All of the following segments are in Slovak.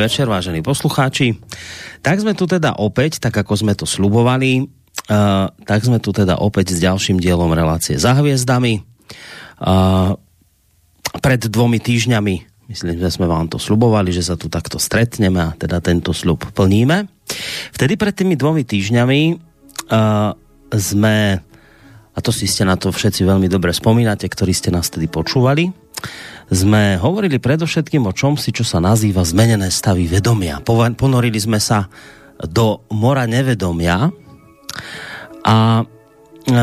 Večer, vážení poslucháči. Tak sme tu teda opäť, tak ako sme to slubovali, uh, tak sme tu teda opäť s ďalším dielom relácie za hviezdami. Uh, pred dvomi týždňami, myslím, že sme vám to slubovali, že sa tu takto stretneme a teda tento slub plníme. Vtedy pred tými dvomi týždňami uh, sme, a to si ste na to všetci veľmi dobre spomínate, ktorí ste nás tedy počúvali, sme hovorili predovšetkým o čom si, čo sa nazýva zmenené stavy vedomia. Ponorili sme sa do mora nevedomia a e,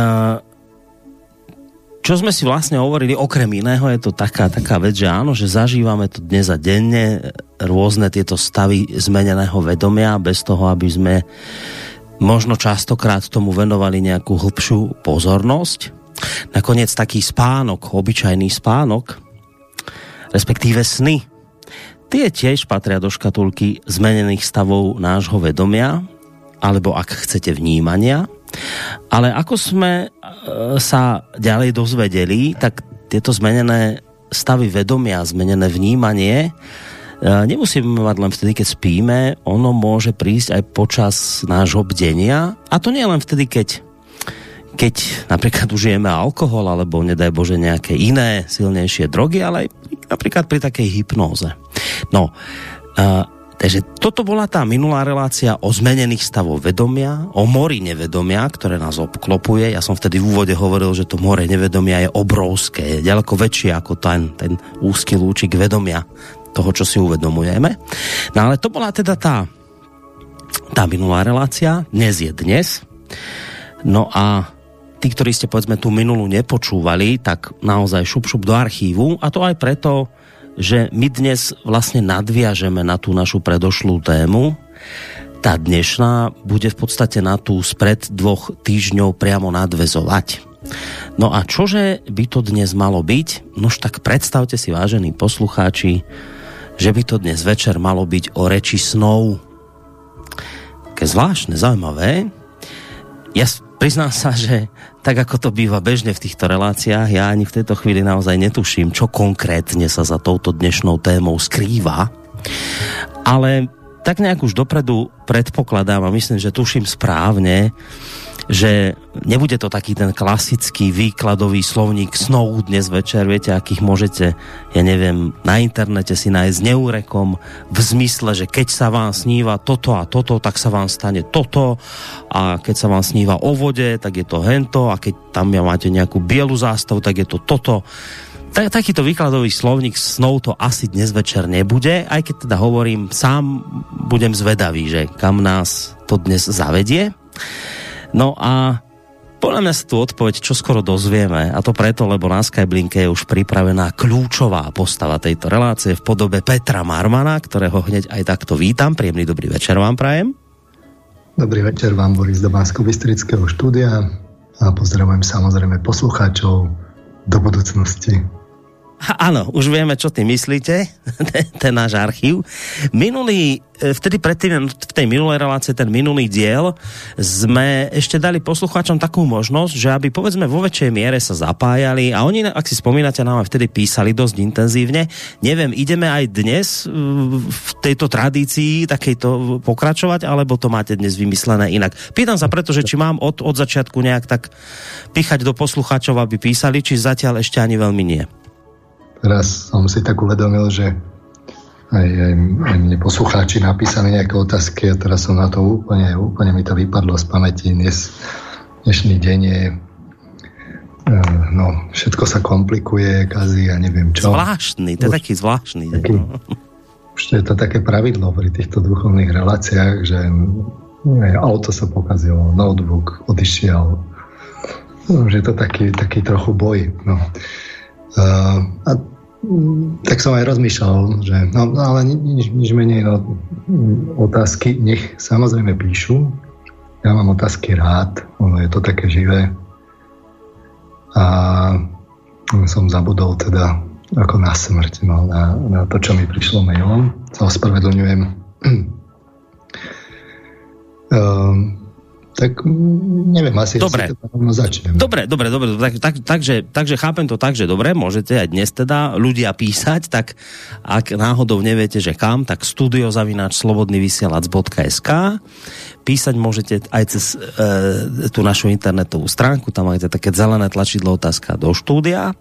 čo sme si vlastne hovorili, okrem iného, je to taká, taká vec, že áno, že zažívame to dnes a denne rôzne tieto stavy zmeneného vedomia bez toho, aby sme možno častokrát tomu venovali nejakú hlbšiu pozornosť. Nakoniec taký spánok, obyčajný spánok, respektíve sny. Tie tiež patria do škatulky zmenených stavov nášho vedomia, alebo ak chcete vnímania. Ale ako sme e, sa ďalej dozvedeli, tak tieto zmenené stavy vedomia, zmenené vnímanie, e, nemusíme mať len vtedy, keď spíme, ono môže prísť aj počas nášho bdenia. A to nie len vtedy, keď keď napríklad užijeme alkohol alebo nedaj Bože nejaké iné silnejšie drogy, ale aj napríklad pri takej hypnóze. No, uh, takže toto bola tá minulá relácia o zmenených stavov vedomia, o mori nevedomia, ktoré nás obklopuje. Ja som vtedy v úvode hovoril, že to more nevedomia je obrovské, je ďaleko väčšie ako ten, ten úzky lúčik vedomia toho, čo si uvedomujeme. No ale to bola teda tá, tá minulá relácia, dnes je dnes. No a tí, ktorí ste povedzme tú minulú nepočúvali, tak naozaj šup šup do archívu a to aj preto, že my dnes vlastne nadviažeme na tú našu predošlú tému. Tá dnešná bude v podstate na tú spred dvoch týždňov priamo nadvezovať. No a čože by to dnes malo byť? Nož tak predstavte si, vážení poslucháči, že by to dnes večer malo byť o reči snov. Ke zvláštne, zaujímavé. Ja priznám sa, že tak ako to býva bežne v týchto reláciách, ja ani v tejto chvíli naozaj netuším, čo konkrétne sa za touto dnešnou témou skrýva. Ale tak nejak už dopredu predpokladám a myslím, že tuším správne, že nebude to taký ten klasický výkladový slovník snov dnes večer, viete, akých môžete, ja neviem, na internete si nájsť neúrekom v zmysle, že keď sa vám sníva toto a toto, tak sa vám stane toto a keď sa vám sníva o vode, tak je to hento a keď tam ja máte nejakú bielu zástavu, tak je to toto. Tak, takýto výkladový slovník snov to asi dnes večer nebude, aj keď teda hovorím, sám budem zvedavý, že kam nás to dnes zavedie. No a podľa mňa sa tu odpoveď čo skoro dozvieme a to preto, lebo na Skyblinke je už pripravená kľúčová postava tejto relácie v podobe Petra Marmana, ktorého hneď aj takto vítam. Príjemný dobrý večer vám prajem. Dobrý večer vám, Boris do Bansko-Bystrického štúdia a pozdravujem samozrejme poslucháčov do budúcnosti. Áno, už vieme, čo ty myslíte, ten náš archív. Minulý, e, vtedy predtým, v tej minulej relácie, ten minulý diel, sme ešte dali poslucháčom takú možnosť, že aby povedzme vo väčšej miere sa zapájali a oni, ak si spomínate, nám vtedy písali dosť intenzívne. Neviem, ideme aj dnes e, v tejto tradícii takejto pokračovať, alebo to máte dnes vymyslené inak? Pýtam sa preto, že či mám od, od začiatku nejak tak píchať do poslucháčov, aby písali, či zatiaľ ešte ani veľmi nie teraz som si tak uvedomil, že aj, aj, aj mne poslucháči napísali nejaké otázky a teraz som na to úplne, úplne mi to vypadlo z pamäti. Dnes, dnešný deň je eh, no, všetko sa komplikuje, kazí a neviem čo. Zvláštny, to je taký zvláštny. Taký, už je to také pravidlo pri týchto duchovných reláciách, že auto sa pokazilo, notebook odišiel, že je to taký, taký trochu boj. No. A tak som aj rozmýšľal, že no, no ale nič, nič menej no, otázky nech samozrejme píšu. Ja mám otázky rád, ono je to také živé. A som zabudol teda ako na smrť, no, na, na to, čo mi prišlo mailom. Sa ospravedlňujem. Um, tak mm, neviem, asi dobre. začnem. Dobre, dobre, dobre, tak, tak, takže, takže chápem to tak, že dobre, môžete aj dnes teda ľudia písať, tak ak náhodou neviete, že kam, tak studiozavináč slobodnyvysielac.sk písať môžete aj cez e, tú našu internetovú stránku, tam máte také zelené tlačidlo otázka do štúdia.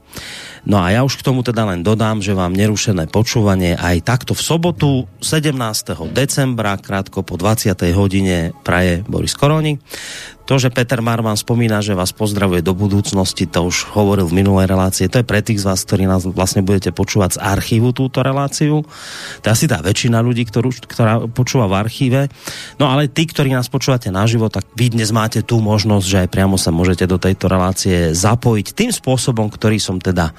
No a ja už k tomu teda len dodám, že vám nerušené počúvanie aj takto v sobotu 17. decembra, krátko po 20. hodine praje Boris Koroni. To, že Peter Marman spomína, že vás pozdravuje do budúcnosti, to už hovoril v minulej relácii. To je pre tých z vás, ktorí nás vlastne budete počúvať z archívu túto reláciu. To je asi tá väčšina ľudí, ktorú, ktorá počúva v archíve. No ale tí, ktorí nás počúvate naživo, tak vy dnes máte tú možnosť, že aj priamo sa môžete do tejto relácie zapojiť tým spôsobom, ktorý som teda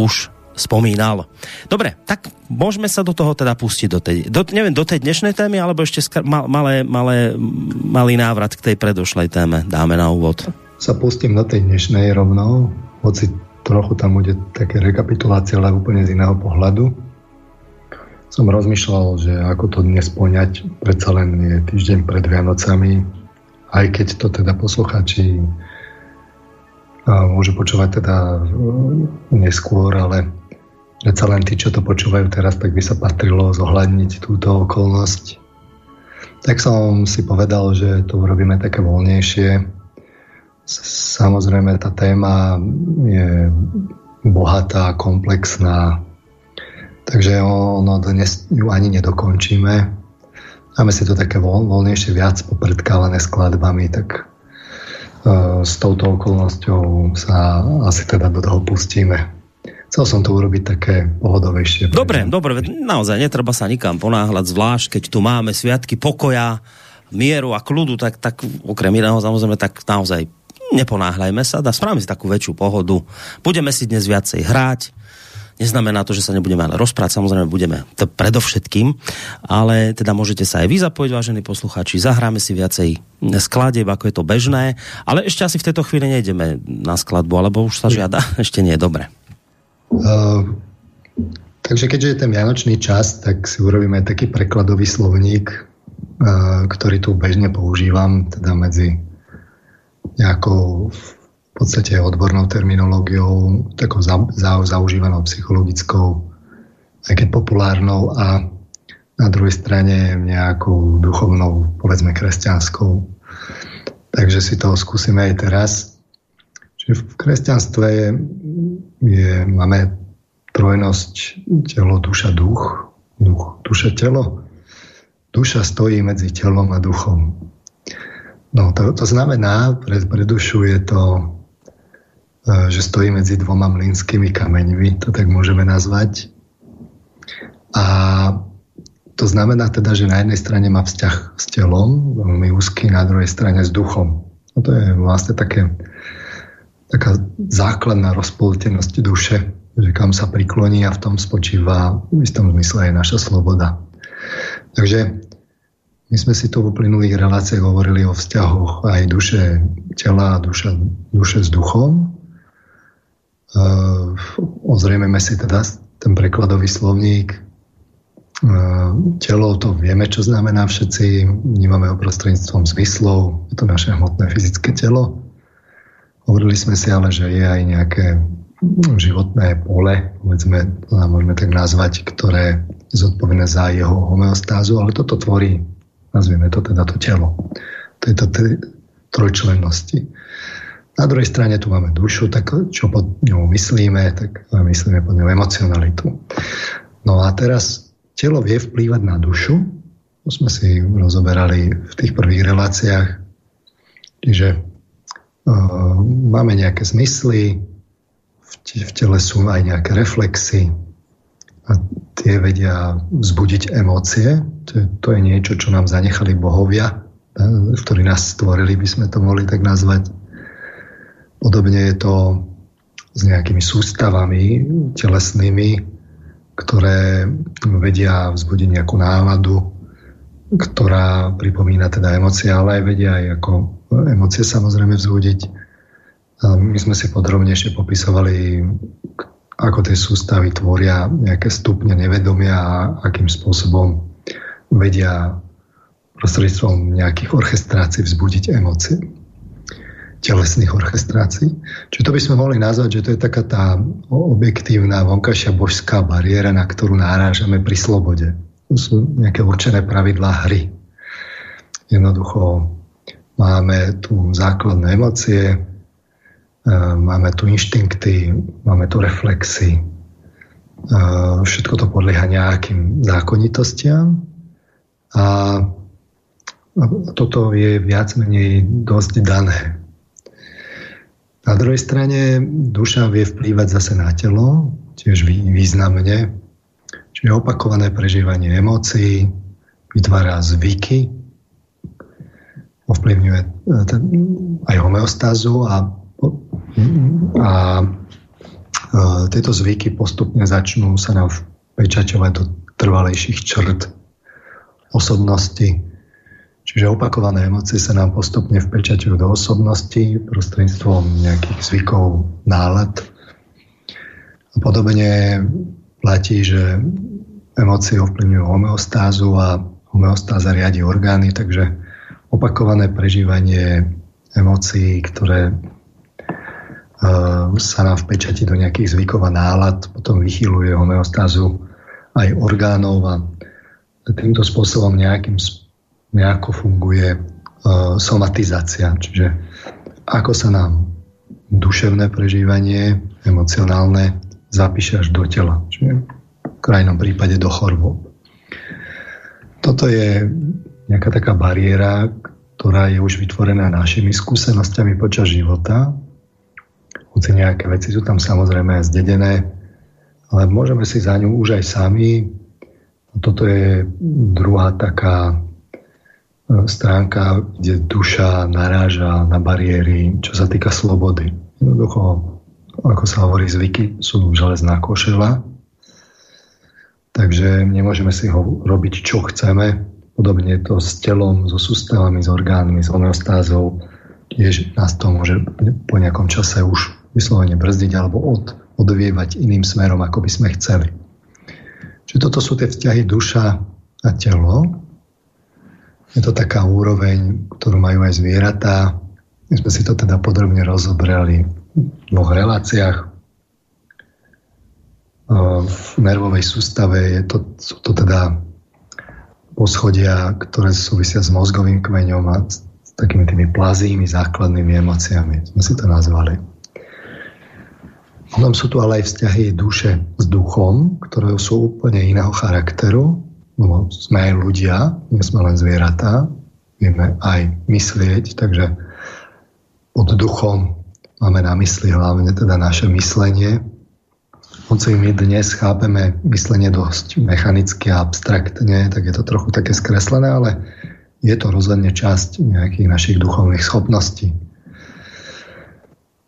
už spomínal. Dobre, tak môžeme sa do toho teda pustiť do tej, do, neviem, do tej dnešnej témy, alebo ešte skr- mal, malé, malé, malý návrat k tej predošlej téme dáme na úvod. Sa pustím do tej dnešnej rovnou, hoci trochu tam bude také rekapitulácie, ale úplne z iného pohľadu. Som rozmýšľal, že ako to dnes poňať, predsa len je týždeň pred Vianocami, aj keď to teda posluchači môžu počúvať teda neskôr, ale Predsa len tí, čo to počúvajú teraz, tak by sa patrilo zohľadniť túto okolnosť. Tak som si povedal, že to urobíme také voľnejšie. Samozrejme, tá téma je bohatá, komplexná, takže ono dnes ju ani nedokončíme. Máme si to také voľ, voľnejšie, viac popredkávané skladbami, tak e, s touto okolnosťou sa asi teda do toho pustíme. Chcel som to urobiť také pohodovejšie. Dobre, dobre, naozaj netreba sa nikam ponáhľať, zvlášť keď tu máme sviatky pokoja, mieru a kľudu, tak, tak okrem iného samozrejme, tak naozaj neponáhľajme sa, dá spravíme si takú väčšiu pohodu. Budeme si dnes viacej hrať, Neznamená to, že sa nebudeme ale rozprávať, samozrejme budeme to predovšetkým, ale teda môžete sa aj vy zapojiť, vážení poslucháči, zahráme si viacej skladieb, ako je to bežné, ale ešte asi v tejto chvíli nejdeme na skladbu, alebo už sa žiada, ešte nie, dobre. Uh, takže keďže je ten vianočný čas, tak si urobíme aj taký prekladový slovník, uh, ktorý tu bežne používam, teda medzi nejakou v podstate odbornou terminológiou, takou za, za, zaužívanou psychologickou, aj keď populárnou a na druhej strane nejakou duchovnou, povedzme kresťanskou. Takže si to skúsime aj teraz. V kresťanstve je, je, máme trojnosť telo, duša, duch. duch duša, telo. Duša stojí medzi telom a duchom. No, to, to znamená, pre, pre dušu je to, e, že stojí medzi dvoma mlynskými kameňmi, to tak môžeme nazvať. A to znamená teda, že na jednej strane má vzťah s telom, veľmi úzky, na druhej strane s duchom. No to je vlastne také taká základná rozpoltenosť duše, že kam sa prikloní a v tom spočíva v istom zmysle aj naša sloboda. Takže my sme si tu v uplynulých reláciách hovorili o vzťahoch aj duše tela a duše, duše s duchom. Ozriememe si teda ten prekladový slovník. Uh, telo to vieme, čo znamená všetci. Vnímame ho prostredníctvom zmyslov. Je to naše hmotné fyzické telo. Hovorili sme si ale, že je aj nejaké životné pole, povedzme, to môžeme tak nazvať, ktoré je zodpovedné za jeho homeostázu, ale toto tvorí, nazvieme to teda to telo, tejto trojčlennosti. Na druhej strane tu máme dušu, tak čo pod ňou myslíme, tak myslíme pod ňou emocionalitu. No a teraz telo vie vplývať na dušu, to sme si rozoberali v tých prvých reláciách, čiže máme nejaké zmysly, v tele sú aj nejaké reflexy a tie vedia vzbudiť emócie. To je, niečo, čo nám zanechali bohovia, ktorí nás stvorili, by sme to mohli tak nazvať. Podobne je to s nejakými sústavami telesnými, ktoré vedia vzbudiť nejakú náladu, ktorá pripomína teda emócie, ale aj vedia aj ako emócie samozrejme vzbudiť. My sme si podrobnejšie popisovali, ako tie sústavy tvoria nejaké stupne nevedomia a akým spôsobom vedia prostredstvom nejakých orchestrácií vzbudiť emócie telesných orchestrácií. Čiže to by sme mohli nazvať, že to je taká tá objektívna vonkajšia božská bariéra, na ktorú nárážame pri slobode. To sú nejaké určené pravidlá hry. Jednoducho máme tu základné emócie, e, máme tu inštinkty, máme tu reflexy, e, všetko to podlieha nejakým zákonitostiam. A toto je viac menej dosť dané. Na druhej strane duša vie vplývať zase na telo, tiež významne, čiže opakované prežívanie emócií, vytvára zvyky, ovplyvňuje e, aj homeostázu a, a e, tieto zvyky postupne začnú sa nám vpečaťovať do trvalejších črt osobnosti, Čiže opakované emócie sa nám postupne vpečaťujú do osobnosti prostredníctvom nejakých zvykov, nálad. A podobne platí, že emócie ovplyvňujú homeostázu a homeostáza riadi orgány, takže opakované prežívanie emócií, ktoré uh, sa nám vpečatí do nejakých zvykov a nálad, potom vychyluje homeostázu aj orgánov a týmto spôsobom nejakým nejako funguje uh, somatizácia, čiže ako sa nám duševné prežívanie, emocionálne zapíše až do tela, čiže v krajnom prípade do chorôb. Toto je nejaká taká bariéra, ktorá je už vytvorená našimi skúsenostiami počas života. Hoci nejaké veci sú tam samozrejme zdedené, ale môžeme si za ňu už aj sami. Toto je druhá taká stránka, kde duša naráža na bariéry, čo sa týka slobody. Jednoducho, ako sa hovorí, zvyky sú železná košela, takže nemôžeme si ho robiť, čo chceme. Podobne to s telom, so sústavami, s orgánmi, s homeostázou. Tiež nás to môže po nejakom čase už vyslovene brzdiť alebo od, odvievať iným smerom, ako by sme chceli. Čiže toto sú tie vzťahy duša a telo, je to taká úroveň, ktorú majú aj zvieratá. My sme si to teda podrobne rozobrali v dvoch reláciách. V nervovej sústave je to, sú to teda poschodia, ktoré súvisia s mozgovým kmeňom a s takými tými plazými základnými emóciami. Sme si to nazvali. Potom sú tu ale aj vzťahy duše s duchom, ktoré sú úplne iného charakteru No, sme aj ľudia, nie sme len zvieratá, vieme aj myslieť, takže pod duchom máme na mysli hlavne teda naše myslenie. Hoci my dnes chápeme myslenie dosť mechanicky a abstraktne, tak je to trochu také skreslené, ale je to rozhodne časť nejakých našich duchovných schopností.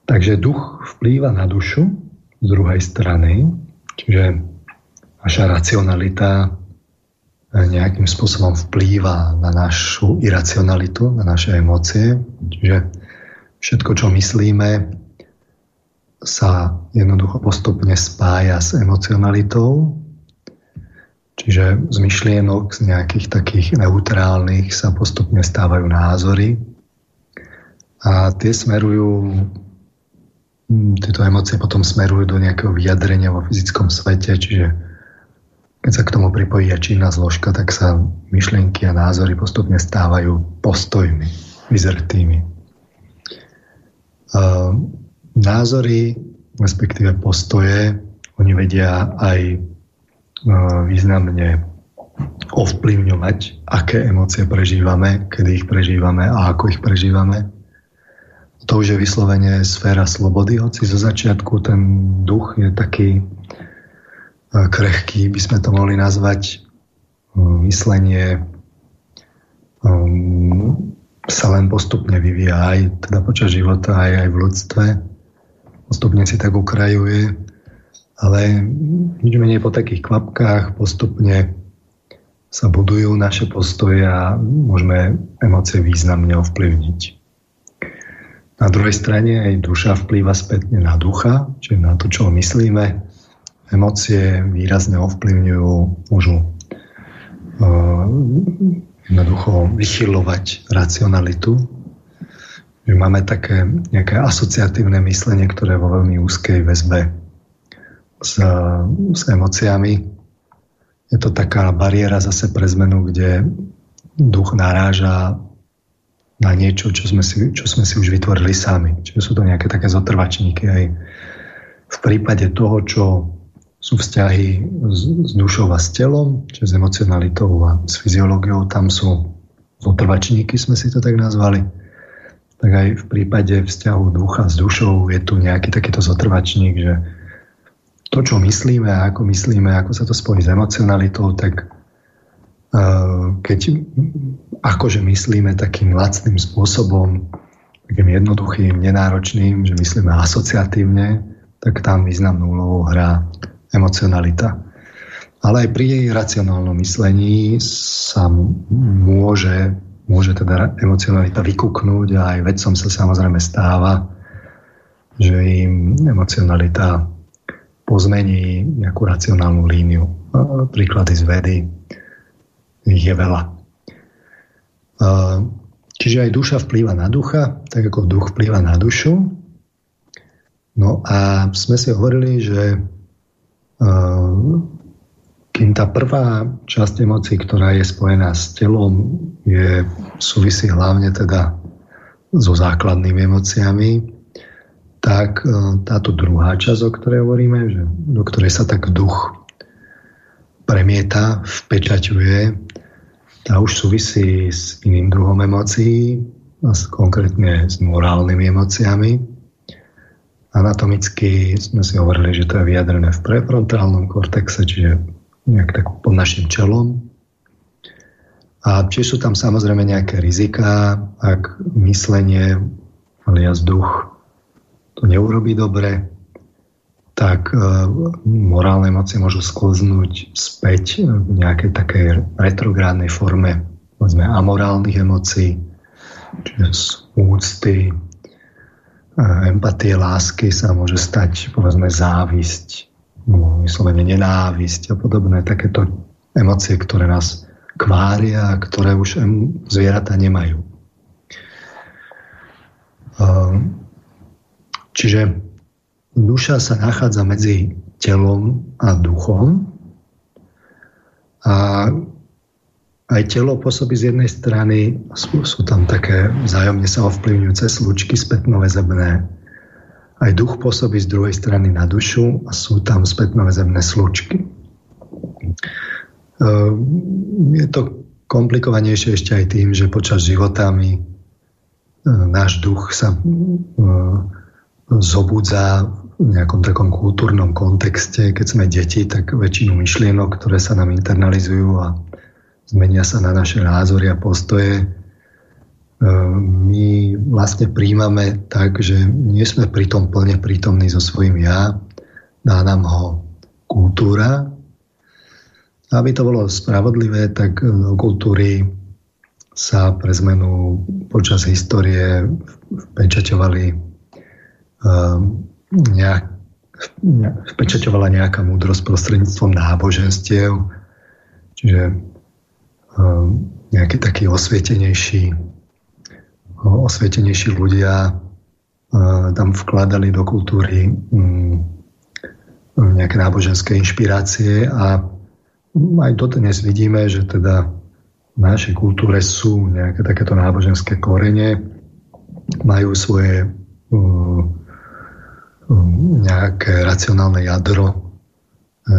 Takže duch vplýva na dušu z druhej strany, čiže naša racionalita nejakým spôsobom vplýva na našu iracionalitu, na naše emócie. Čiže všetko, čo myslíme, sa jednoducho postupne spája s emocionalitou. Čiže z myšlienok, z nejakých takých neutrálnych sa postupne stávajú názory. A tie smerujú, tieto emócie potom smerujú do nejakého vyjadrenia vo fyzickom svete, čiže keď sa k tomu pripojí aj činná zložka, tak sa myšlienky a názory postupne stávajú postojmi, vyzrtými. Názory, respektíve postoje, oni vedia aj významne ovplyvňovať, aké emócie prežívame, kedy ich prežívame a ako ich prežívame. To už je vyslovene sféra slobody, hoci zo začiatku ten duch je taký krehký, by sme to mohli nazvať um, myslenie sa len postupne vyvíja aj teda počas života, aj, aj v ľudstve. Postupne si tak ukrajuje, ale nič menej po takých kvapkách postupne sa budujú naše postoje a môžeme emócie významne ovplyvniť. Na druhej strane aj duša vplýva spätne na ducha, čiže na to, čo myslíme, emócie výrazne ovplyvňujú, môžu uh, jednoducho vychylovať racionalitu. Že máme také nejaké asociatívne myslenie, ktoré je vo veľmi úzkej väzbe s, s emóciami. Je to taká bariéra zase pre zmenu, kde duch naráža na niečo, čo sme si, čo sme si už vytvorili sami. Čiže sú to nejaké také zotrvačníky aj v prípade toho, čo sú vzťahy s, s dušou a s telom, čiže s emocionalitou a s fyziológiou, tam sú zotrvačníky, sme si to tak nazvali. Tak aj v prípade vzťahu ducha s dušou je tu nejaký takýto zotrvačník, že to, čo myslíme a ako myslíme, ako sa to spojí s emocionalitou, tak uh, keď akože myslíme takým lacným spôsobom, takým jednoduchým, nenáročným, že myslíme asociatívne, tak tam významnú úlohu hrá emocionalita. Ale aj pri jej racionálnom myslení sa môže, môže teda emocionalita vykúknúť a aj vedcom sa samozrejme stáva, že im emocionalita pozmení nejakú racionálnu líniu. Príklady z vedy ich je veľa. Čiže aj duša vplýva na ducha, tak ako duch vplýva na dušu. No a sme si hovorili, že kým tá prvá časť emócií, ktorá je spojená s telom, je, súvisí hlavne teda so základnými emóciami, tak e, táto druhá časť, o ktorej hovoríme, že, do ktorej sa tak duch premieta, vpečaťuje, tá už súvisí s iným druhom emócií, konkrétne s morálnymi emóciami. Anatomicky sme si hovorili, že to je vyjadrené v prefrontálnom kortexe, čiže nejak tak pod našim čelom. A či sú tam samozrejme nejaké rizika, ak myslenie alias duch to neurobi dobre, tak e, morálne emócie môžu sklznúť späť v nejakej takej retrográdnej forme povedzme amorálnych emócií, čiže úcty, empatie, lásky sa môže stať, povedzme, závisť, vyslovene nenávisť a podobné takéto emócie, ktoré nás kvária ktoré už zvieratá nemajú. Ehm, čiže duša sa nachádza medzi telom a duchom a aj telo pôsobí z jednej strany, sú tam také vzájomne sa ovplyvňujúce slučky spätnoväzebné. Aj duch pôsobí z druhej strany na dušu a sú tam spätnoväzebné slučky. Ehm, je to komplikovanejšie ešte aj tým, že počas života my, e, náš duch sa e, zobudza v nejakom takom kultúrnom kontexte. Keď sme deti, tak väčšinu myšlienok, ktoré sa nám internalizujú a zmenia sa na naše názory a postoje. My vlastne príjmame tak, že nie sme pri tom plne prítomní so svojím ja, dá nám ho kultúra. Aby to bolo spravodlivé, tak do kultúry sa pre zmenu počas histórie vpečaťovali e, nejak, vpečaťovala nejaká múdrosť prostredníctvom náboženstiev, čiže Ehm, nejakí takí osvietenejší, osvietenejší ľudia ehm, tam vkladali do kultúry mm, nejaké náboženské inšpirácie a aj dodnes vidíme, že teda v našej kultúre sú nejaké takéto náboženské korene, majú svoje um, nejaké racionálne jadro,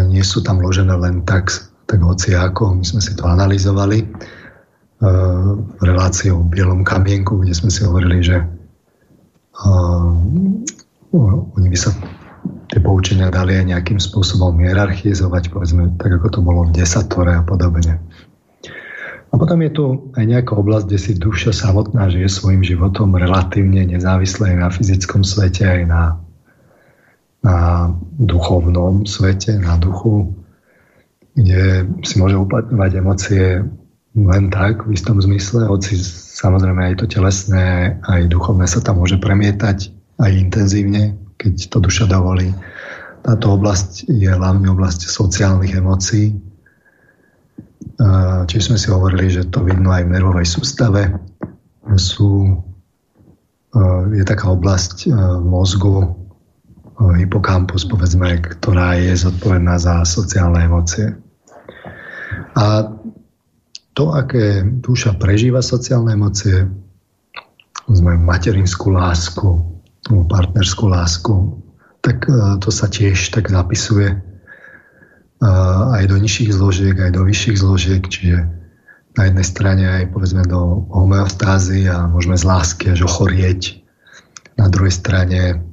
nie sú tam ložené len tak tak hoci ako, my sme si to analyzovali e, v relácii o Bielom kamienku, kde sme si hovorili, že uh, oni by sa tie poučenia dali aj nejakým spôsobom hierarchizovať, povedzme, tak ako to bolo v desatore a podobne. A potom je tu aj nejaká oblasť, kde si duša samotná žije svojim životom relatívne nezávisle aj na fyzickom svete, aj na, na duchovnom svete, na duchu kde si môže uplatňovať emócie len tak, v istom zmysle, hoci samozrejme aj to telesné, aj duchovné sa tam môže premietať aj intenzívne, keď to duša dovolí. Táto oblasť je hlavne oblasť sociálnych emócií. tiež sme si hovorili, že to vidno aj v nervovej sústave. Sú, je taká oblasť mozgu, hypokampus, povedzme, ktorá je zodpovedná za sociálne emócie. A to, aké duša prežíva sociálne emócie, sme materinskú lásku, partnerskú lásku, tak e, to sa tiež tak zapisuje e, aj do nižších zložiek, aj do vyšších zložiek, čiže na jednej strane aj povedzme do homeostázy a môžeme z lásky až ochorieť. Na druhej strane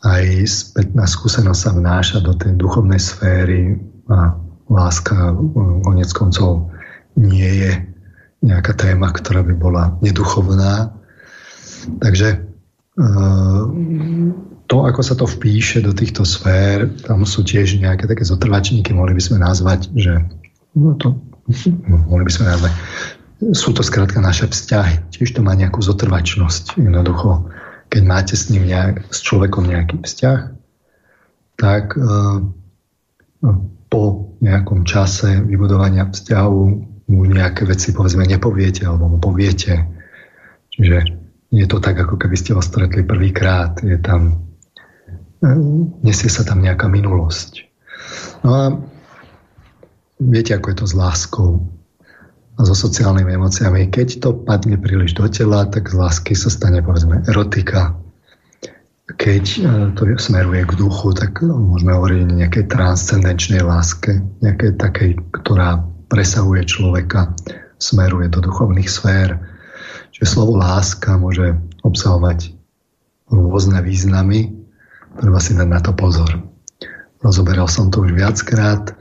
aj spätná skúsenosť sa vnáša do tej duchovnej sféry a láska konec koncov nie je nejaká téma, ktorá by bola neduchovná. Takže e, to, ako sa to vpíše do týchto sfér, tam sú tiež nejaké také zotrvačníky, mohli by sme nazvať, že no to, mohli by sme nazvať, sú to skrátka naše vzťahy. Tiež to má nejakú zotrvačnosť. Jednoducho keď máte s ním nejak, s človekom nejaký vzťah, tak uh, po nejakom čase vybudovania vzťahu mu nejaké veci povedzme nepoviete alebo mu poviete. Čiže je to tak, ako keby ste ho stretli prvýkrát. Je tam, uh, nesie sa tam nejaká minulosť. No a viete, ako je to s láskou a so sociálnymi emóciami. Keď to padne príliš do tela, tak z lásky sa stane povedzme erotika. Keď e, to smeruje k duchu, tak môžeme hovoriť o nejakej transcendenčnej láske, nejakej takej, ktorá presahuje človeka, smeruje do duchovných sfér. Čiže slovo láska môže obsahovať rôzne významy, treba si dať na to pozor. Rozoberal som to už viackrát.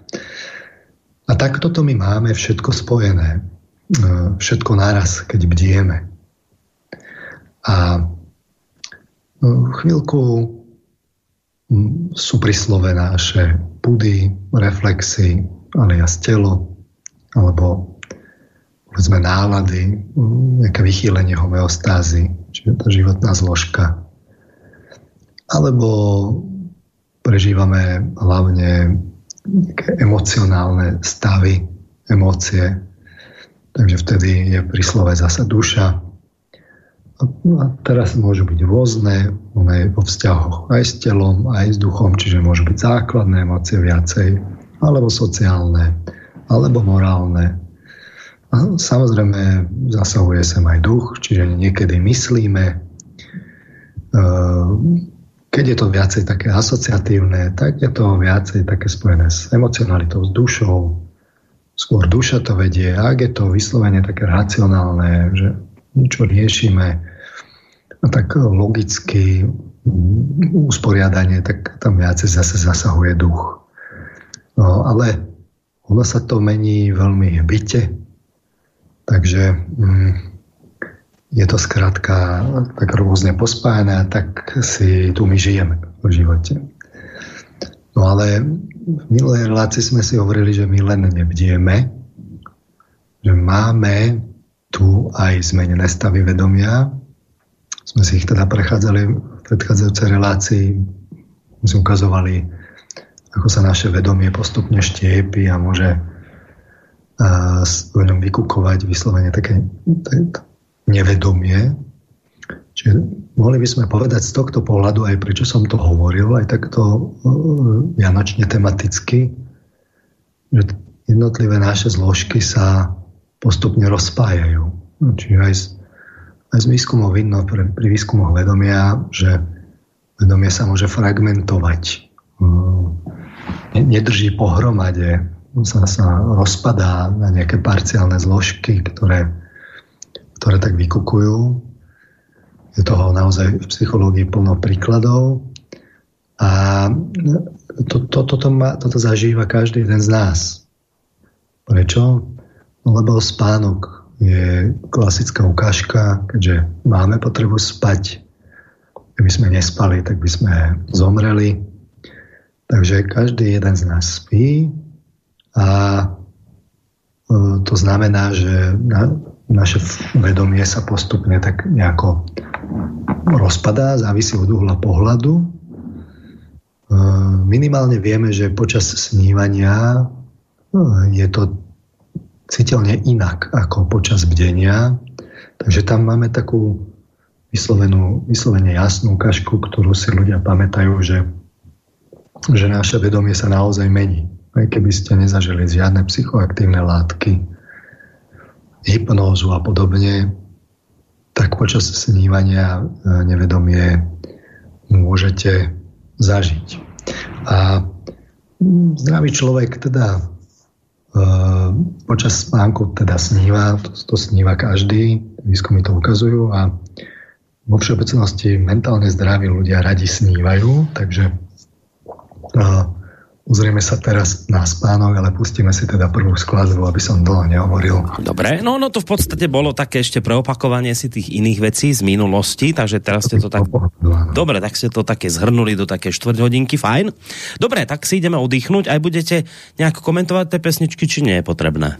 A takto to my máme všetko spojené. E, všetko naraz, keď bdieme. A e, chvíľku sú pri naše pudy, reflexy, alias telo, alebo povedzme nálady, nejaké vychýlenie homeostázy, čiže tá životná zložka. Alebo prežívame hlavne nejaké emocionálne stavy, emócie. Takže vtedy je pri slove zasa duša. A teraz môžu byť rôzne, one vo vzťahoch aj s telom, aj s duchom, čiže môžu byť základné emócie viacej, alebo sociálne, alebo morálne. A samozrejme zasahuje sem aj duch, čiže niekedy myslíme, ehm, keď je to viacej také asociatívne, tak je to viacej také spojené s emocionalitou, s dušou. Skôr duša to vedie. Ak je to vyslovene také racionálne, že niečo riešime, tak logicky usporiadanie, tak tam viacej zase zasahuje duch. No, ale ono sa to mení veľmi byte, takže mm, je to skrátka tak rôzne pospájane a tak si tu my žijeme v živote. No ale v minulej relácii sme si hovorili, že my len nebdieme, že máme tu aj zmenené stavy vedomia. Sme si ich teda prechádzali v predchádzajúcej relácii. Sme ukazovali, ako sa naše vedomie postupne štiepi a môže v ňom vykukovať vyslovene také, také nevedomie. Čiže mohli by sme povedať z tohto pohľadu, aj prečo som to hovoril, aj takto vianočne tematicky, že jednotlivé naše zložky sa postupne rozpájajú. Čiže aj z, aj z výskumov vidno pri, pri výskumoch vedomia, že vedomie sa môže fragmentovať. Nedrží pohromade, sa, sa rozpadá na nejaké parciálne zložky, ktoré ktoré tak vykukujú. Je toho naozaj v psychológii plno príkladov. A to, to, toto, má, toto zažíva každý jeden z nás. Prečo? No, lebo spánok je klasická ukážka, keďže máme potrebu spať. Keby sme nespali, tak by sme zomreli. Takže každý jeden z nás spí a e, to znamená, že naše vedomie sa postupne tak nejako rozpadá, závisí od uhla pohľadu. E, minimálne vieme, že počas snívania e, je to citeľne inak ako počas bdenia. Takže tam máme takú vyslovenú, vyslovene jasnú ukážku, ktorú si ľudia pamätajú, že, že naše vedomie sa naozaj mení. Aj keby ste nezažili žiadne psychoaktívne látky, hypnózu a podobne, tak počas snívania e, nevedomie môžete zažiť. A zdravý človek teda e, počas spánku teda sníva, to, to sníva každý, výskumy to ukazujú a vo všeobecnosti mentálne zdraví ľudia radi snívajú, takže uzrieme sa teraz na spánok, ale pustíme si teda prvú skladbu, aby som dlho nehovoril. Dobre, no, no to v podstate bolo také ešte preopakovanie si tých iných vecí z minulosti, takže teraz ste to tak... Dobre, tak ste to také zhrnuli do také štvrť hodinky, fajn. Dobre, tak si ideme oddychnúť, aj budete nejak komentovať tie pesničky, či nie je potrebné?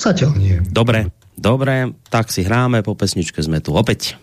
Zatiaľ nie. Dobre, dobre, tak si hráme, po pesničke sme tu opäť.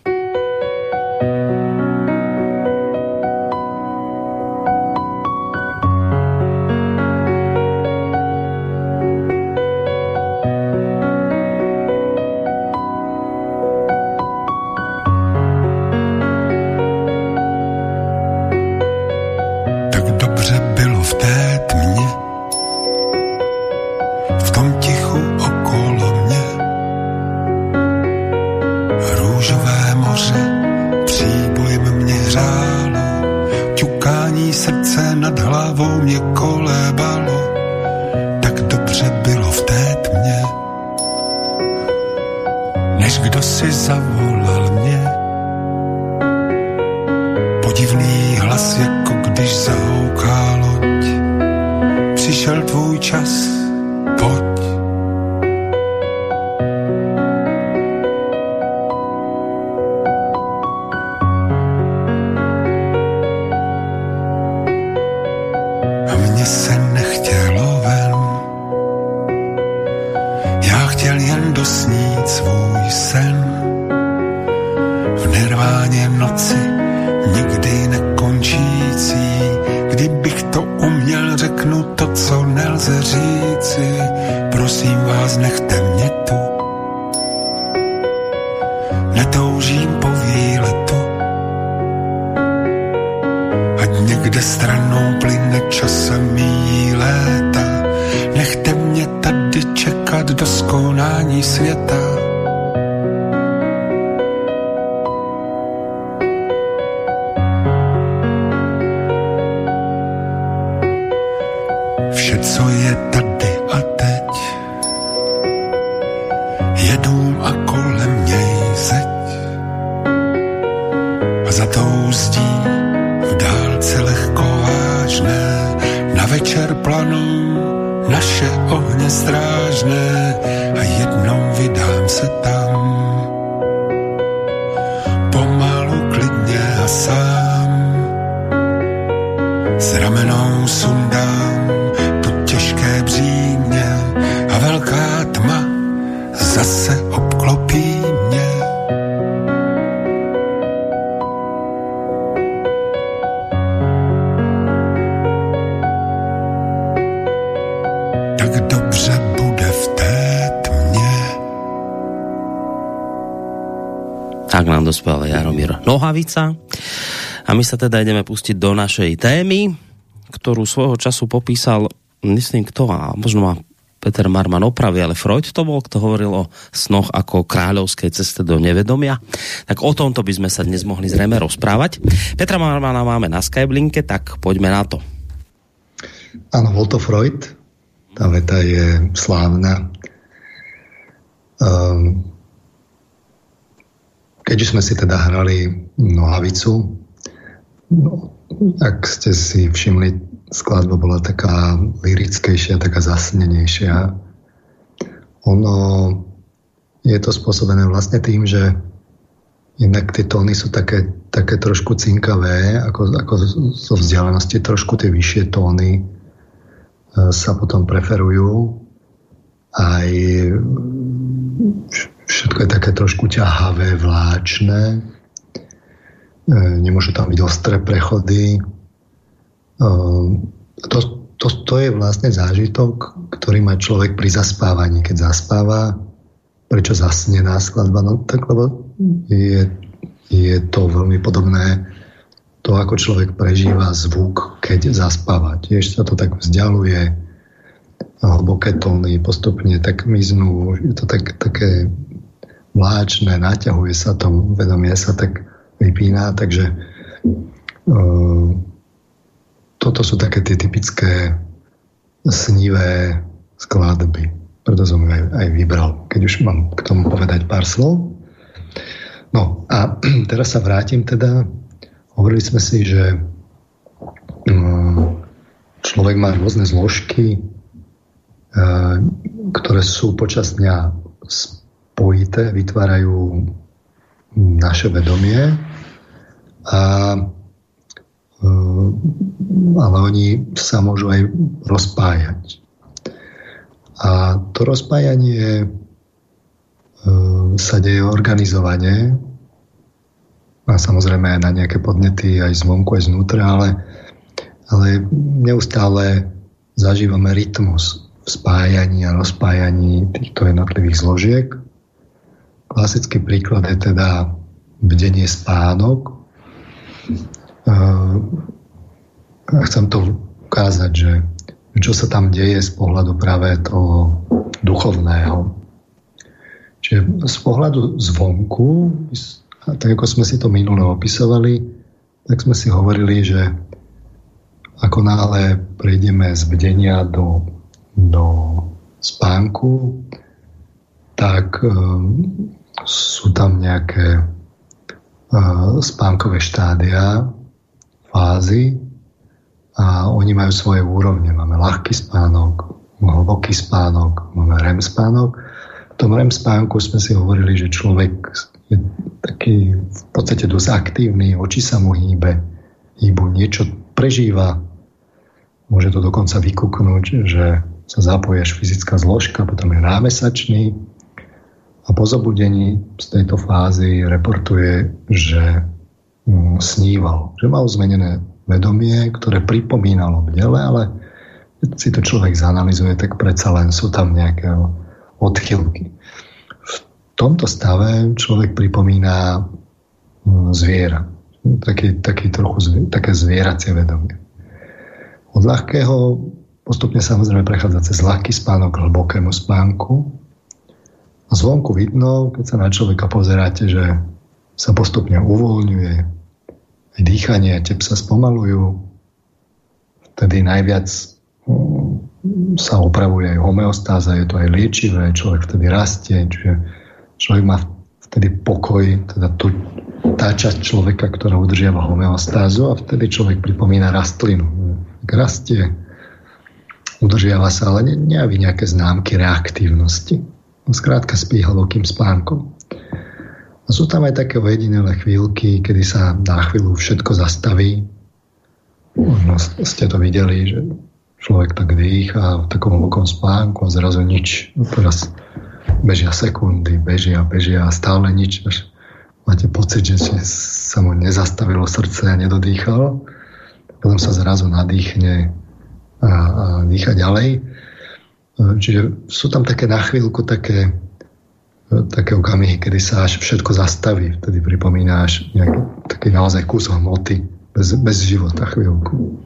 Nohavica. A my sa teda ideme pustiť do našej témy, ktorú svojho času popísal, myslím, kto a možno má Peter Marman opravy, ale Freud to bol, kto hovoril o snoch ako kráľovskej ceste do nevedomia. Tak o tomto by sme sa dnes mohli zrejme rozprávať. Petra Marmana máme na Skyblinke, tak poďme na to. Áno, bol to Freud. Tá veta je slávna. Um, keď sme si teda hrali nohavicu, no, ak ste si všimli, skladba bola taká lirickejšia, taká zasnenejšia. Ono je to spôsobené vlastne tým, že jednak tie tóny sú také, také trošku cinkavé, ako, ako zo vzdialenosti trošku tie vyššie tóny e, sa potom preferujú. Aj všetko je také trošku ťahavé, vláčne. Nemôžu tam byť ostré prechody. E, to to, to je vlastne zážitok, ktorý má človek pri zaspávaní. Keď zaspáva, prečo zasne skladba? No tak lebo je, je to veľmi podobné to, ako človek prežíva zvuk, keď zaspáva. Tiež sa to tak vzdialuje, hlboké tóny postupne tak miznú, je to tak, také vláčne, naťahuje sa to, vedomie sa tak vypína, takže uh, toto sú také tie typické snivé skladby. Preto som aj, aj vybral, keď už mám k tomu povedať pár slov. No a teraz sa vrátim teda Hovorili sme si, že mm, človek má rôzne zložky, e, ktoré sú počas dňa spojité, vytvárajú naše vedomie, a, e, ale oni sa môžu aj rozpájať. A to rozpájanie e, sa deje organizovane a samozrejme aj na nejaké podnety aj zvonku, aj znútra, ale, ale neustále zažívame rytmus v spájaní a rozpájaní týchto jednotlivých zložiek. Klasický príklad je teda bdenie spánok. A chcem to ukázať, že čo sa tam deje z pohľadu práve toho duchovného. Čiže z pohľadu zvonku tak ako sme si to minule opisovali, tak sme si hovorili, že ako náhle prejdeme z bdenia do, do spánku, tak um, sú tam nejaké uh, spánkové štádia, fázy a oni majú svoje úrovne. Máme ľahký spánok, hlboký spánok, máme REM spánok. V tom REM spánku sme si hovorili, že človek je taký v podstate dosť aktívny, oči sa mu hýbe, hýbu, niečo prežíva. Môže to dokonca vykúknúť, že sa zapojí až fyzická zložka, potom je námesačný a po zobudení z tejto fázy reportuje, že mm, sníval, že mal zmenené vedomie, ktoré pripomínalo bdele, ale keď si to človek zanalizuje, tak predsa len sú tam nejaké odchylky tomto stave človek pripomína mm, zviera. Taký, taký trochu také zvieracie vedomie. Od ľahkého postupne samozrejme prechádza cez ľahký spánok k hlbokému spánku. Zvonku vidno, keď sa na človeka pozeráte, že sa postupne uvoľňuje, aj dýchanie, tep sa spomalujú, vtedy najviac mm, sa opravuje aj homeostáza, je to aj liečivé, človek vtedy rastie, čiže človek má vtedy pokoj, teda tu, tá časť človeka, ktorá udržiava homeostázu a vtedy človek pripomína rastlinu. Rastie, udržiava sa, ale nejaví nejaké známky reaktívnosti. No, skrátka spí hlbokým spánkom. A sú tam aj také ojedinelé chvíľky, kedy sa na chvíľu všetko zastaví. Možno ste to videli, že človek tak dýcha v takom hlbokom spánku a zrazu nič. No teraz bežia sekundy, bežia, bežia a stále nič. Až máte pocit, že sa mu nezastavilo srdce a nedodýchal. Potom sa zrazu nadýchne a, a dýcha ďalej. Čiže sú tam také na chvíľku také, také okamihy, kedy sa až všetko zastaví. Vtedy pripomínáš nejaký taký naozaj kus hmoty bez, bez života chvíľku.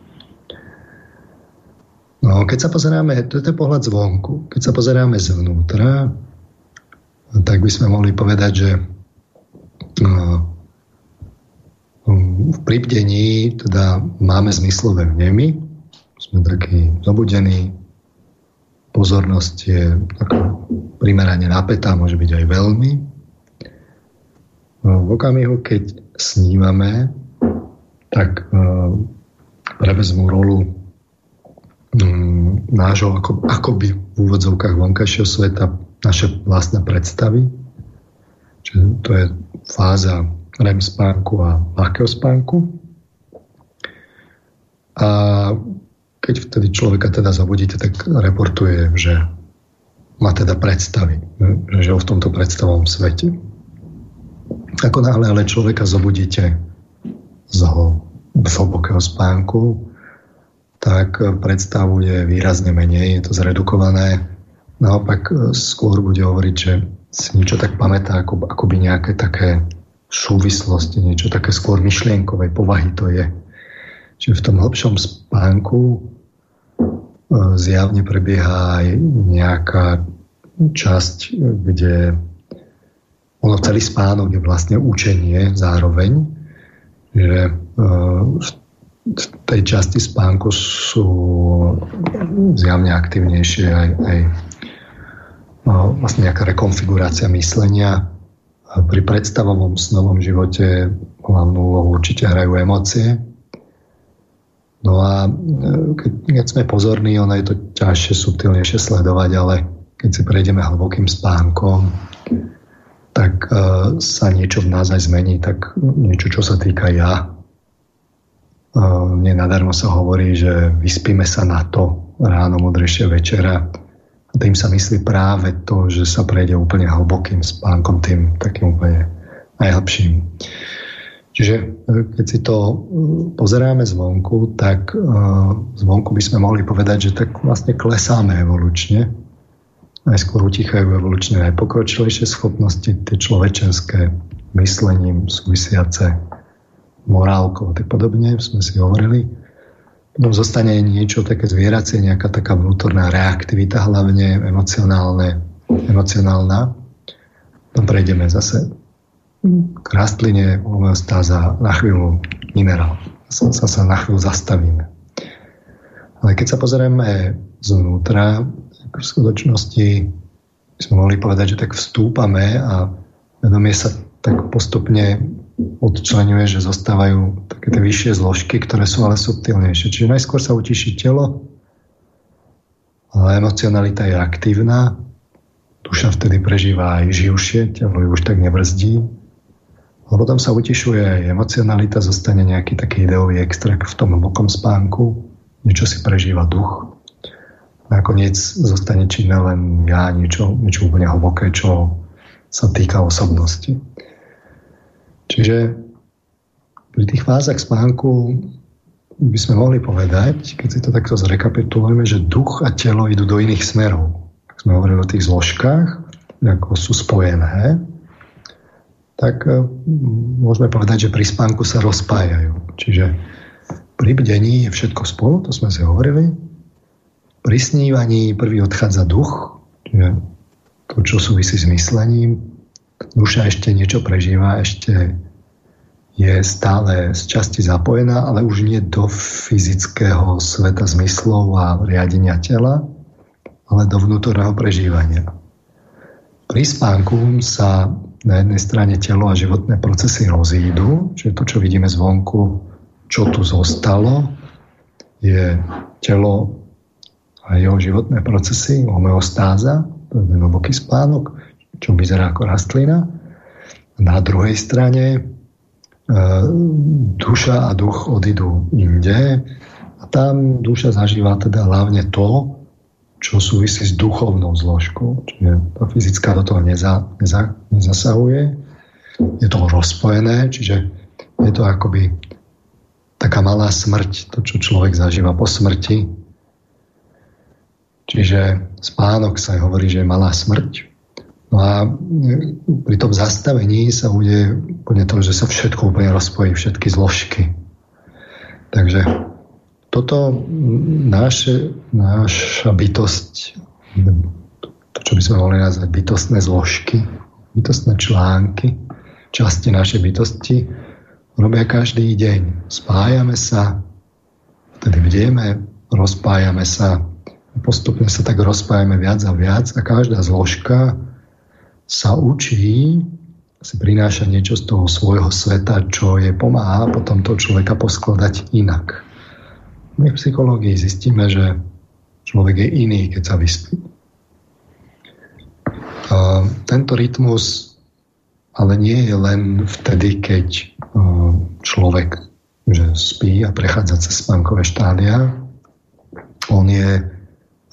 No, keď sa pozeráme, to je pohľad zvonku, keď sa pozeráme zvnútra, tak by sme mohli povedať, že no, v pribdení teda máme zmyslové vnemy, sme takí zobudení, pozornosť je primerane napätá, môže byť aj veľmi. No, v okamihu, keď snívame, tak uh, prevezmú rolu um, nášho ako, akoby v úvodzovkách vonkajšieho sveta naše vlastné predstavy. Čiže to je fáza REM spánku a ľahkého spánku. A keď vtedy človeka teda zabudíte, tak reportuje, že má teda predstavy, že žil v tomto predstavovom svete. Ako náhle ale človeka zobudíte z hlbokého spánku, tak predstavuje výrazne menej, je to zredukované. Naopak skôr bude hovoriť, že si niečo tak pamätá, ako, akoby nejaké také súvislosti, niečo také skôr myšlienkovej povahy to je. Čiže v tom hlbšom spánku zjavne prebieha aj nejaká časť, kde ono celý spánok je vlastne učenie zároveň, že e, v tej časti spánku sú zjavne aktivnejšie aj, aj no, vlastne nejaká rekonfigurácia myslenia. Pri predstavovom snovom živote hlavnú úlohu určite hrajú emócie. No a e, keď, sme pozorní, ono je to ťažšie, subtilnejšie sledovať, ale keď si prejdeme hlbokým spánkom, tak uh, sa niečo v nás aj zmení, tak niečo, čo sa týka ja, mne nadarmo sa hovorí, že vyspíme sa na to ráno, modrejšie večera. A tým sa myslí práve to, že sa prejde úplne hlbokým spánkom, tým takým úplne najhlbším. Čiže e, keď si to e, pozeráme zvonku, tak e, zvonku by sme mohli povedať, že tak vlastne klesáme evolučne. Najskôr utichajú evolučne najpokročilejšie schopnosti, tie človečenské myslením súvisiace morálkou a tak podobne, sme si hovorili. Potom zostane niečo také zvieracie, nejaká taká vnútorná reaktivita, hlavne emocionálne, emocionálna. Potom prejdeme zase k rastline, homeostáza, na chvíľu minerál. Sa, sa na chvíľu zastavíme. Ale keď sa pozrieme zvnútra, v skutočnosti by sme mohli povedať, že tak vstúpame a vedomie sa tak postupne odčlenuje, že zostávajú také tie vyššie zložky, ktoré sú ale subtilnejšie. Čiže najskôr sa utiší telo, ale emocionalita je aktívna, duša vtedy prežíva aj živšie, telo ju už tak nebrzdí. Ale potom sa utišuje aj emocionalita, zostane nejaký taký ideový extrakt v tom hlbokom spánku, niečo si prežíva duch. Nakoniec zostane činné len ja, niečo, niečo úplne hlboké, čo sa týka osobnosti. Čiže pri tých fázach spánku by sme mohli povedať, keď si to takto zrekapitulujeme, že duch a telo idú do iných smerov. Ak sme hovorili o tých zložkách, ako sú spojené, tak e, môžeme povedať, že pri spánku sa rozpájajú. Čiže pri bdení je všetko spolu, to sme si hovorili. Pri snívaní prvý odchádza duch, čiže to, čo súvisí s myslením, duša ešte niečo prežíva, ešte je stále z časti zapojená, ale už nie do fyzického sveta zmyslov a riadenia tela, ale do vnútorného prežívania. Pri spánku sa na jednej strane telo a životné procesy rozídu, čiže to, čo vidíme zvonku, čo tu zostalo, je telo a jeho životné procesy, homeostáza, to je hlboký spánok, čo vyzerá ako rastlina. Na druhej strane e, duša a duch odídu inde a tam duša zažíva teda hlavne to, čo súvisí s duchovnou zložkou. Čiže tá fyzická do toho neza, neza, nezasahuje. Je to rozpojené, čiže je to akoby taká malá smrť, to, čo človek zažíva po smrti. Čiže spánok sa hovorí, že je malá smrť. No a pri tom zastavení sa bude úplne to, že sa všetko úplne rozpojí, všetky zložky. Takže toto naše, naša bytosť, to, čo by sme mohli nazvať bytostné zložky, bytostné články, časti našej bytosti, robia každý deň. Spájame sa, vtedy vdieme, rozpájame sa, postupne sa tak rozpájame viac a viac a každá zložka sa učí, si prináša niečo z toho svojho sveta, čo je pomáha potom toho človeka poskladať inak. My v psychológii zistíme, že človek je iný, keď sa vyspí. A tento rytmus ale nie je len vtedy, keď človek že spí a prechádza cez spánkové štádia. On je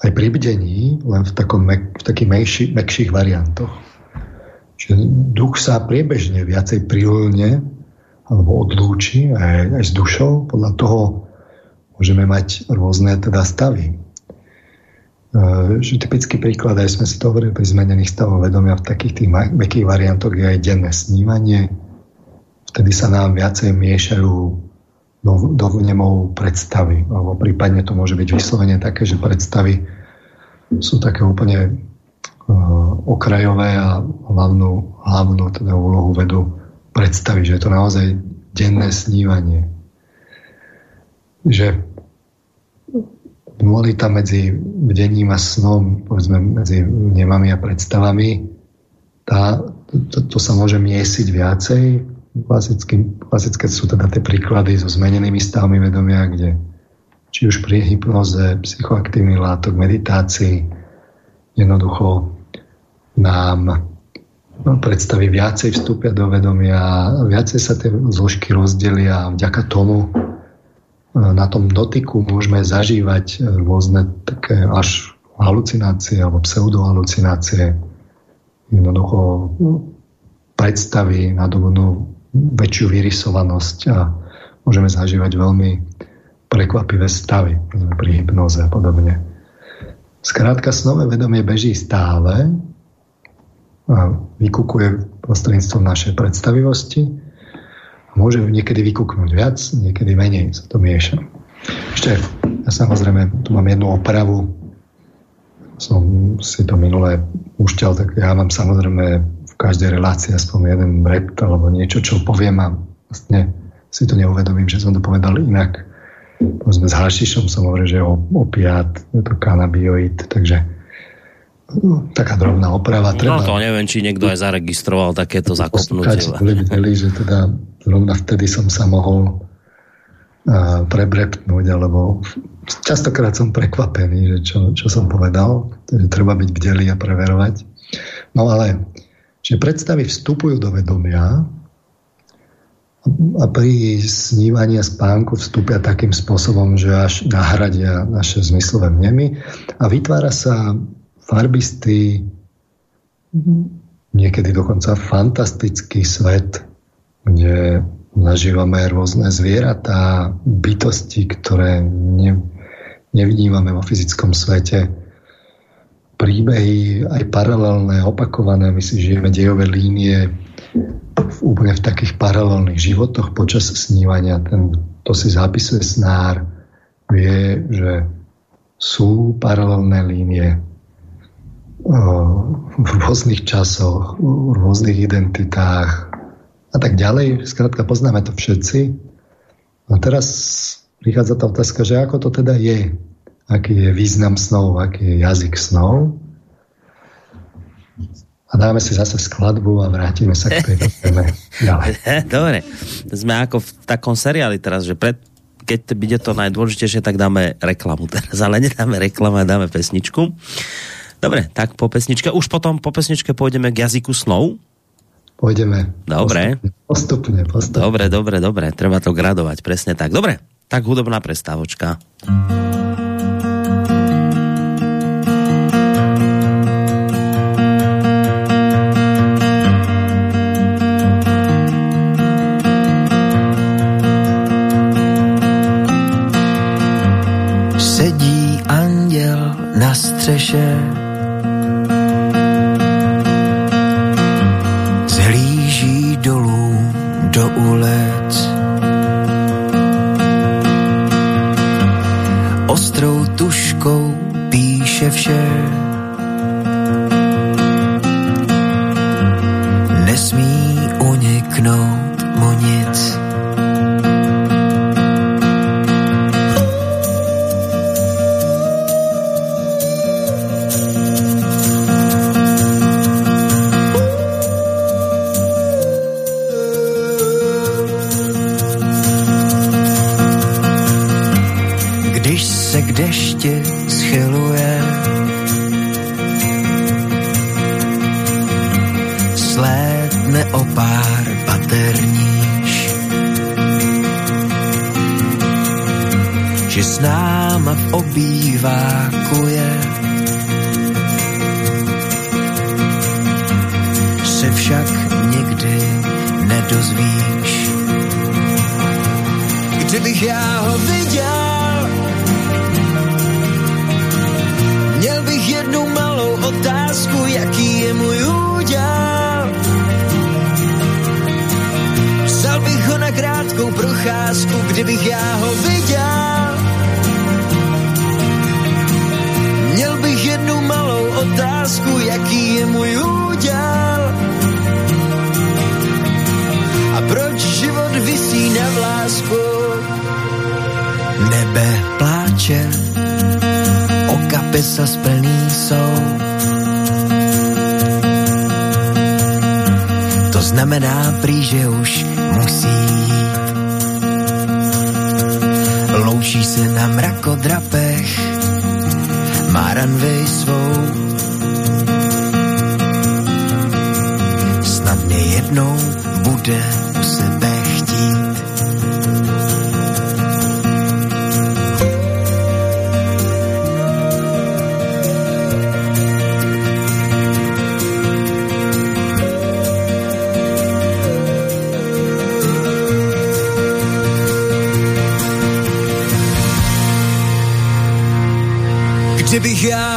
aj pri bdení, len v, takom, v takých mekších variantoch. Čiže duch sa priebežne viacej prilne alebo odlúči aj, aj s dušou podľa toho, môžeme mať rôzne teda stavy. E, že typický príklad, aj sme si to hovorili pri zmenených stavoch vedomia v takých tých mekých variantoch je aj denné snívanie. Vtedy sa nám viacej miešajú do, do vnemov predstavy. Alebo prípadne to môže byť vyslovene také, že predstavy sú také úplne uh, okrajové a hlavnú, hlavnú teda úlohu vedú predstavy, že je to naozaj denné snívanie. Že dualita medzi bdením a snom, povedzme medzi vnemami a predstavami, tá, to, to sa môže miesiť viacej. Klasicky, klasické sú teda tie príklady so zmenenými stavmi vedomia, kde či už pri hypnoze, psychoaktívnych látok, meditácii, jednoducho nám no, predstavy viacej vstúpia do vedomia, viacej sa tie zložky rozdelia a vďaka tomu na tom dotyku môžeme zažívať rôzne také až halucinácie alebo pseudohalucinácie. Jednoducho no, predstavy nadobudnú väčšiu vyrysovanosť a môžeme zažívať veľmi prekvapivé stavy pri hypnoze a podobne. Skrátka, snové vedomie beží stále a vykukuje prostredníctvom našej predstavivosti môže niekedy vykúknúť viac, niekedy menej sa to mieša. Ešte, ja samozrejme, tu mám jednu opravu, som si to minulé úšťal, tak ja mám samozrejme v každej relácii aspoň jeden rep alebo niečo, čo poviem a vlastne si to neuvedomím, že som to povedal inak. Povedzme s hašišom som hovoril, že je opiát, je to kanabioid, takže taká drobná oprava. No, treba... No to neviem, či niekto aj zaregistroval takéto zakopnutie. Videli, že teda zrovna vtedy som sa mohol uh, prebrepnúť, alebo častokrát som prekvapený, že čo, čo som povedal, že treba byť bdelý a preverovať. No ale, že predstavy vstupujú do vedomia a pri snívaní a spánku vstúpia takým spôsobom, že až nahradia naše zmyslové vnemy a vytvára sa farbistý, niekedy dokonca fantastický svet, kde zažívame rôzne zvieratá, bytosti, ktoré ne, nevnímame vo fyzickom svete. Príbehy aj paralelné, opakované, my si žijeme dejové línie v, úplne v takých paralelných životoch počas snívania. Ten, to si zapisuje snár, vie, že sú paralelné línie, v rôznych časoch, v rôznych identitách a tak ďalej. Skrátka poznáme to všetci. A teraz prichádza tá otázka, že ako to teda je, aký je význam snov, aký je jazyk snov. A dáme si zase skladbu a vrátime sa k tej téme ďalej. Dobre, sme ako v takom seriáli teraz, že pred, keď bude to najdôležitejšie, tak dáme reklamu teraz, ale nedáme reklamu dáme pesničku. Dobre, tak po pesničke. Už potom po pesničke pôjdeme k jazyku snov? Pôjdeme. Dobre. Postupne, postupne. Dobre, dobre, dobre. Treba to gradovať, presne tak. Dobre, tak hudobná prestávočka. Sedí anděl na střeše ulic. Ostrou tuškou píše vše, nesmí uniknout mu nic. Jednou bude sebe chtít. Kdybych já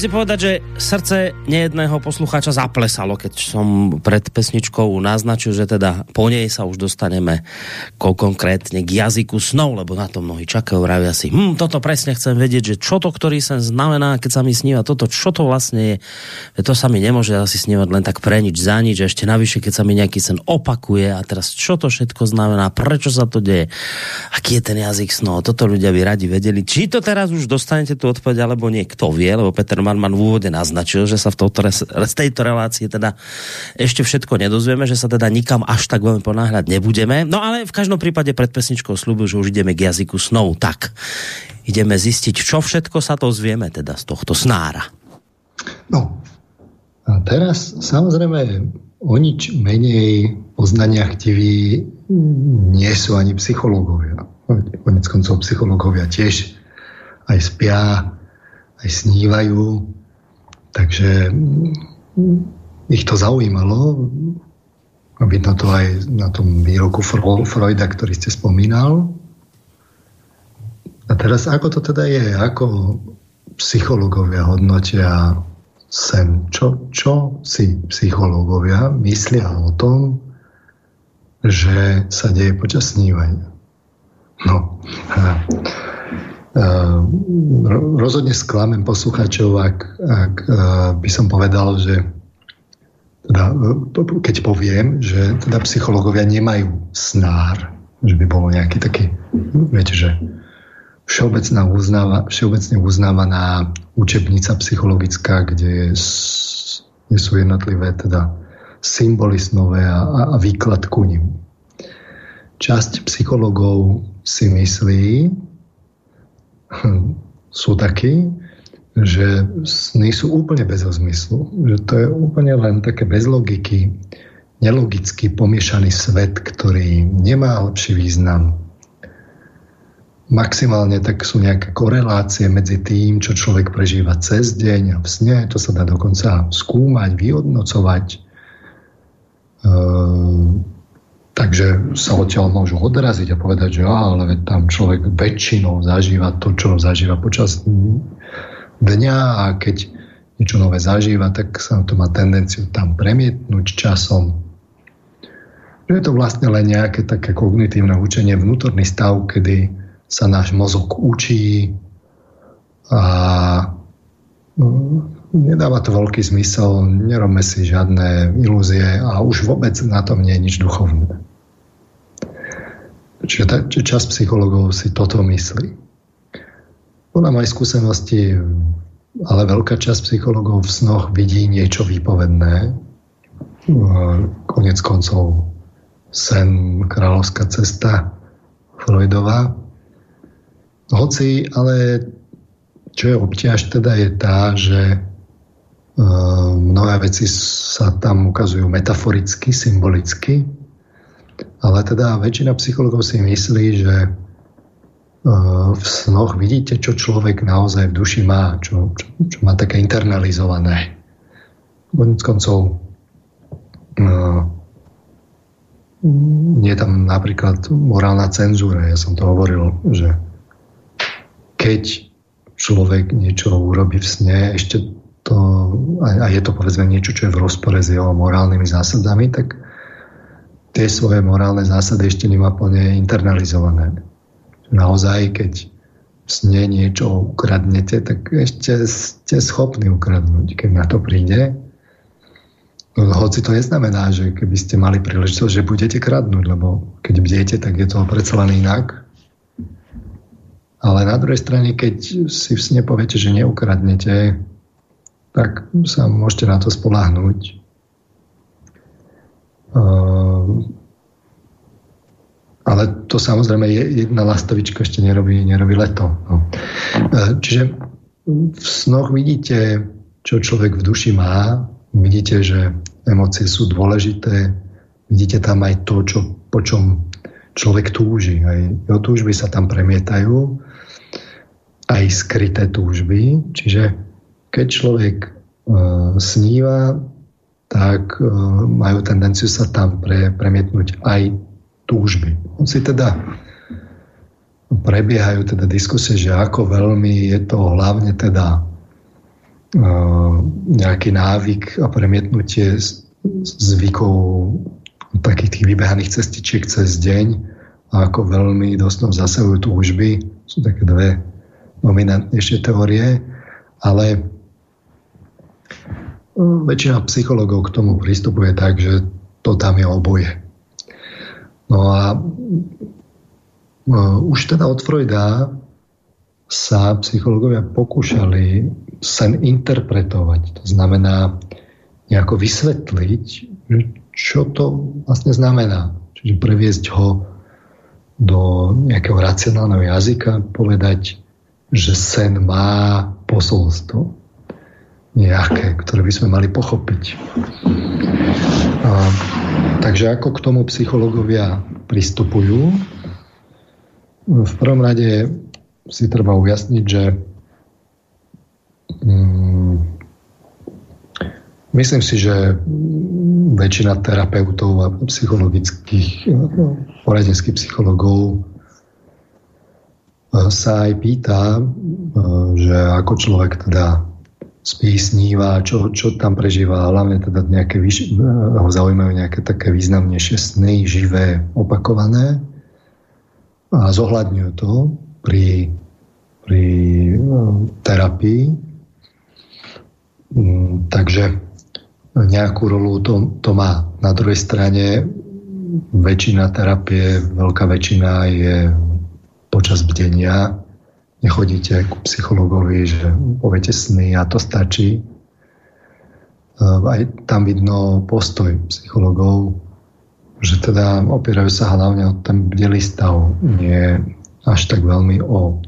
Dovolím si povedať, že srdce nejedného poslucháča zaplesalo, keď som pred pesničkou naznačil, že teda po nej sa už dostaneme konkrétne k jazyku snov, lebo na to mnohí čakajú, vravia si, hm, toto presne chcem vedieť, že čo to, ktorý sen znamená, keď sa mi sníva toto, čo to vlastne je. To sa mi nemôže asi snívať len tak pre nič, za nič, a ešte navyše, keď sa mi nejaký sen opakuje a teraz čo to všetko znamená, prečo sa to deje, aký je ten jazyk snov, toto ľudia by radi vedeli. Či to teraz už dostanete tu odpoveď, alebo nie, kto vie, lebo Peter Manman v úvode naznačil, že sa v touto, z tejto relácie teda ešte všetko nedozvieme, že sa teda nikam až tak veľmi ponáhľať nebudeme. No ale v každom prípade pred pesničkou slúbil, že už ideme k jazyku snov. Tak, ideme zistiť, čo všetko sa to zvieme teda z tohto snára. No, a teraz samozrejme o nič menej poznania chtiví nie sú ani psychológovia. Konec koncov psychológovia tiež aj spia, aj snívajú, takže ich to zaujímalo. Vidno to aj na tom výroku Freuda, ktorý ste spomínal. A teraz ako to teda je? Ako psychológovia hodnotia sen? Čo, čo si psychológovia myslia o tom, že sa deje počas snívania? No, a rozhodne sklamem posluchačov, ak, ak by som povedal, že keď poviem, že teda psychológovia nemajú snár, že by bolo nejaký taký, viete, že všeobecná uznáva, všeobecne uznávaná učebnica psychologická, kde, kde sú jednotlivé teda symboly snové a, a výklad ku nim. Časť psychologov si myslí, sú takí, že sny sú úplne bez zmyslu, že to je úplne len také bez logiky, nelogicky pomiešaný svet, ktorý nemá lepší význam. Maximálne tak sú nejaké korelácie medzi tým, čo človek prežíva cez deň a v sne, to sa dá dokonca skúmať, vyhodnocovať. Ehm, Takže sa odtiaľ môžu odraziť a povedať, že á, ale tam človek väčšinou zažíva to, čo zažíva počas dňa a keď niečo nové zažíva, tak sa to má tendenciu tam premietnúť časom. Je to vlastne len nejaké také kognitívne učenie, vnútorný stav, kedy sa náš mozog učí a nedáva to veľký zmysel, nerobme si žiadne ilúzie a už vôbec na tom nie je nič duchovné. Čiže ta, časť psychologov si toto myslí. Podľa mojej skúsenosti, ale veľká časť psychologov v snoch vidí niečo výpovedné. Konec koncov sen Kráľovská cesta Freudová. Hoci, ale čo je obťaž teda je tá, že e, mnohé veci sa tam ukazujú metaforicky, symbolicky, ale teda väčšina psychologov si myslí, že e, v snoch vidíte, čo človek naozaj v duši má, čo, čo, čo má také internalizované. Konec koncov nie je tam napríklad morálna cenzúra. Ja som to hovoril, že keď človek niečo urobí v sne, ešte to, a je to povedzme niečo, čo je v rozpore s jeho morálnymi zásadami, tak tie svoje morálne zásady ešte nemá plne internalizované. Naozaj, keď sne niečo ukradnete, tak ešte ste schopní ukradnúť, keď na to príde hoci to neznamená, že keby ste mali príležitosť, že budete kradnúť, lebo keď bdete, tak je to predsa len inak. Ale na druhej strane, keď si v sne poviete, že neukradnete, tak sa môžete na to spolahnúť. Uh, ale to samozrejme je, jedna lastovička ešte nerobí, nerobí leto. No. Uh, čiže v snoch vidíte, čo človek v duši má, Vidíte, že emócie sú dôležité. Vidíte tam aj to, čo, po čom človek túži. Aj jeho túžby sa tam premietajú. Aj skryté túžby. Čiže keď človek e, sníva, tak e, majú tendenciu sa tam pre, premietnúť aj túžby. Hoci teda prebiehajú teda diskusie, že ako veľmi je to hlavne teda nejaký návyk a premietnutie zvykov takých tých vybehaných cestičiek cez deň a ako veľmi dosť zasahujú túžby. Sú také dve dominantnejšie teórie, ale väčšina psychologov k tomu pristupuje tak, že to tam je oboje. No a už teda od Freuda sa psychológovia pokúšali sen interpretovať. To znamená nejako vysvetliť, čo to vlastne znamená. Čiže previesť ho do nejakého racionálneho jazyka, povedať, že sen má posolstvo nejaké, ktoré by sme mali pochopiť. A, takže ako k tomu psychológovia pristupujú? V prvom rade si treba ujasniť, že mm, myslím si, že väčšina terapeutov a psychologických, poradenských psychologov eh, sa aj pýta, eh, že ako človek teda spí, sníva, čo, čo tam prežíva, hlavne teda nejaké, ho zaujímajú nejaké také významnejšie sny, živé, opakované a zohľadňujú to pri pri no, terapii. Mm, takže nejakú rolu to, to má. Na druhej strane väčšina terapie, veľká väčšina je počas bdenia. Nechodíte ku psychologovi, že poviete sny a to stačí. Aj tam vidno postoj psychologov, že teda opierajú sa hlavne o ten bdelý stav, nie až tak veľmi o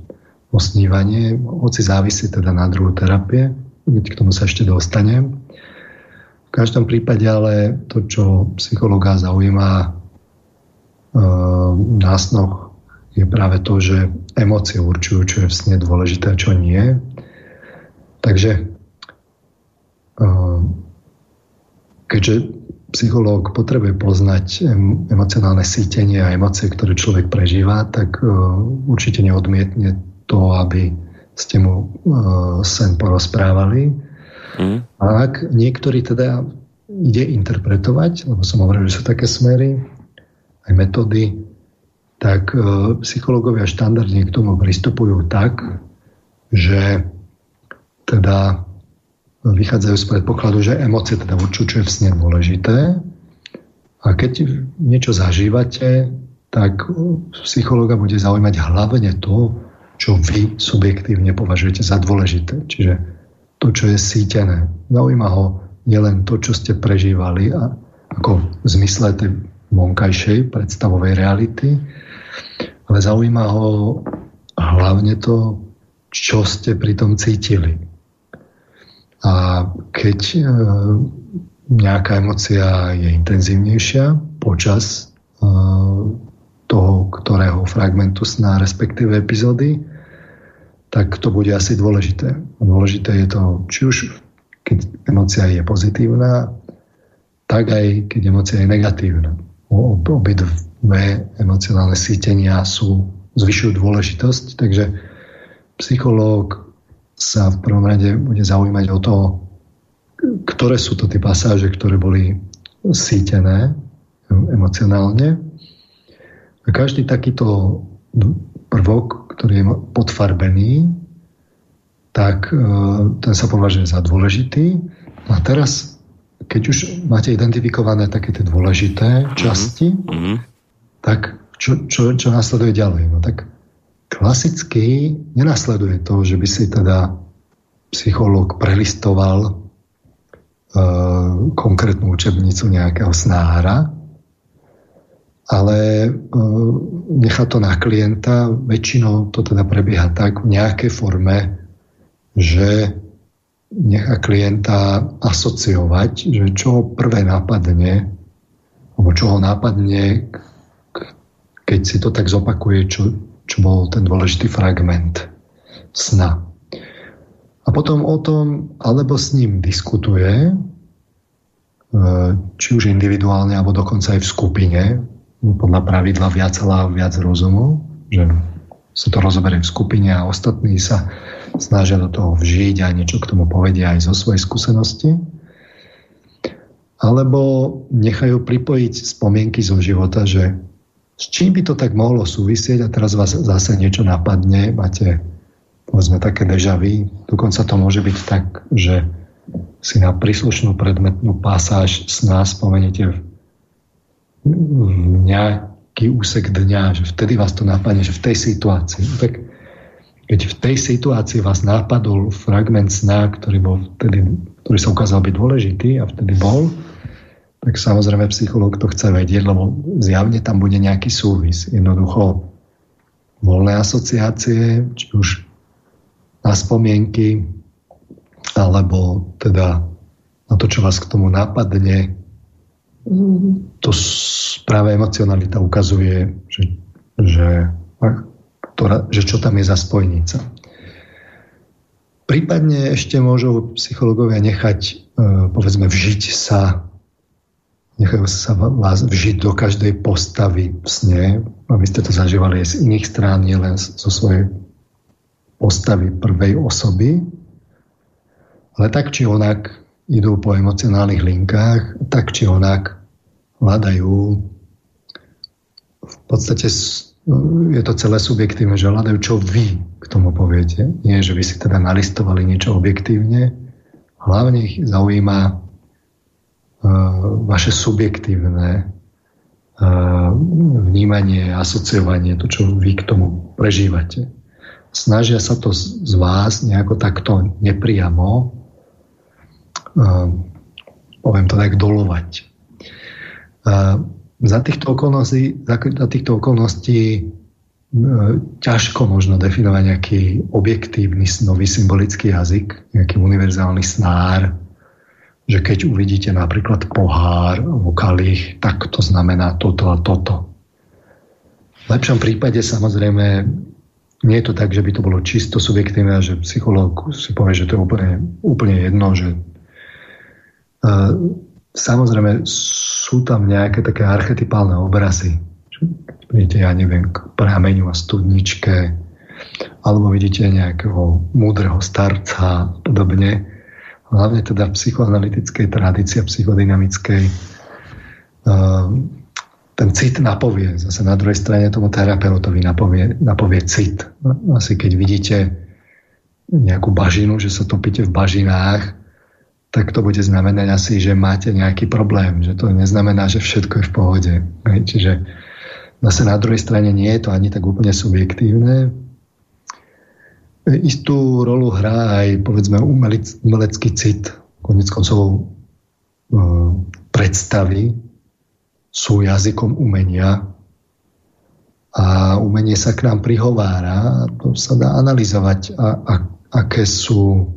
o snívanie, hoci závisí teda na druhu terapie, keď k tomu sa ešte dostanem. V každom prípade ale to, čo psychologa zaujíma e, na snoch, je práve to, že emócie určujú, čo je v sne dôležité a čo nie. Takže e, keďže psychológ potrebuje poznať emocionálne sítenie a emócie, ktoré človek prežíva, tak e, určite neodmietne to, aby ste mu uh, sen porozprávali. Mm. A ak niektorí teda ide interpretovať, lebo som hovoril, že sú také smery, aj metódy, tak uh, psychológovia štandardne k tomu pristupujú tak, že teda vychádzajú z predpokladu, že emócie teda určujú, čo je v sne dôležité. A keď niečo zažívate, tak psychologa bude zaujímať hlavne to, čo vy subjektívne považujete za dôležité. Čiže to, čo je sítené. Zaujíma ho nielen to, čo ste prežívali a ako v zmysle tej vonkajšej predstavovej reality, ale zaujíma ho hlavne to, čo ste pri tom cítili. A keď e, nejaká emocia je intenzívnejšia počas e, toho, ktorého fragmentu sna, respektíve epizódy, tak to bude asi dôležité. Dôležité je to, či už keď emocia je pozitívna, tak aj keď emocia je negatívna. Obidve emocionálne sítenia sú, zvyšujú dôležitosť, takže psychológ sa v prvom rade bude zaujímať o to, ktoré sú to tie pasáže, ktoré boli sítené emocionálne. A každý takýto prvok, ktorý je podfarbený, tak e, ten sa považuje za dôležitý. A teraz, keď už máte identifikované také tie dôležité časti, mm-hmm. Tak čo, čo, čo následuje ďalej? No tak klasicky nenasleduje to, že by si teda psychológ prelistoval e, konkrétnu učebnicu nejakého snára, ale uh, nechá to na klienta. Väčšinou to teda prebieha tak v nejakej forme, že nechá klienta asociovať, že čo ho prvé napadne, alebo čo ho napadne, keď si to tak zopakuje, čo, čo bol ten dôležitý fragment sna. A potom o tom, alebo s ním diskutuje, e, či už individuálne, alebo dokonca aj v skupine, podľa pravidla viac a viac rozumu, že sa to rozoberie v skupine a ostatní sa snažia do toho vžiť a niečo k tomu povedia aj zo svojej skúsenosti. Alebo nechajú pripojiť spomienky zo života, že s čím by to tak mohlo súvisieť a teraz vás zase niečo napadne, máte povedzme také dežavy, dokonca to môže byť tak, že si na príslušnú predmetnú pasáž s nás spomeniete nejaký úsek dňa, že vtedy vás to napadne, že v tej situácii. No tak keď v tej situácii vás napadol fragment sna, ktorý, bol vtedy, ktorý sa ukázal byť dôležitý a vtedy bol, tak samozrejme psychológ to chce vedieť, lebo zjavne tam bude nejaký súvis. Jednoducho voľné asociácie, či už na spomienky, alebo teda na to, čo vás k tomu napadne, to práve emocionalita ukazuje, že, že, ktorá, že čo tam je za spojnica. Prípadne ešte môžu psychológovia nechať, e, povedzme, vžiť sa nechajú sa vás vžiť do každej postavy v sne. A vy ste to zažívali aj z iných strán, nielen zo svojej postavy prvej osoby. Ale tak či onak idú po emocionálnych linkách, tak či onak hľadajú v podstate je to celé subjektívne, že hľadajú, čo vy k tomu poviete. Nie, že vy si teda nalistovali niečo objektívne. Hlavne ich zaujíma vaše subjektívne vnímanie, asociovanie, to, čo vy k tomu prežívate. Snažia sa to z vás nejako takto nepriamo poviem to tak, dolovať. Za týchto okolností, za týchto okolností e, ťažko možno definovať nejaký objektívny nový symbolický jazyk, nejaký univerzálny snár, že keď uvidíte napríklad pohár alebo kalich, tak to znamená toto a toto. V lepšom prípade samozrejme nie je to tak, že by to bolo čisto subjektívne že psychológ si povie, že to je úplne, úplne jedno, že uh, Samozrejme, sú tam nejaké také archetypálne obrazy. Vidíte, ja neviem, k prameňu a studničke, alebo vidíte nejakého múdreho starca a podobne. Hlavne teda psychoanalytickej tradícii a psychodynamickej ehm, ten cit napovie. Zase na druhej strane tomu terapeutovi napovie, napovie cit. Asi keď vidíte nejakú bažinu, že sa topíte v bažinách, tak to bude znamenať asi, že máte nejaký problém, že to neznamená, že všetko je v pohode. Čiže zase na druhej strane nie je to ani tak úplne subjektívne. Istú rolu hrá aj povedzme umelec, umelecký cit. Konec koncov e, predstavy sú jazykom umenia a umenie sa k nám prihovára. To sa dá analyzovať, a, a, aké sú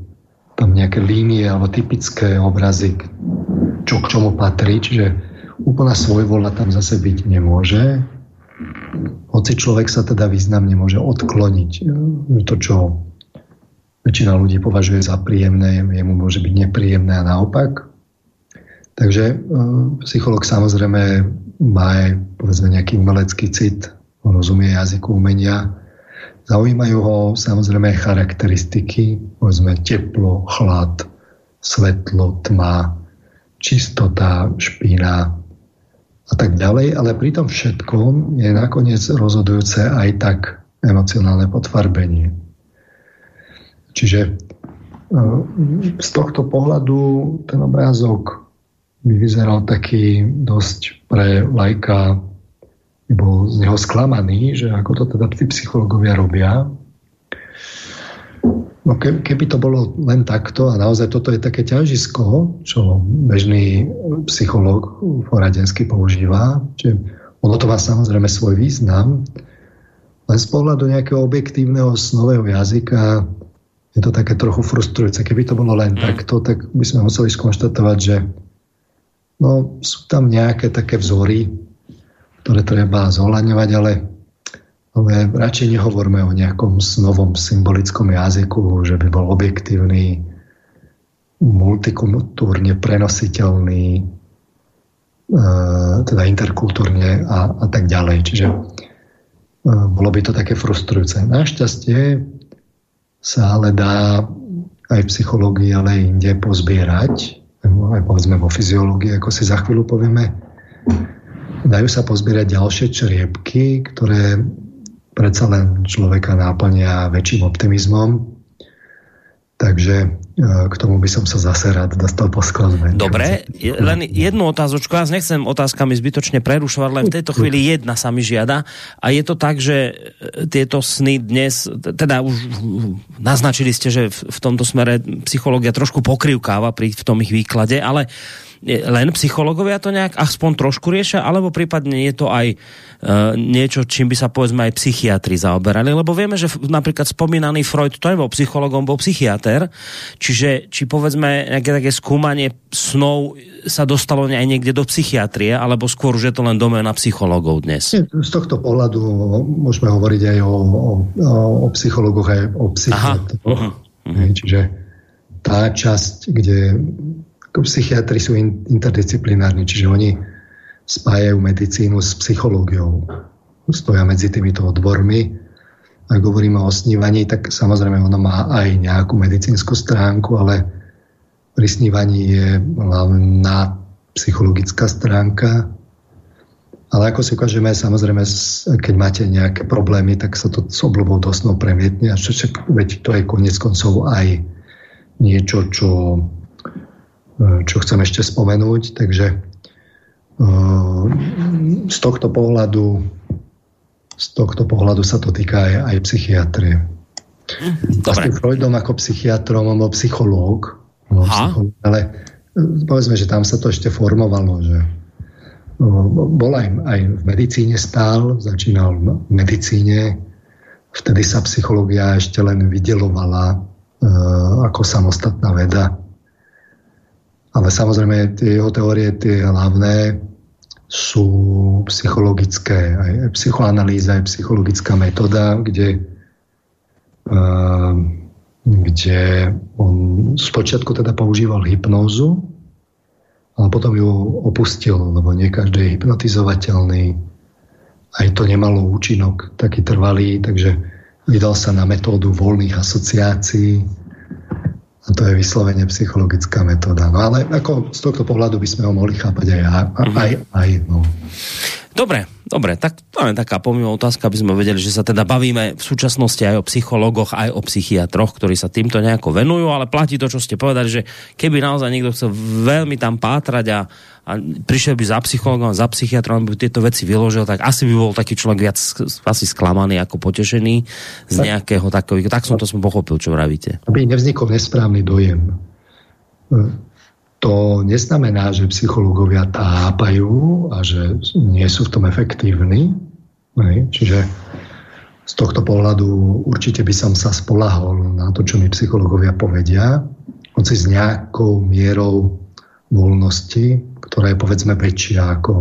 tam nejaké línie alebo typické obrazy, čo k čomu patrí, čiže úplná svojvola tam zase byť nemôže. Hoci človek sa teda významne môže odkloniť. To, čo väčšina ľudí považuje za príjemné, jemu môže byť nepríjemné a naopak. Takže e, psycholog samozrejme má aj povedzme nejaký umelecký cit, rozumie jazyku umenia, Zaujímajú ho samozrejme charakteristiky, povedzme teplo, chlad, svetlo, tma, čistota, špína a tak ďalej, ale pri tom všetkom je nakoniec rozhodujúce aj tak emocionálne potfarbenie. Čiže e, z tohto pohľadu ten obrázok by vyzeral taký dosť pre lajka bol z neho sklamaný, že ako to teda tí psychológovia robia. No ke, keby to bolo len takto a naozaj toto je také ťažisko, čo bežný psychológ poradenský používa, čiže ono to má samozrejme svoj význam, len z pohľadu nejakého objektívneho snového jazyka je to také trochu frustrujúce. Keby to bolo len mm. takto, tak by sme museli skonštatovať, že no, sú tam nejaké také vzory, ktoré treba zohľadňovať, ale, ale radšej nehovorme o nejakom novom symbolickom jazyku, že by bol objektívny, multikultúrne prenositeľný, e, teda interkultúrne a, a tak ďalej. Čiže e, bolo by to také frustrujúce. Našťastie sa ale dá aj v psychológii, ale aj inde pozbierať, aj povedzme vo fyziológii, ako si za chvíľu povieme, dajú sa pozbierať ďalšie čriepky, ktoré predsa len človeka náplnia väčším optimizmom. Takže e, k tomu by som sa zase rád dostal po skladbe. Dobre, len jednu otázočku, ja nechcem otázkami zbytočne prerušovať, len v tejto chvíli jedna sa mi žiada a je to tak, že e, tieto sny dnes, teda už naznačili ste, že v tomto smere psychológia trošku pokrivkáva pri v tom ich výklade, ale len psychológovia to nejak aspoň trošku riešia, alebo prípadne je to aj e, niečo, čím by sa povedzme aj psychiatri zaoberali, lebo vieme, že napríklad spomínaný Freud to nebol psychologom, bol psychiatr, čiže či povedzme nejaké také skúmanie snov sa dostalo aj niekde do psychiatrie, alebo skôr už je to len doména psychológov dnes? Z tohto pohľadu môžeme hovoriť aj o, o, o psychologoch, aj o psychiatroch. Čiže tá časť, kde psychiatri sú interdisciplinárni, čiže oni spájajú medicínu s psychológiou. Stoja medzi týmito odbormi. Ak hovoríme o snívaní, tak samozrejme ono má aj nejakú medicínsku stránku, ale pri snívaní je hlavná psychologická stránka. Ale ako si ukážeme, samozrejme, keď máte nejaké problémy, tak sa to s obľubou dosnou premietne. A čo, veď to je konec koncov aj niečo, čo čo chcem ešte spomenúť. Takže e, z tohto pohľadu z tohto pohľadu sa to týka aj, aj psychiatrie. Vlastne Freudom ako psychiatrom, on bol psychológ, bol psychológ, ale e, povedzme, že tam sa to ešte formovalo, že bol aj, aj v medicíne stál, začínal v medicíne, vtedy sa psychológia ešte len vydelovala ako samostatná veda ale samozrejme tie jeho teórie, tie hlavné, sú psychologické. Aj psychoanalýza je psychologická metóda, kde, uh, kde on spočiatku teda používal hypnózu, ale potom ju opustil, lebo nie každý je hypnotizovateľný. Aj to nemalo účinok taký trvalý, takže vydal sa na metódu voľných asociácií, a to je vyslovene psychologická metóda. No ale ako z tohto pohľadu by sme ho mohli chápať aj, aj, aj, aj no. Dobre, dobre, tak to je taká pomimo otázka, aby sme vedeli, že sa teda bavíme v súčasnosti aj o psychologoch, aj o psychiatroch, ktorí sa týmto nejako venujú, ale platí to, čo ste povedali, že keby naozaj niekto chcel veľmi tam pátrať a, a prišiel by za psychologom, za psychiatrom, aby tieto veci vyložil, tak asi by bol taký človek viac asi sklamaný ako potešený z nejakého takového. Tak som to som pochopil, čo vravíte. Aby nevznikol nesprávny dojem to neznamená, že psychológovia tápajú a že nie sú v tom efektívni. Čiže z tohto pohľadu určite by som sa spolahol na to, čo mi psychológovia povedia, hoci s nejakou mierou voľnosti, ktorá je povedzme väčšia ako,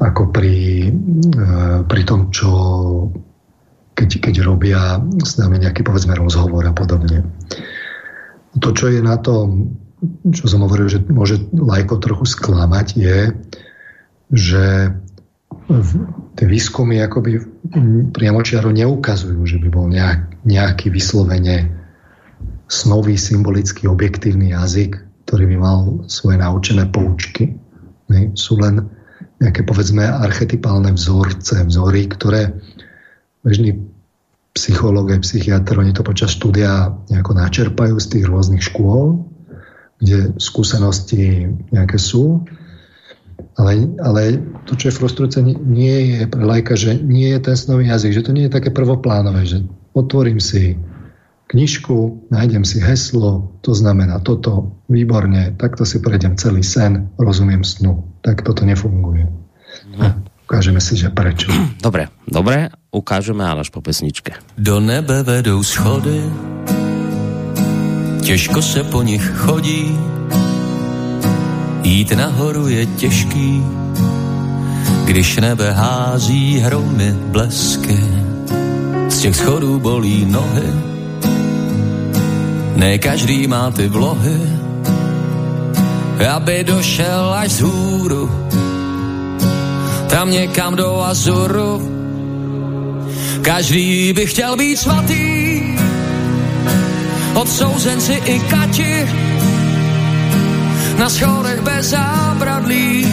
ako pri, e, pri tom, čo keď, keď robia s nami nejaký povedzme rozhovor a podobne. To, čo je na tom čo som hovoril, že môže lajko trochu sklamať, je, že tie výskumy akoby priamočiaro neukazujú, že by bol nejak, nejaký vyslovene snový, symbolický, objektívny jazyk, ktorý by mal svoje naučené poučky. Ne? Sú len nejaké, povedzme, archetypálne vzorce, vzory, ktoré bežný psychológ a psychiatr, oni to počas štúdia nejako načerpajú z tých rôznych škôl kde skúsenosti nejaké sú. Ale, ale to, čo je frustrujúce, nie je pre lajka, že nie je ten snový jazyk, že to nie je také prvoplánové, že otvorím si knižku, nájdem si heslo, to znamená toto, výborne, takto si prejdem celý sen, rozumiem snu. Tak toto nefunguje. No. Ukážeme si, že prečo. Dobre, dobre, ukážeme ale až po pesničke. Do nebe vedou schody, těžko se po nich chodí, jít nahoru je těžký, když nebe hází hromy blesky. Z těch schodů bolí nohy, ne každý má ty vlohy, aby došel až z hůru, tam někam do Azuru. Každý by chtěl být svatý, odsouzenci i kati na schodech bez zábradlí.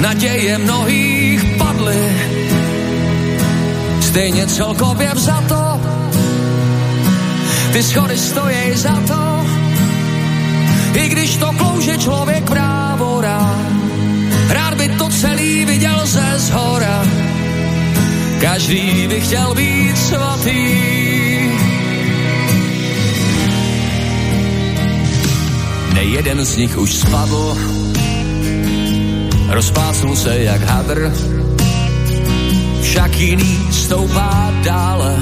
Naděje mnohých padly stejně celkově vzato ty schody stojí za to i když to klouže člověk právo rád. By to celý viděl ze zhora. Každý by chtěl být svatý. Nejeden z nich už spadl, rozpásnul se jak hadr, však jiný stoupá dále,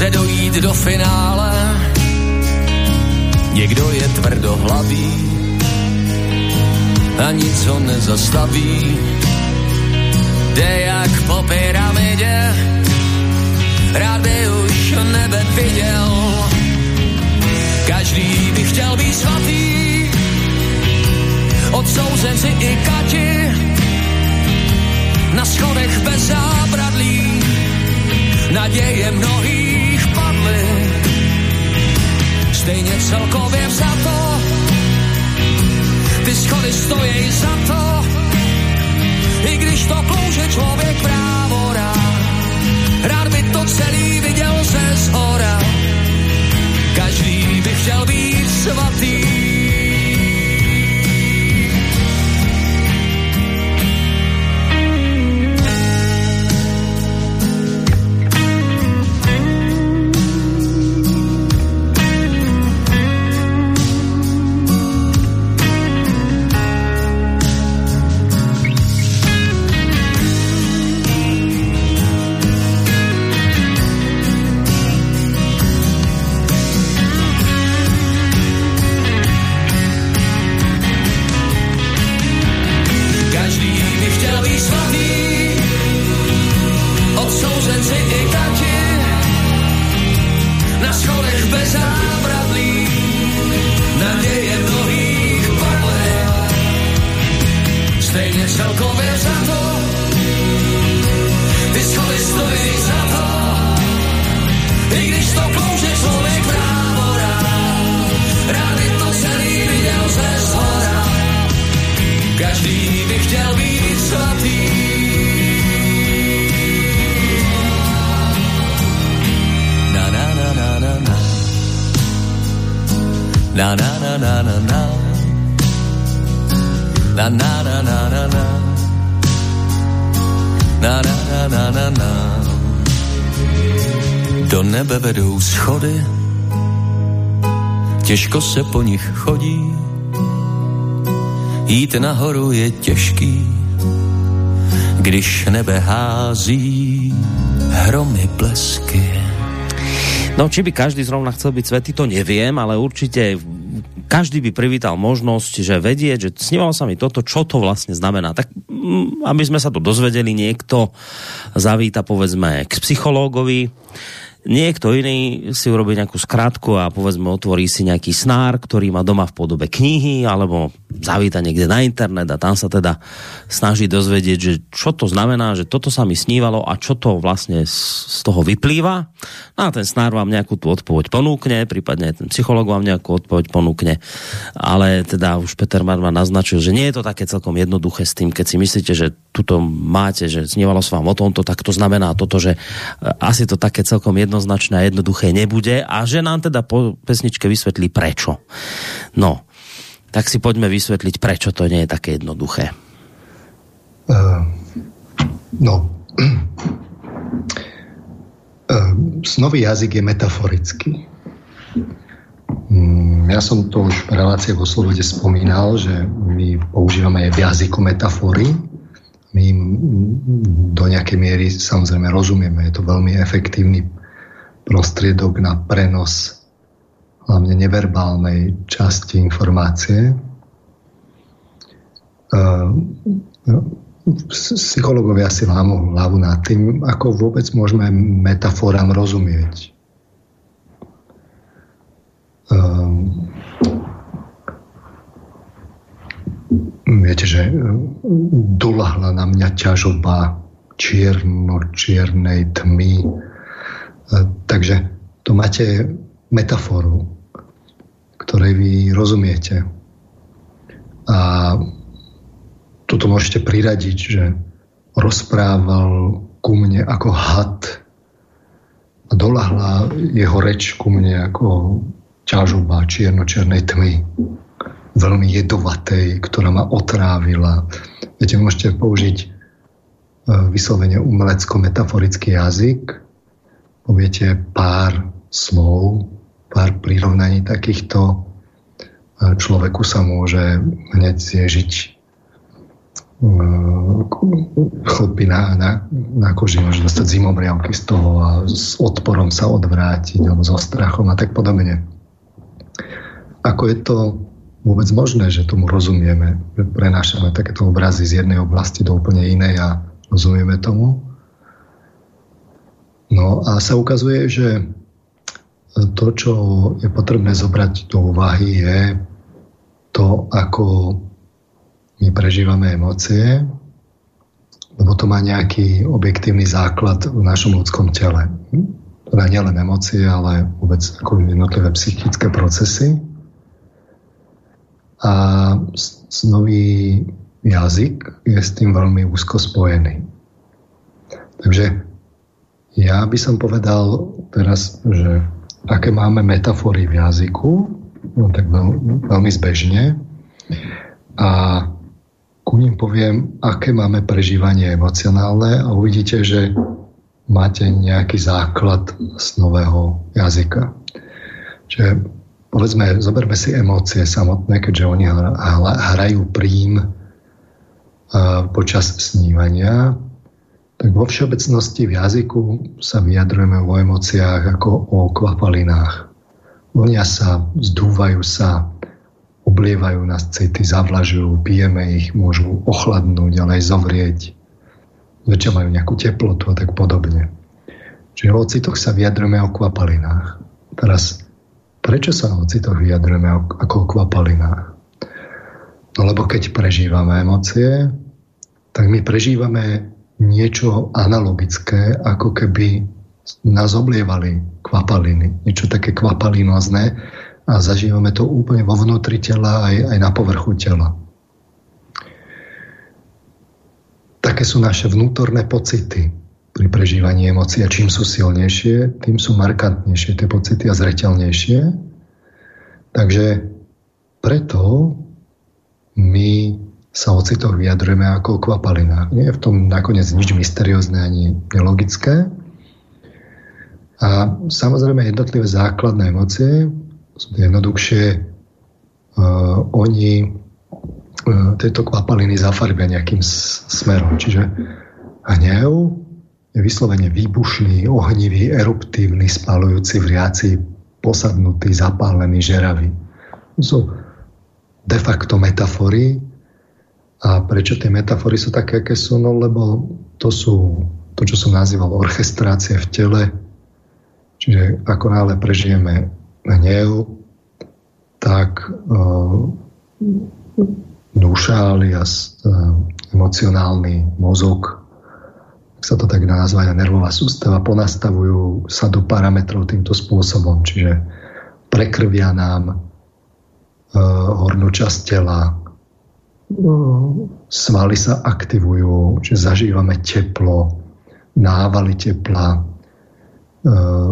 chce dojít do finále. Někdo je tvrdohlavý a nic ho nezastaví. Jde jak po pyramidě, rád by už nebe viděl, Každý by chtěl být svatý, odsouzenci i kati, na schodech bez zábradlí, naděje mnohých stejně celkově vzato, ty schody stojí za to, i když to klouže člověk právo rád, rád by to celý viděl ze zhora. Každý by chtěl být svatý. Se po nich chodí, jít nahoru je těžký, když nebe hází hromy blesky. No, či by každý zrovna chcel byť svetý, to neviem, ale určite každý by privítal možnosť, že vedieť, že snívalo sa mi toto, čo to vlastne znamená. Tak mm, aby sme sa to dozvedeli, niekto zavíta povedzme k psychológovi, Niekto iný si urobí nejakú skratku a povedzme otvorí si nejaký snár, ktorý má doma v podobe knihy alebo zavíta niekde na internet a tam sa teda snaží dozvedieť, že čo to znamená, že toto sa mi snívalo a čo to vlastne z toho vyplýva. No a ten snár vám nejakú tú odpoveď ponúkne, prípadne ten psycholog vám nejakú odpoveď ponúkne. Ale teda už Peter Marman naznačil, že nie je to také celkom jednoduché s tým, keď si myslíte, že tuto máte, že snívalo sa vám o tomto, tak to znamená toto, že asi to také celkom jednoznačné a jednoduché nebude a že nám teda po pesničke vysvetlí prečo. No, tak si poďme vysvetliť, prečo to nie je také jednoduché. Uh, no, snový jazyk je metaforický. Um, ja som to už v reláciách o slobode spomínal, že my používame v jazyku metafory, my im do nejakej miery samozrejme rozumieme. Je to veľmi efektívny prostriedok na prenos hlavne neverbálnej časti informácie. Psychológovia si lámu hlavu nad tým, ako vôbec môžeme metaforám rozumieť. Viete, že dolahla na mňa ťažoba čierno-čiernej tmy, Takže tu máte metaforu, ktorej vy rozumiete. A tuto môžete priradiť, že rozprával ku mne ako had a dolahla jeho reč ku mne ako ťažoba čierno-čiernej tmy veľmi jedovatej, ktorá ma otrávila. Viete, môžete použiť e, vyslovene umelecko-metaforický jazyk poviete pár slov, pár prirovnaní takýchto, človeku sa môže hneď zježiť chlpy na, na, koži, môže dostať zimobriavky z toho a s odporom sa odvrátiť alebo so strachom a tak podobne. Ako je to vôbec možné, že tomu rozumieme, že prenášame takéto obrazy z jednej oblasti do úplne inej a rozumieme tomu? No a sa ukazuje, že to, čo je potrebné zobrať do úvahy, je to, ako my prežívame emócie, lebo to má nejaký objektívny základ v našom ľudskom tele. Teda nielen emócie, ale vôbec ako jednotlivé psychické procesy. A snový jazyk je s tým veľmi úzko spojený. Takže ja by som povedal teraz, že aké máme metafory v jazyku, no tak veľ, veľmi zbežne. A ku ním poviem, aké máme prežívanie emocionálne a uvidíte, že máte nejaký základ z nového jazyka. Čiže povedzme, zoberme si emócie samotné, keďže oni hrajú prím počas snívania tak vo všeobecnosti v jazyku sa vyjadrujeme o emóciách ako o kvapalinách. Vlnia sa, zdúvajú sa, oblievajú nás city, zavlažujú, pijeme ich, môžu ochladnúť, ale aj zovrieť. Zväčša majú nejakú teplotu a tak podobne. Čiže o citoch sa vyjadrujeme o kvapalinách. Teraz, prečo sa o citoch vyjadrujeme ako o kvapalinách? No lebo keď prežívame emócie, tak my prežívame niečo analogické, ako keby nás oblievali kvapaliny, niečo také kvapalinozné a zažívame to úplne vo vnútri tela aj, aj na povrchu tela. Také sú naše vnútorné pocity pri prežívaní emócií a čím sú silnejšie, tým sú markantnejšie tie pocity a zreteľnejšie. Takže preto my sa o citoch vyjadrujeme ako o kvapalinách. Nie je v tom nakoniec nič mysteriózne ani nelogické. A samozrejme jednotlivé základné emócie jednoduchšie. Uh, oni uh, tieto kvapaliny zafarbia nejakým smerom. Čiže hnev je vyslovene výbušný, ohnivý, eruptívny, spalujúci, vriaci, posadnutý, zapálený, žeravý. Sú de facto metafory. A prečo tie metafory sú také, aké sú? No lebo to sú to, čo som nazýval orchestrácie v tele, Čiže ako náhle prežijeme hnev, tak duša alias uh, emocionálny mozog, ak sa to tak nazva, nervová sústava, ponastavujú sa do parametrov týmto spôsobom, čiže prekrvia nám uh, hornú časť tela, svaly sa aktivujú, že zažívame teplo, návaly tepla, Eh,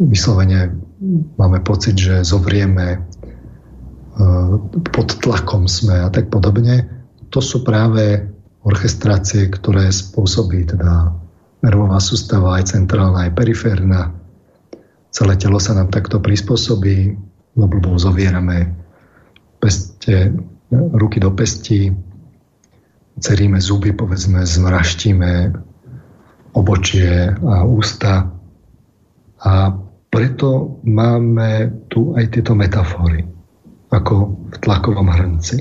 vyslovene máme pocit, že zovrieme, eh, pod tlakom sme a tak podobne. To sú práve orchestrácie, ktoré spôsobí teda nervová sústava, aj centrálna, aj periférna. Celé telo sa nám takto prispôsobí, lebo zovierame peste, ruky do pesti, ceríme zuby, povedzme, zmraštíme obočie a ústa a preto máme tu aj tieto metafory, ako v tlakovom hrnci.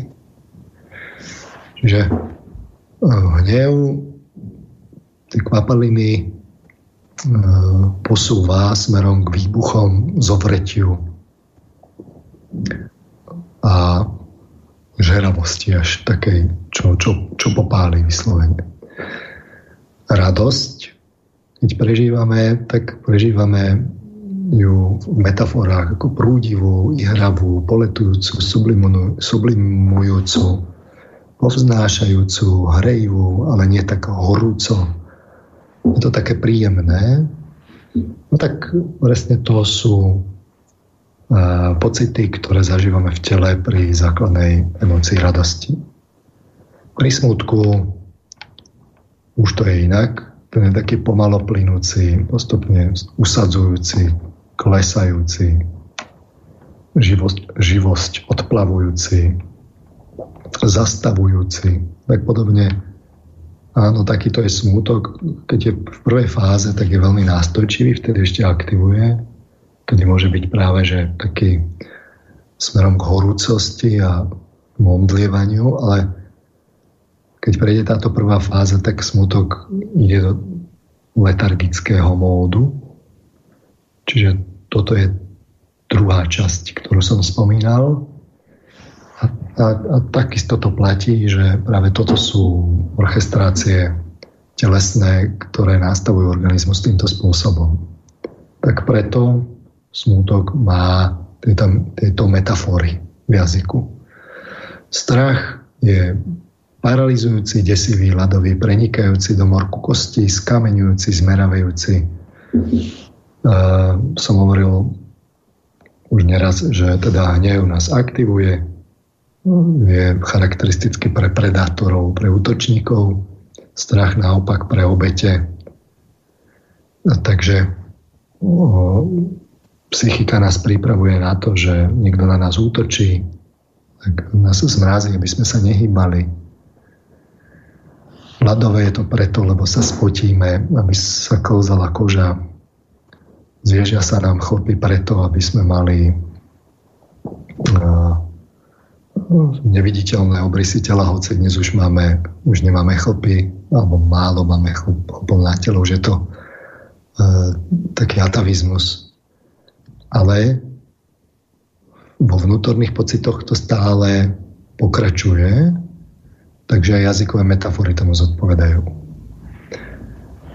Čiže eh, hnev, tie kvapaliny eh, posúva smerom k výbuchom, zovretiu a žeravosti až takej, čo, čo, čo popáli vyslovene. Radosť keď prežívame, tak prežívame ju v metaforách ako prúdivú, ihravú, poletujúcu, sublimujúcu, povznášajúcu, hrejivú, ale nie tak horúco. Je to také príjemné. No tak presne to sú pocity, ktoré zažívame v tele pri základnej emocii radosti. Pri smutku už to je inak ten je taký pomalo plynúci, postupne usadzujúci, klesajúci, živosť, živosť odplavujúci, zastavujúci, tak podobne. Áno, takýto je smútok. Keď je v prvej fáze, tak je veľmi nástojčivý, vtedy ešte aktivuje, kedy môže byť práve, že taký smerom k horúcosti a momdlievaniu, ale keď prejde táto prvá fáza, tak smutok ide do letargického módu. Čiže toto je druhá časť, ktorú som spomínal. A, a, a takisto to platí, že práve toto sú orchestrácie telesné, ktoré nastavujú organizmus týmto spôsobom. Tak preto smútok má tieto, tieto metafory v jazyku. Strach je paralizujúci, desivý, ľadový, prenikajúci do morku kosti, skameňujúci, zmeravajúci. Som hovoril už neraz, že teda hnev nás aktivuje, je charakteristický pre predátorov, pre útočníkov, strach naopak pre obete. Takže uh, psychika nás pripravuje na to, že niekto na nás útočí, tak nás zmrazí, aby sme sa nehýbali Ľadové je to preto, lebo sa spotíme, aby sa klzala koža. Zježia sa nám chlpy preto, aby sme mali uh, neviditeľné obrysy tela, hoci dnes už máme, už nemáme chlpy, alebo málo máme chlpov na telo, už je to uh, taký atavizmus. Ale vo vnútorných pocitoch to stále pokračuje Takže aj jazykové metafory tomu zodpovedajú.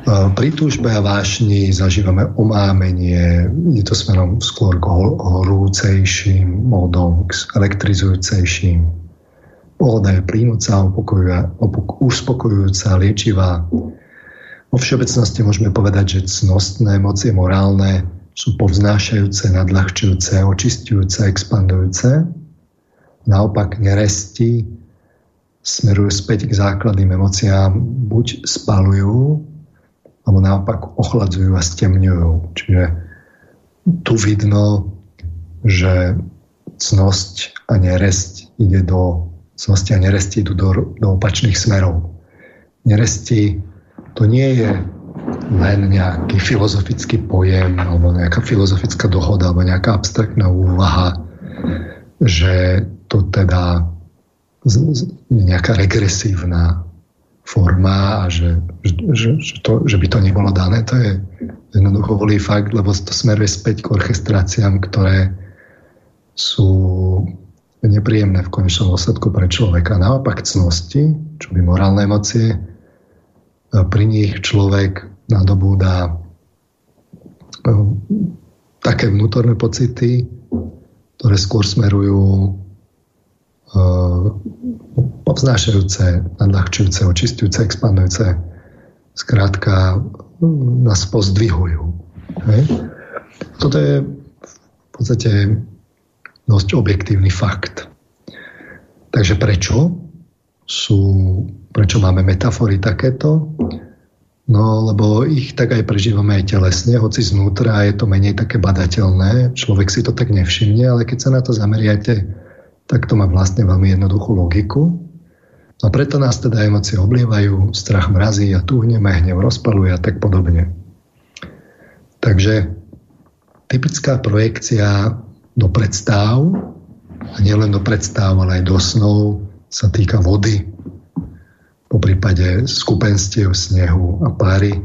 Pri túžbe a vášni zažívame omámenie, je to smerom skôr k horúcejším módom, k elektrizujúcejším. Pohoda je plínúca, uspokojujúca, liečivá. Vo všeobecnosti môžeme povedať, že cnostné emócie, morálne, sú povznášajúce, nadľahčujúce, očistujúce, expandujúce. Naopak neresti smerujú späť k základným emóciám, buď spalujú, alebo naopak ochladzujú a stemňujú. Čiže tu vidno, že cnosť a neresť ide do cnosti a neresti idú do, do opačných smerov. Neresti to nie je len nejaký filozofický pojem alebo nejaká filozofická dohoda alebo nejaká abstraktná úvaha, že to teda nejaká regresívna forma a že, že, že, to, že by to nebolo dané, to je jednoducho volý fakt, lebo to smeruje späť k orchestráciám, ktoré sú nepríjemné v konečnom dôsledku pre človeka. Naopak cnosti, čo by morálne emócie, pri nich človek nadobúda také vnútorné pocity, ktoré skôr smerujú Eh, povznášajúce, nadľahčujúce, očistujúce, expandujúce. Skrátka nás pozdvihujú. Hej? Toto je v podstate dosť objektívny fakt. Takže prečo sú, prečo máme metafory takéto? No, lebo ich tak aj prežívame aj telesne, hoci znútra je to menej také badateľné, človek si to tak nevšimne, ale keď sa na to zameriate tak to má vlastne veľmi jednoduchú logiku. A preto nás teda emócie oblievajú, strach mrazí a tuhneme, hnev rozpaluje a tak podobne. Takže typická projekcia do predstav, a nielen do predstav, ale aj do snov, sa týka vody, po prípade skupenstiev, snehu a páry.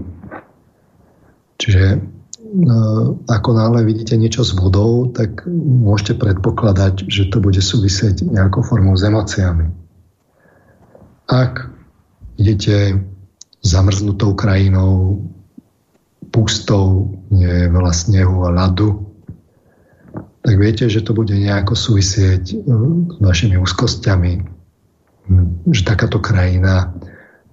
Čiže ako náhle vidíte niečo s vodou, tak môžete predpokladať, že to bude súvisieť nejakou formou s emóciami. Ak idete zamrznutou krajinou, pustou, nie je veľa snehu a ľadu, tak viete, že to bude nejako súvisieť e, s vašimi úzkosťami, že takáto krajina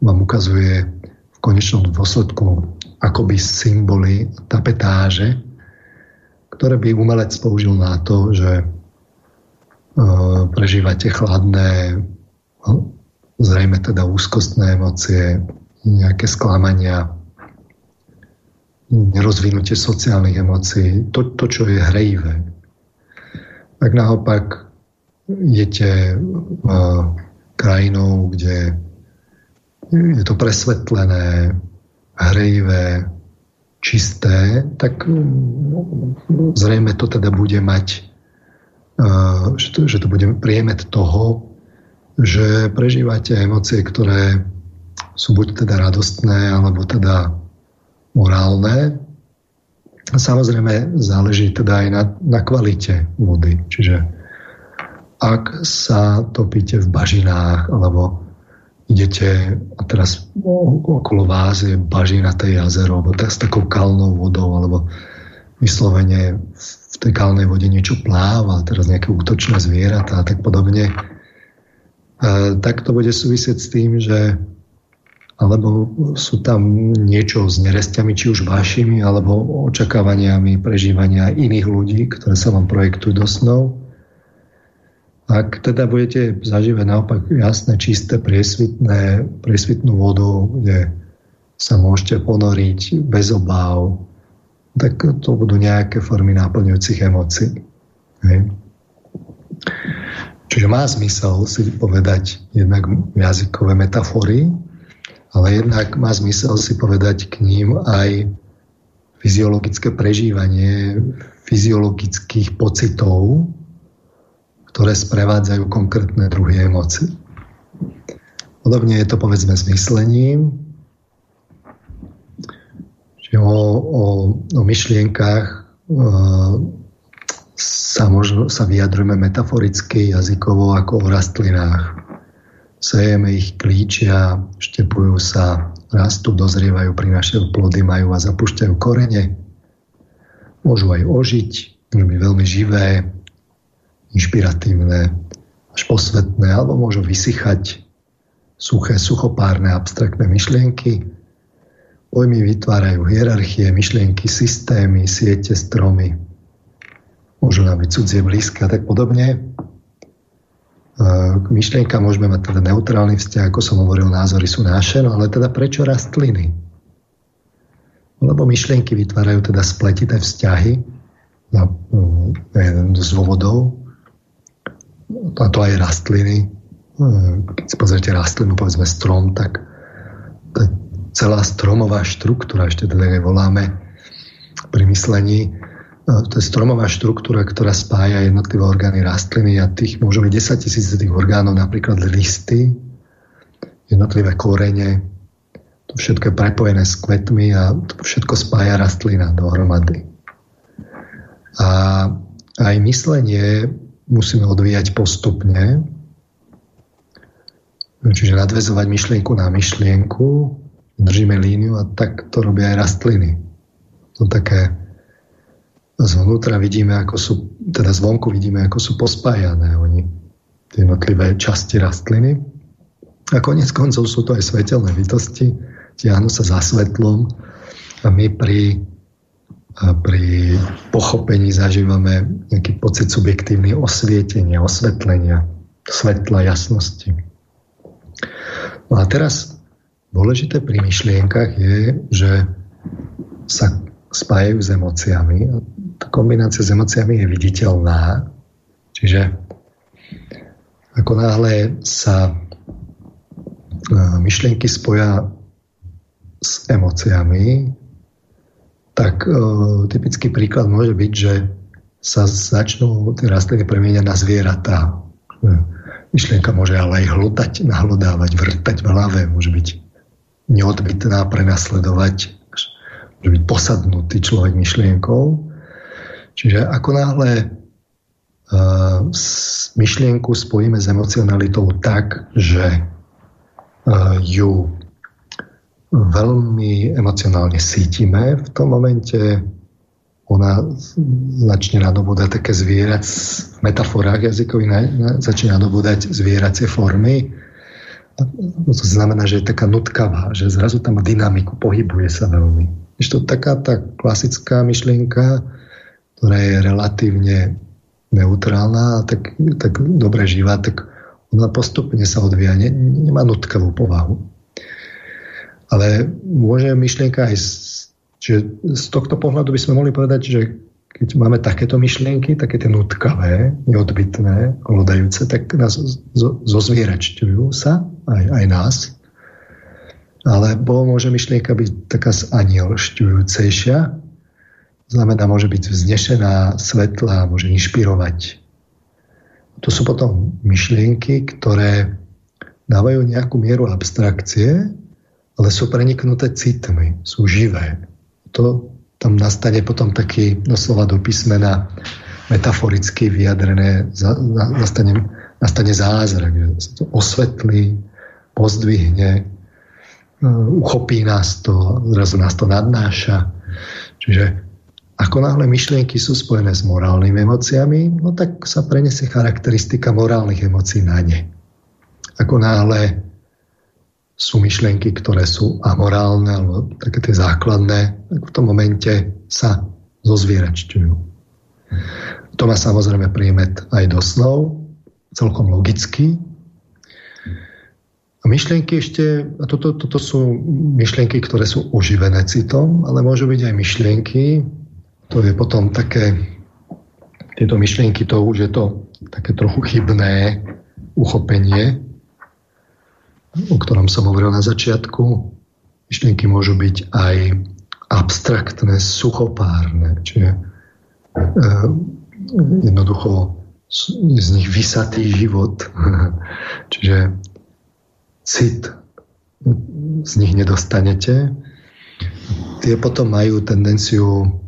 vám ukazuje v konečnom dôsledku akoby symboly tapetáže, ktoré by umelec použil na to, že uh, prežívate chladné, no, zrejme teda úzkostné emócie, nejaké sklamania, nerozvinutie sociálnych emócií, to, to čo je hrejivé. Tak naopak idete uh, krajinou, kde je to presvetlené, hrejivé, čisté, tak mm, zrejme to teda bude mať, že to, že to bude priemet toho, že prežívate emócie, ktoré sú buď teda radostné, alebo teda morálne. A samozrejme záleží teda aj na, na kvalite vody. Čiže ak sa topíte v bažinách, alebo idete a teraz okolo vás je bažinaté jazero, alebo s takou kalnou vodou, alebo vyslovene v tej kalnej vode niečo pláva, teraz nejaké útočné zvieratá a tak podobne, tak to bude súvisieť s tým, že alebo sú tam niečo s nerestiami, či už vašimi, alebo očakávaniami prežívania iných ľudí, ktoré sa vám projektujú do snov ak teda budete zažívať naopak jasné, čisté, priesvitné, priesvitnú vodu, kde sa môžete ponoriť bez obáv, tak to budú nejaké formy náplňujúcich emócií. Hej. Čiže má zmysel si povedať jednak jazykové metafory, ale jednak má zmysel si povedať k ním aj fyziologické prežívanie fyziologických pocitov, ktoré sprevádzajú konkrétne druhy emócií. Podobne je to povedzme s myslením, že o, o, o myšlienkách e, sa, možno, sa vyjadrujeme metaforicky, jazykovo ako o rastlinách. Sejeme ich klíčia, štepujú sa, rastú, dozrievajú, prinašajú plody, majú a zapúšťajú korene. Môžu aj ožiť, môžu byť veľmi živé, inšpiratívne, až posvetné, alebo môžu vysychať suché, suchopárne, abstraktné myšlienky. pojmy vytvárajú hierarchie, myšlienky, systémy, siete, stromy. Môžu nám byť cudzie blízke a tak podobne. K myšlienkám môžeme mať teda neutrálny vzťah, ako som hovoril, názory sú naše, no ale teda prečo rastliny? Lebo myšlienky vytvárajú teda spletité vzťahy na, mm, z dôvodov, a to aj rastliny. Keď si pozrite rastlinu, povedzme strom, tak celá stromová štruktúra, ešte teda voláme pri myslení, to je stromová štruktúra, ktorá spája jednotlivé orgány rastliny a tých môžu byť 10 tisíc tých orgánov, napríklad listy, jednotlivé korene, to všetko je prepojené s kvetmi a to všetko spája rastlina dohromady. A aj myslenie musíme odvíjať postupne, čiže nadvezovať myšlienku na myšlienku, držíme líniu a tak to robia aj rastliny. To také zvnútra vidíme, ako sú, teda zvonku vidíme, ako sú pospájané oni, tie jednotlivé časti rastliny. A konec koncov sú to aj svetelné bytosti, tiahnu sa za svetlom a my pri, a pri pochopení zažívame nejaký pocit subjektívny osvietenia, osvetlenia, svetla, jasnosti. No a teraz dôležité pri myšlienkach je, že sa spájajú s emóciami. Tá kombinácia s emóciami je viditeľná. Čiže ako náhle sa e, myšlienky spoja s emóciami, tak e, typický príklad môže byť, že sa začnú tie rastliny premieňať na zvieratá. E, myšlienka môže ale aj hlutať, nahlodávať, vrtať v hlave, môže byť neodbytná, prenasledovať že byť posadnutý človek myšlienkou. Čiže ako náhle uh, myšlienku spojíme s emocionalitou tak, že uh, ju veľmi emocionálne cítime, v tom momente ona začne nadobúdať také zvierac v metaforách jazykových, začne nadobúdať zvieracie formy. To znamená, že je taká nutkavá, že zrazu tam dynamiku, pohybuje sa veľmi. Ešte taká tá klasická myšlienka, ktorá je relatívne neutrálna a tak, tak dobre živá, tak ona postupne sa odvíja, ne, nemá nutkavú povahu. Ale môže myšlienka aj z, čiže z tohto pohľadu by sme mohli povedať, že keď máme takéto myšlienky, také tie nutkavé, neodbitné, kolodajúce, tak nás zozvieračťujú sa, aj, aj nás, alebo môže myšlienka byť taká anielšťujúcejšia, znamená, môže byť vznešená, svetlá, môže inšpirovať. To sú potom myšlienky, ktoré dávajú nejakú mieru abstrakcie, ale sú preniknuté citmi, sú živé. To tam nastane potom taký doslova do písmena metaforicky vyjadrené, nastane, nastane zázrak, že sa to osvetlí, pozdvihne, Hm, uchopí nás to, zrazu nás to nadnáša. Čiže ako náhle myšlienky sú spojené s morálnymi emóciami, no tak sa prenesie charakteristika morálnych emócií na ne. Ako náhle sú myšlienky, ktoré sú amorálne, alebo také tie základné, tak v tom momente sa zozvieračťujú. To má samozrejme príjmet aj do snov, celkom logicky, a myšlienky ešte, a toto, toto sú myšlienky, ktoré sú oživené citom, ale môžu byť aj myšlienky, to je potom také, tieto myšlienky, to už je to také trochu chybné uchopenie, o ktorom som hovoril na začiatku. Myšlienky môžu byť aj abstraktné, suchopárne, čiže e, jednoducho z nich vysatý život. čiže cit z nich nedostanete. Tie potom majú tendenciu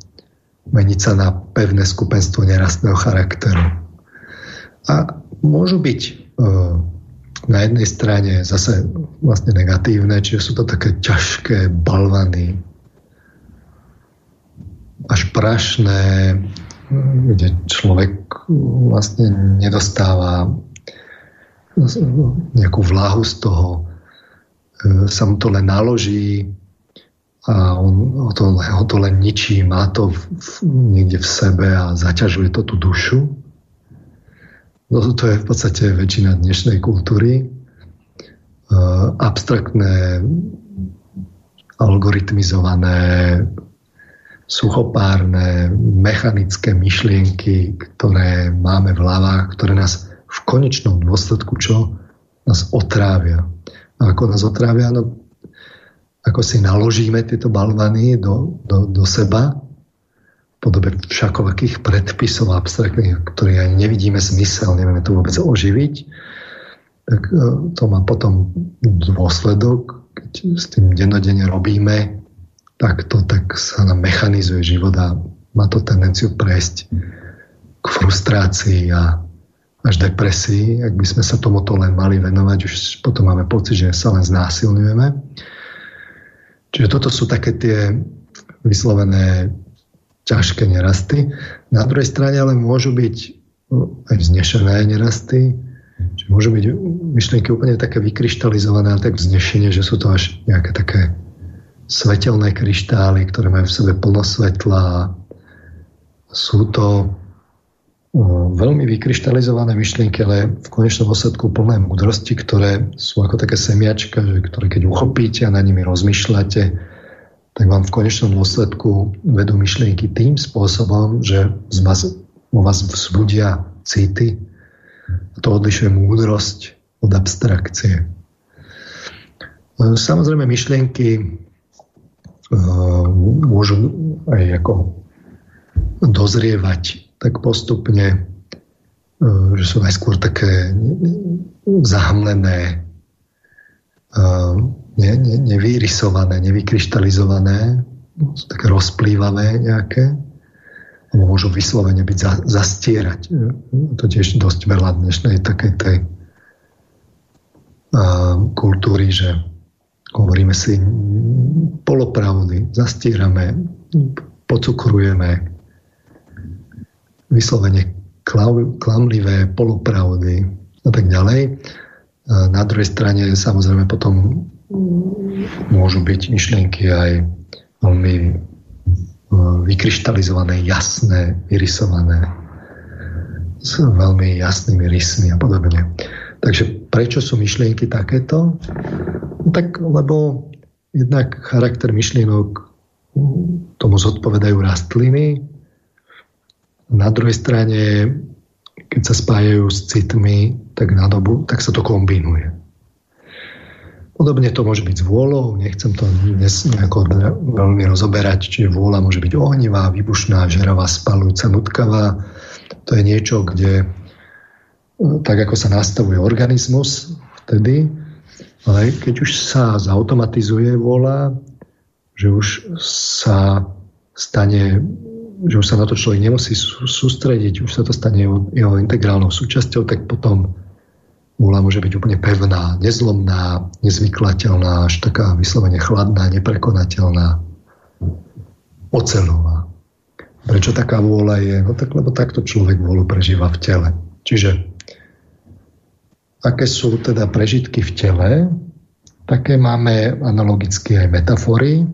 meniť sa na pevné skupenstvo nerastného charakteru. A môžu byť e, na jednej strane zase vlastne negatívne, čiže sú to také ťažké balvany, až prašné, kde človek vlastne nedostáva nejakú vláhu z toho, e, sa mu to len naloží, a on o to, ho to len ničí, má to v, v, niekde v sebe a zaťažuje to tú dušu. No, to je v podstate väčšina dnešnej kultúry. Uh, abstraktné, algoritmizované, suchopárne, mechanické myšlienky, ktoré máme v hlavách, ktoré nás v konečnom dôsledku čo? Nás otrávia. A ako nás otrávia? No, ako si naložíme tieto balvany do, do, do seba, podobe všakovakých predpisov abstraktných, ktoré ani nevidíme zmysel, nevieme to vôbec oživiť, tak e, to má potom dôsledok, keď s tým denodene robíme, tak to tak sa nám mechanizuje život a má to tendenciu prejsť k frustrácii a až depresii. Ak by sme sa tomuto len mali venovať, už potom máme pocit, že sa len znásilňujeme. Čiže toto sú také tie vyslovené ťažké nerasty. Na druhej strane ale môžu byť no, aj vznešené nerasty, Čiže môžu byť myšlienky úplne také vykryštalizované a tak vznešenie, že sú to až nejaké také svetelné kryštály, ktoré majú v sebe plno svetla. Sú to veľmi vykryštalizované myšlienky, ale v konečnom dôsledku plné múdrosti, ktoré sú ako také semiačka, že, ktoré keď uchopíte a na nimi rozmýšľate, tak vám v konečnom dôsledku vedú myšlienky tým spôsobom, že z vás, vzbudia city. A to odlišuje múdrosť od abstrakcie. Samozrejme, myšlienky môžu aj ako dozrievať tak postupne, že sú najskôr také zahamlené, ne, ne, nevyrysované, nevykryštalizované, také rozplývavé nejaké, alebo môžu vyslovene byť za, zastierať. To tiež dosť veľa dnešnej takej tej kultúry, že hovoríme si polopravdy, zastierame, pocukrujeme, vyslovene klamlivé polopravdy a tak ďalej. A na druhej strane samozrejme potom môžu byť myšlienky aj veľmi e, vykryštalizované, jasné, vyrysované s veľmi jasnými rysmi a podobne. Takže prečo sú myšlienky takéto? No tak lebo jednak charakter myšlienok tomu zodpovedajú rastliny, na druhej strane, keď sa spájajú s citmi, tak na dobu, tak sa to kombinuje. Podobne to môže byť s vôľou, nechcem to dnes nejako veľmi rozoberať, čiže vôľa môže byť ohnivá, vybušná, žeravá, spalujúca, nutkavá. To je niečo, kde tak ako sa nastavuje organizmus vtedy, ale keď už sa zautomatizuje vôľa, že už sa stane že už sa na to človek nemusí sústrediť, už sa to stane jeho integrálnou súčasťou, tak potom múla môže byť úplne pevná, nezlomná, nezvyklateľná, až taká vyslovene chladná, neprekonateľná, ocelová. Prečo taká vôľa je? No tak, lebo takto človek vôľu prežíva v tele. Čiže aké sú teda prežitky v tele, také máme analogicky aj metafory,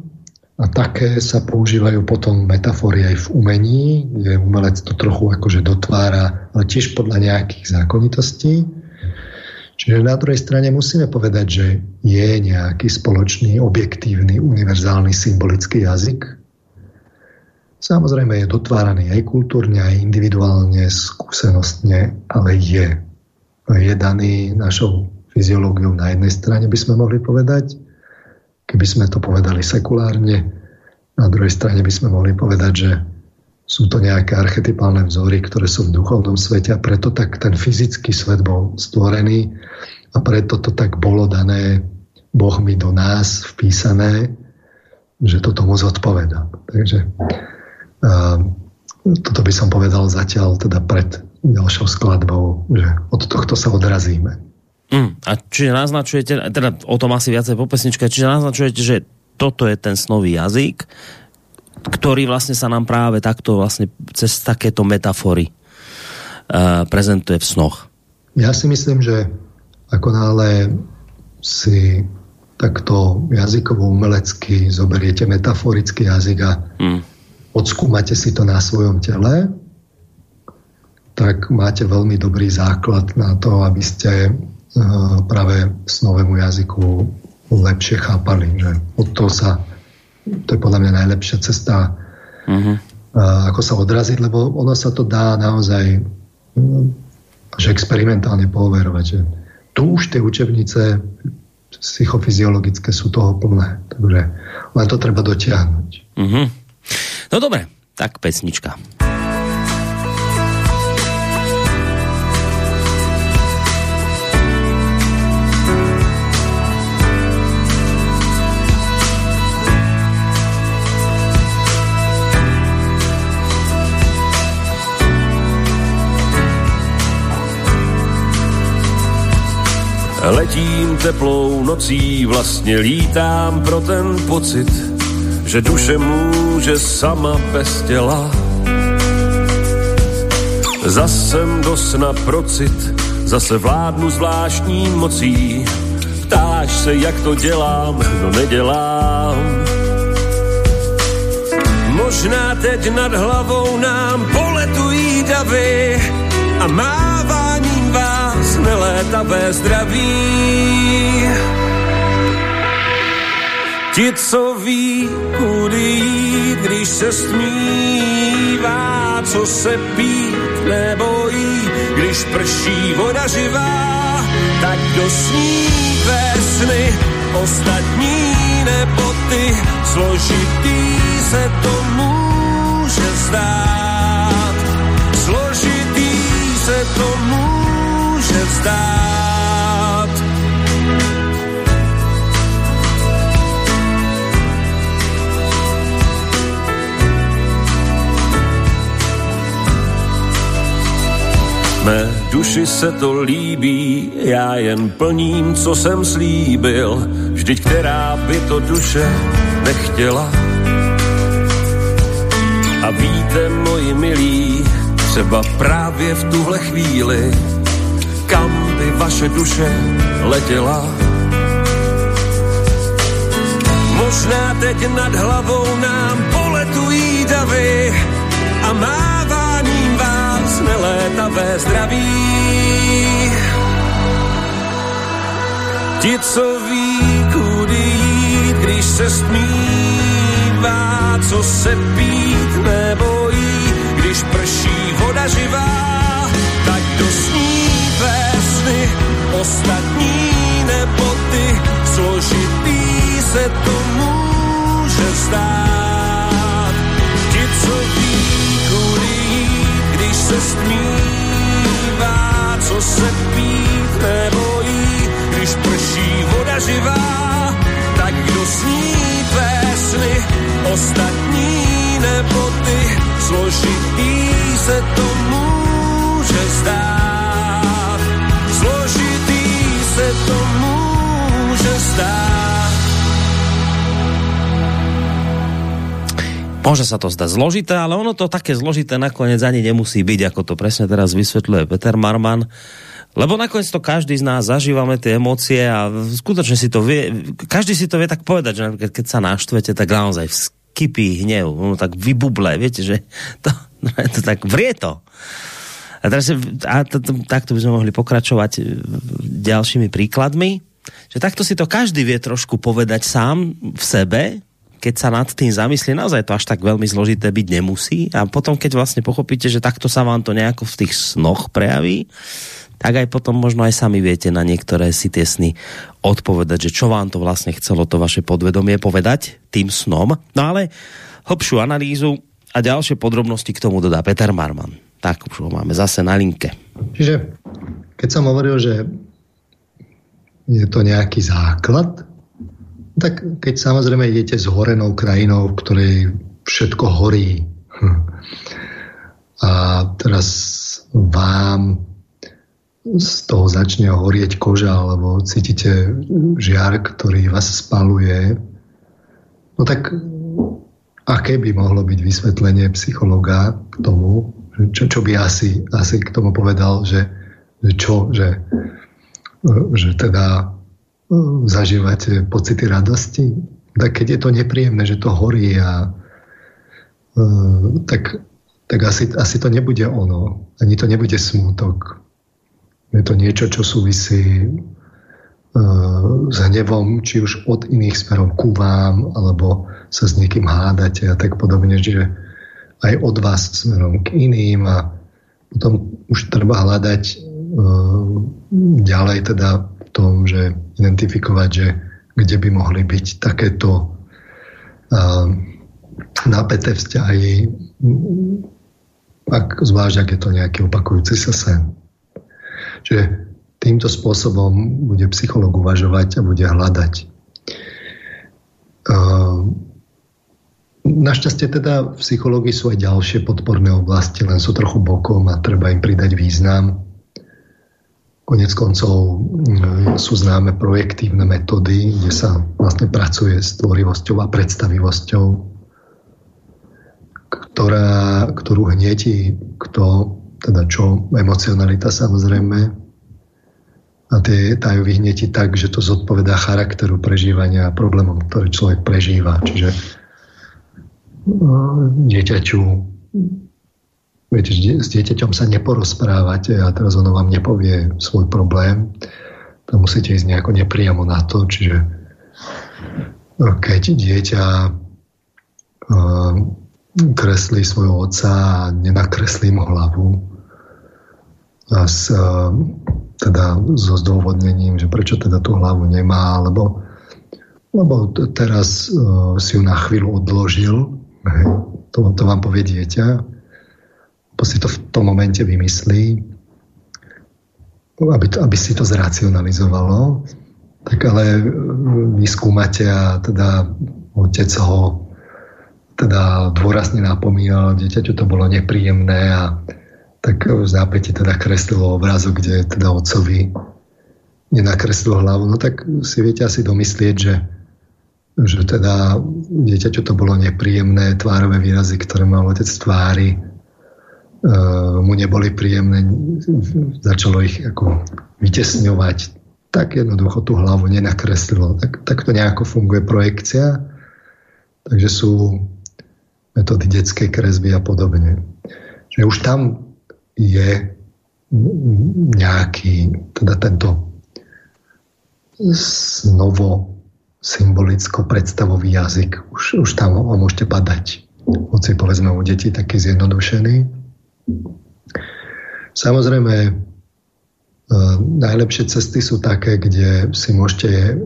a také sa používajú potom metafory aj v umení, kde umelec to trochu akože dotvára, ale tiež podľa nejakých zákonitostí. Čiže na druhej strane musíme povedať, že je nejaký spoločný, objektívny, univerzálny symbolický jazyk. Samozrejme je dotváraný aj kultúrne, aj individuálne, skúsenostne, ale je. Je daný našou fyziológiou na jednej strane, by sme mohli povedať, keby sme to povedali sekulárne. Na druhej strane by sme mohli povedať, že sú to nejaké archetypálne vzory, ktoré sú v duchovnom svete a preto tak ten fyzický svet bol stvorený a preto to tak bolo dané Bohmi do nás vpísané, že to tomu zodpoveda. Takže a, toto by som povedal zatiaľ teda pred ďalšou skladbou, že od tohto sa odrazíme. Mm, a čiže naznačujete, teda o tom asi viacej po pesničke, čiže naznačujete, že toto je ten snový jazyk, ktorý vlastne sa nám práve takto vlastne cez takéto metafory uh, prezentuje v snoch. Ja si myslím, že ako nále si takto jazykovo umelecky zoberiete metaforický jazyk a mm. odskúmate si to na svojom tele, tak máte veľmi dobrý základ na to, aby ste uh, práve snovému jazyku lepšie chápali. Že od toho sa, to je podľa mňa najlepšia cesta, mm-hmm. uh, ako sa odraziť, lebo ono sa to dá naozaj až experimentálne poverovať, že tu už tie učebnice psychofyziologické sú toho plné. Takže len to treba dotiahnuť. Mm-hmm. No dobre, tak pesnička. Letím teplou nocí, vlastně lítám pro ten pocit, že duše může sama bez těla. Zasem do sna procit, zase vládnu zvláštní mocí. Ptáš se, jak to dělám, no nedělám. Možná teď nad hlavou nám poletují davy a máváním vás nelétavé zdraví. Ti, co ví, kudy jít, když se smívá, co se pít nebojí, když prší voda živá, tak do sní sny, ostatní nebo ty, složitý se to může zdát. Složitý se to může vzdát. Mé duši se to líbí, já jen plním, co jsem slíbil, vždyť která by to duše nechtěla. A víte, moji milí, třeba právě v tuhle chvíli kam by vaše duše letěla. Možná teď nad hlavou nám poletují davy a máváním vás nelétavé zdraví. Ti, co ví, kudy jít, když se stmívá, co se pít nebojí, když prší voda živá, sny, ostatní nebo ty, složitý se to může zdát. Ti, co ví, kudy jít, když se stmívá, co se pít nebojí, když prší voda živá, tak kdo sní sny, ostatní nebo ty, složitý se to může zdát se to môže zdať. Môže sa to zdať zložité, ale ono to také zložité nakoniec ani nemusí byť, ako to presne teraz vysvetľuje Peter Marman. Lebo nakoniec to každý z nás zažívame tie emócie a skutočne si to vie, každý si to vie tak povedať, že napríklad keď sa naštvete, tak naozaj vskypí hnev, tak vybuble, viete, že to, to tak vrie to. A teraz a takto by sme mohli pokračovať e, ďalšími príkladmi, že takto si to každý vie trošku povedať sám v sebe, keď sa nad tým zamyslí, naozaj to až tak veľmi zložité byť nemusí a potom, keď vlastne pochopíte, že takto sa vám to nejako v tých snoch prejaví, tak aj potom možno aj sami viete na niektoré si tie sny odpovedať, že čo vám to vlastne chcelo to vaše podvedomie povedať tým snom. No ale hlbšiu analýzu a ďalšie podrobnosti k tomu dodá Peter Marman. Tak už ho máme zase na linke. Čiže keď som hovoril, že je to nejaký základ, tak keď samozrejme idete s horenou krajinou, v ktorej všetko horí. A teraz vám z toho začne horieť koža alebo cítite žiar, ktorý vás spaluje, no tak aké by mohlo byť vysvetlenie psychologa k tomu, čo, čo by asi, asi k tomu povedal, že, že čo, že, že teda zažívať pocity radosti. Tak keď je to nepríjemné, že to horí a tak, tak asi, asi to nebude ono. Ani to nebude smútok. Je to niečo, čo súvisí s hnevom, či už od iných smerom ku vám, alebo sa s niekým hádate a tak podobne, že aj od vás smerom k iným a potom už treba hľadať uh, ďalej teda v tom, že identifikovať, že kde by mohli byť takéto uh, napäté vzťahy, ak, zvlášť ak je to nejaký opakujúci sa sen. Čiže týmto spôsobom bude psycholog uvažovať a bude hľadať. Ehm, našťastie teda v psychológii sú aj ďalšie podporné oblasti, len sú trochu bokom a treba im pridať význam. Konec koncov mm, sú známe projektívne metódy, kde sa vlastne pracuje s tvorivosťou a predstavivosťou, ktorá, ktorú hnieti kto, teda čo, emocionalita samozrejme, a tie dajú vyhnieti tak, že to zodpovedá charakteru prežívania a problémom, ktorý človek prežíva. Čiže dieťaťu. Viete, s dieťaťom sa neporozprávate a teraz ono vám nepovie svoj problém, to musíte ísť nejako nepriamo na to, čiže no, keď dieťa kreslí svojho otca a nenakreslí mu hlavu a s teda so zdôvodnením, že prečo teda tú hlavu nemá, lebo, lebo teraz uh, si ju na chvíľu odložil, to, to vám povie dieťa, lebo si to v tom momente vymyslí, aby, to, aby si to zracionalizovalo, tak ale vy skúmate a teda otec ho teda dôrazne napomínal, dieťaťu to bolo nepríjemné a tak v zápäti teda kreslilo obrazok, kde teda otcovi nenakreslil hlavu, no tak si viete asi domyslieť, že, že teda dieťaťu to bolo nepríjemné, tvárové výrazy, ktoré mal otec tvári, uh, mu neboli príjemné, začalo ich ako vytesňovať, tak jednoducho tú hlavu nenakreslilo. Tak, tak to nejako funguje projekcia, takže sú metódy detskej kresby a podobne. Že už tam je nejaký, teda tento znovu symbolicko predstavový jazyk. Už, už tam ho môžete padať. Hoci povedzme u detí taký zjednodušený. Samozrejme, e, najlepšie cesty sú také, kde si môžete,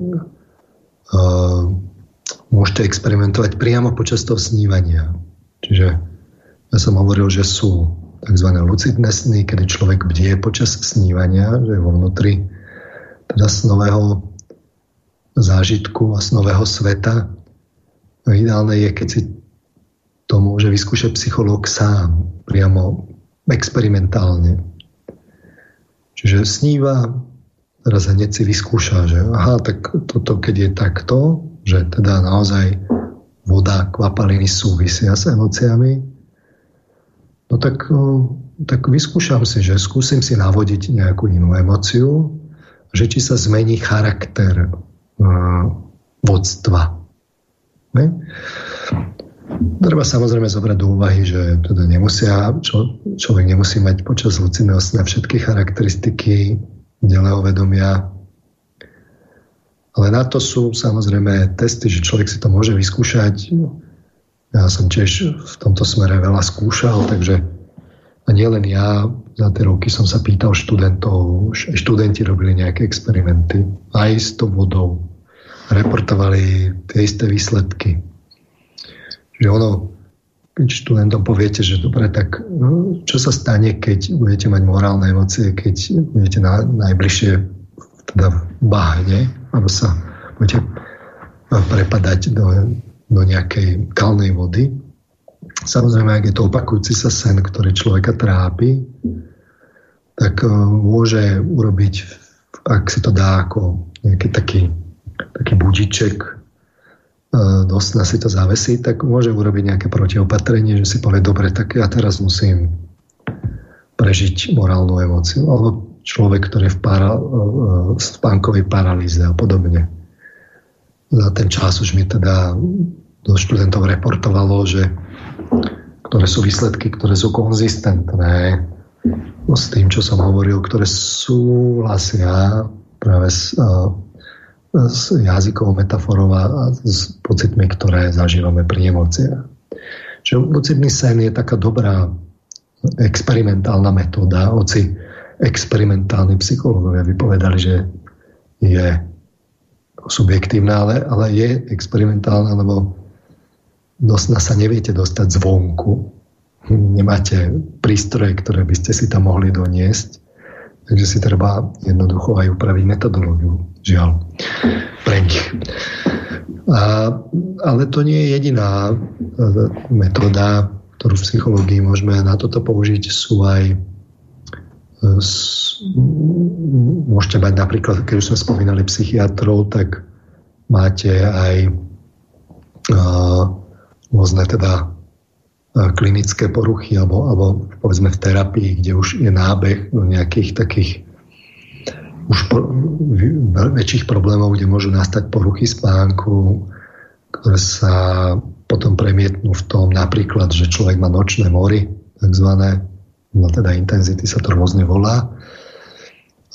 e, môžete experimentovať priamo počas toho snívania. Čiže ja som hovoril, že sú tzv. lucidné sny, kedy človek bdie počas snívania, že je vo vnútri teda snového zážitku a snového sveta. No, ideálne je, keď si to môže vyskúšať psychológ sám, priamo experimentálne. Čiže sníva, teraz hneď si vyskúša, že aha, tak toto keď je takto, že teda naozaj voda, kvapaliny súvisia s emóciami, No tak, tak vyskúšam si, že skúsim si navodiť nejakú inú emociu, že či sa zmení charakter vodstva. Ne? Treba samozrejme zobrať do úvahy, že teda nemusia, čo, človek nemusí mať počas lucidného sna všetky charakteristiky delého vedomia, ale na to sú samozrejme testy, že človek si to môže vyskúšať ja som tiež v tomto smere veľa skúšal, takže a nielen ja, za tie roky som sa pýtal študentov, študenti robili nejaké experimenty, aj s tou vodou, reportovali tie isté výsledky. Že ono, keď študentom poviete, že dobre, tak no, čo sa stane, keď budete mať morálne emócie, keď budete na, najbližšie teda v bahne, alebo sa budete prepadať do do nejakej kalnej vody. Samozrejme, ak je to opakujúci sa sen, ktorý človeka trápi, tak e, môže urobiť, ak si to dá ako nejaký taký, taký budiček, e, do sna si to zavesí, tak môže urobiť nejaké protiopatrenie, že si povie, dobre, tak ja teraz musím prežiť morálnu emóciu. Alebo človek, ktorý je v, para, v spánkovej paralýze a podobne. Za ten čas už mi teda do študentov reportovalo, že ktoré sú výsledky, ktoré sú konzistentné s tým, čo som hovoril, ktoré súhlasia práve s, s jazykovou metaforou a s pocitmi, ktoré zažívame pri emóciách. Čiže lucidný sen je taká dobrá experimentálna metóda, hoci experimentálni psychológovia vypovedali, že je subjektívna, ale, ale je experimentálna, lebo dosť sa neviete dostať zvonku. Nemáte prístroje, ktoré by ste si tam mohli doniesť. Takže si treba jednoducho aj upraviť metodológiu. Žiaľ. Pre nich. A, ale to nie je jediná e, metóda, ktorú v psychológii môžeme na toto použiť. Sú aj e, môžete mať napríklad, keď už sme spomínali psychiatrov, tak máte aj rôzne teda klinické poruchy alebo, alebo povedzme v terapii, kde už je nábeh do nejakých takých už po, väčších problémov, kde môžu nastať poruchy spánku, ktoré sa potom premietnú v tom napríklad, že človek má nočné mory, takzvané, no teda intenzity sa to rôzne volá,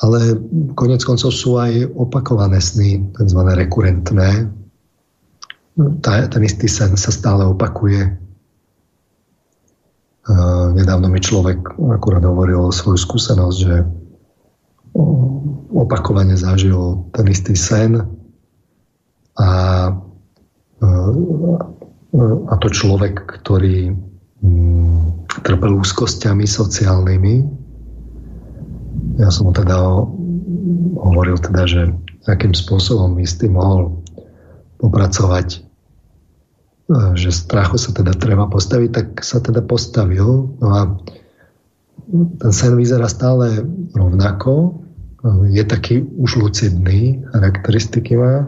ale konec koncov sú aj opakované sny, takzvané rekurentné, ten istý sen sa stále opakuje. Uh, nedávno mi človek akurát hovoril svoju skúsenosť, že opakovane zažil ten istý sen a, a to človek, ktorý um, trpel úzkosťami sociálnymi. Ja som mu teda hovoril teda, že akým spôsobom tým mohol popracovať že strachu sa teda treba postaviť, tak sa teda postavil. No a ten sen vyzerá stále rovnako, je taký už lucidný, charakteristiky má.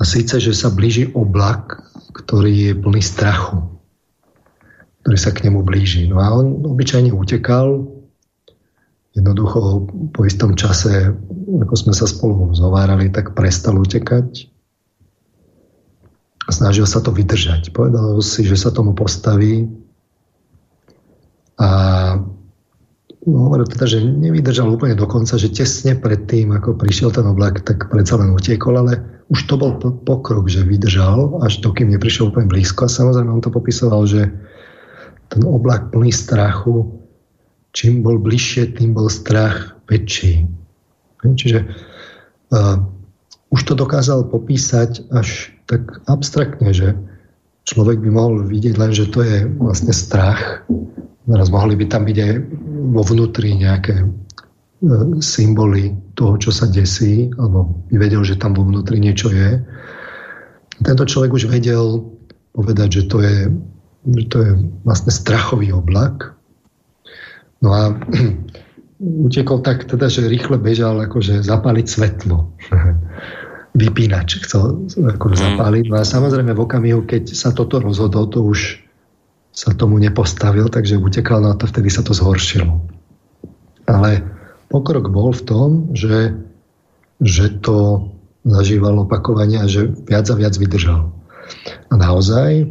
A síce, že sa blíži oblak, ktorý je plný strachu, ktorý sa k nemu blíži. No a on obyčajne utekal, jednoducho po istom čase, ako sme sa spolu zhovárali, tak prestal utekať a snažil sa to vydržať. Povedal si, že sa tomu postaví a hovoril teda, že nevydržal úplne do konca, že tesne pred tým, ako prišiel ten oblak, tak predsa len utiekol, ale už to bol pokrok, že vydržal, až dokým neprišiel úplne blízko. A samozrejme on to popisoval, že ten oblak plný strachu, čím bol bližšie, tým bol strach väčší. Čiže uh, už to dokázal popísať až tak abstraktne, že človek by mohol vidieť len, že to je vlastne strach. Teraz mohli by tam byť aj vo vnútri nejaké e, symboly toho, čo sa desí, alebo by vedel, že tam vo vnútri niečo je. Tento človek už vedel povedať, že to je, že to je vlastne strachový oblak. No a utekol tak teda, že rýchle bežal akože zapaliť svetlo. vypínač chcel ako mm. zapáliť. No a samozrejme v okamihu, keď sa toto rozhodol, to už sa tomu nepostavil, takže utekal na to, vtedy sa to zhoršilo. Ale pokrok bol v tom, že, že to zažíval opakovanie a že viac a viac vydržal. A naozaj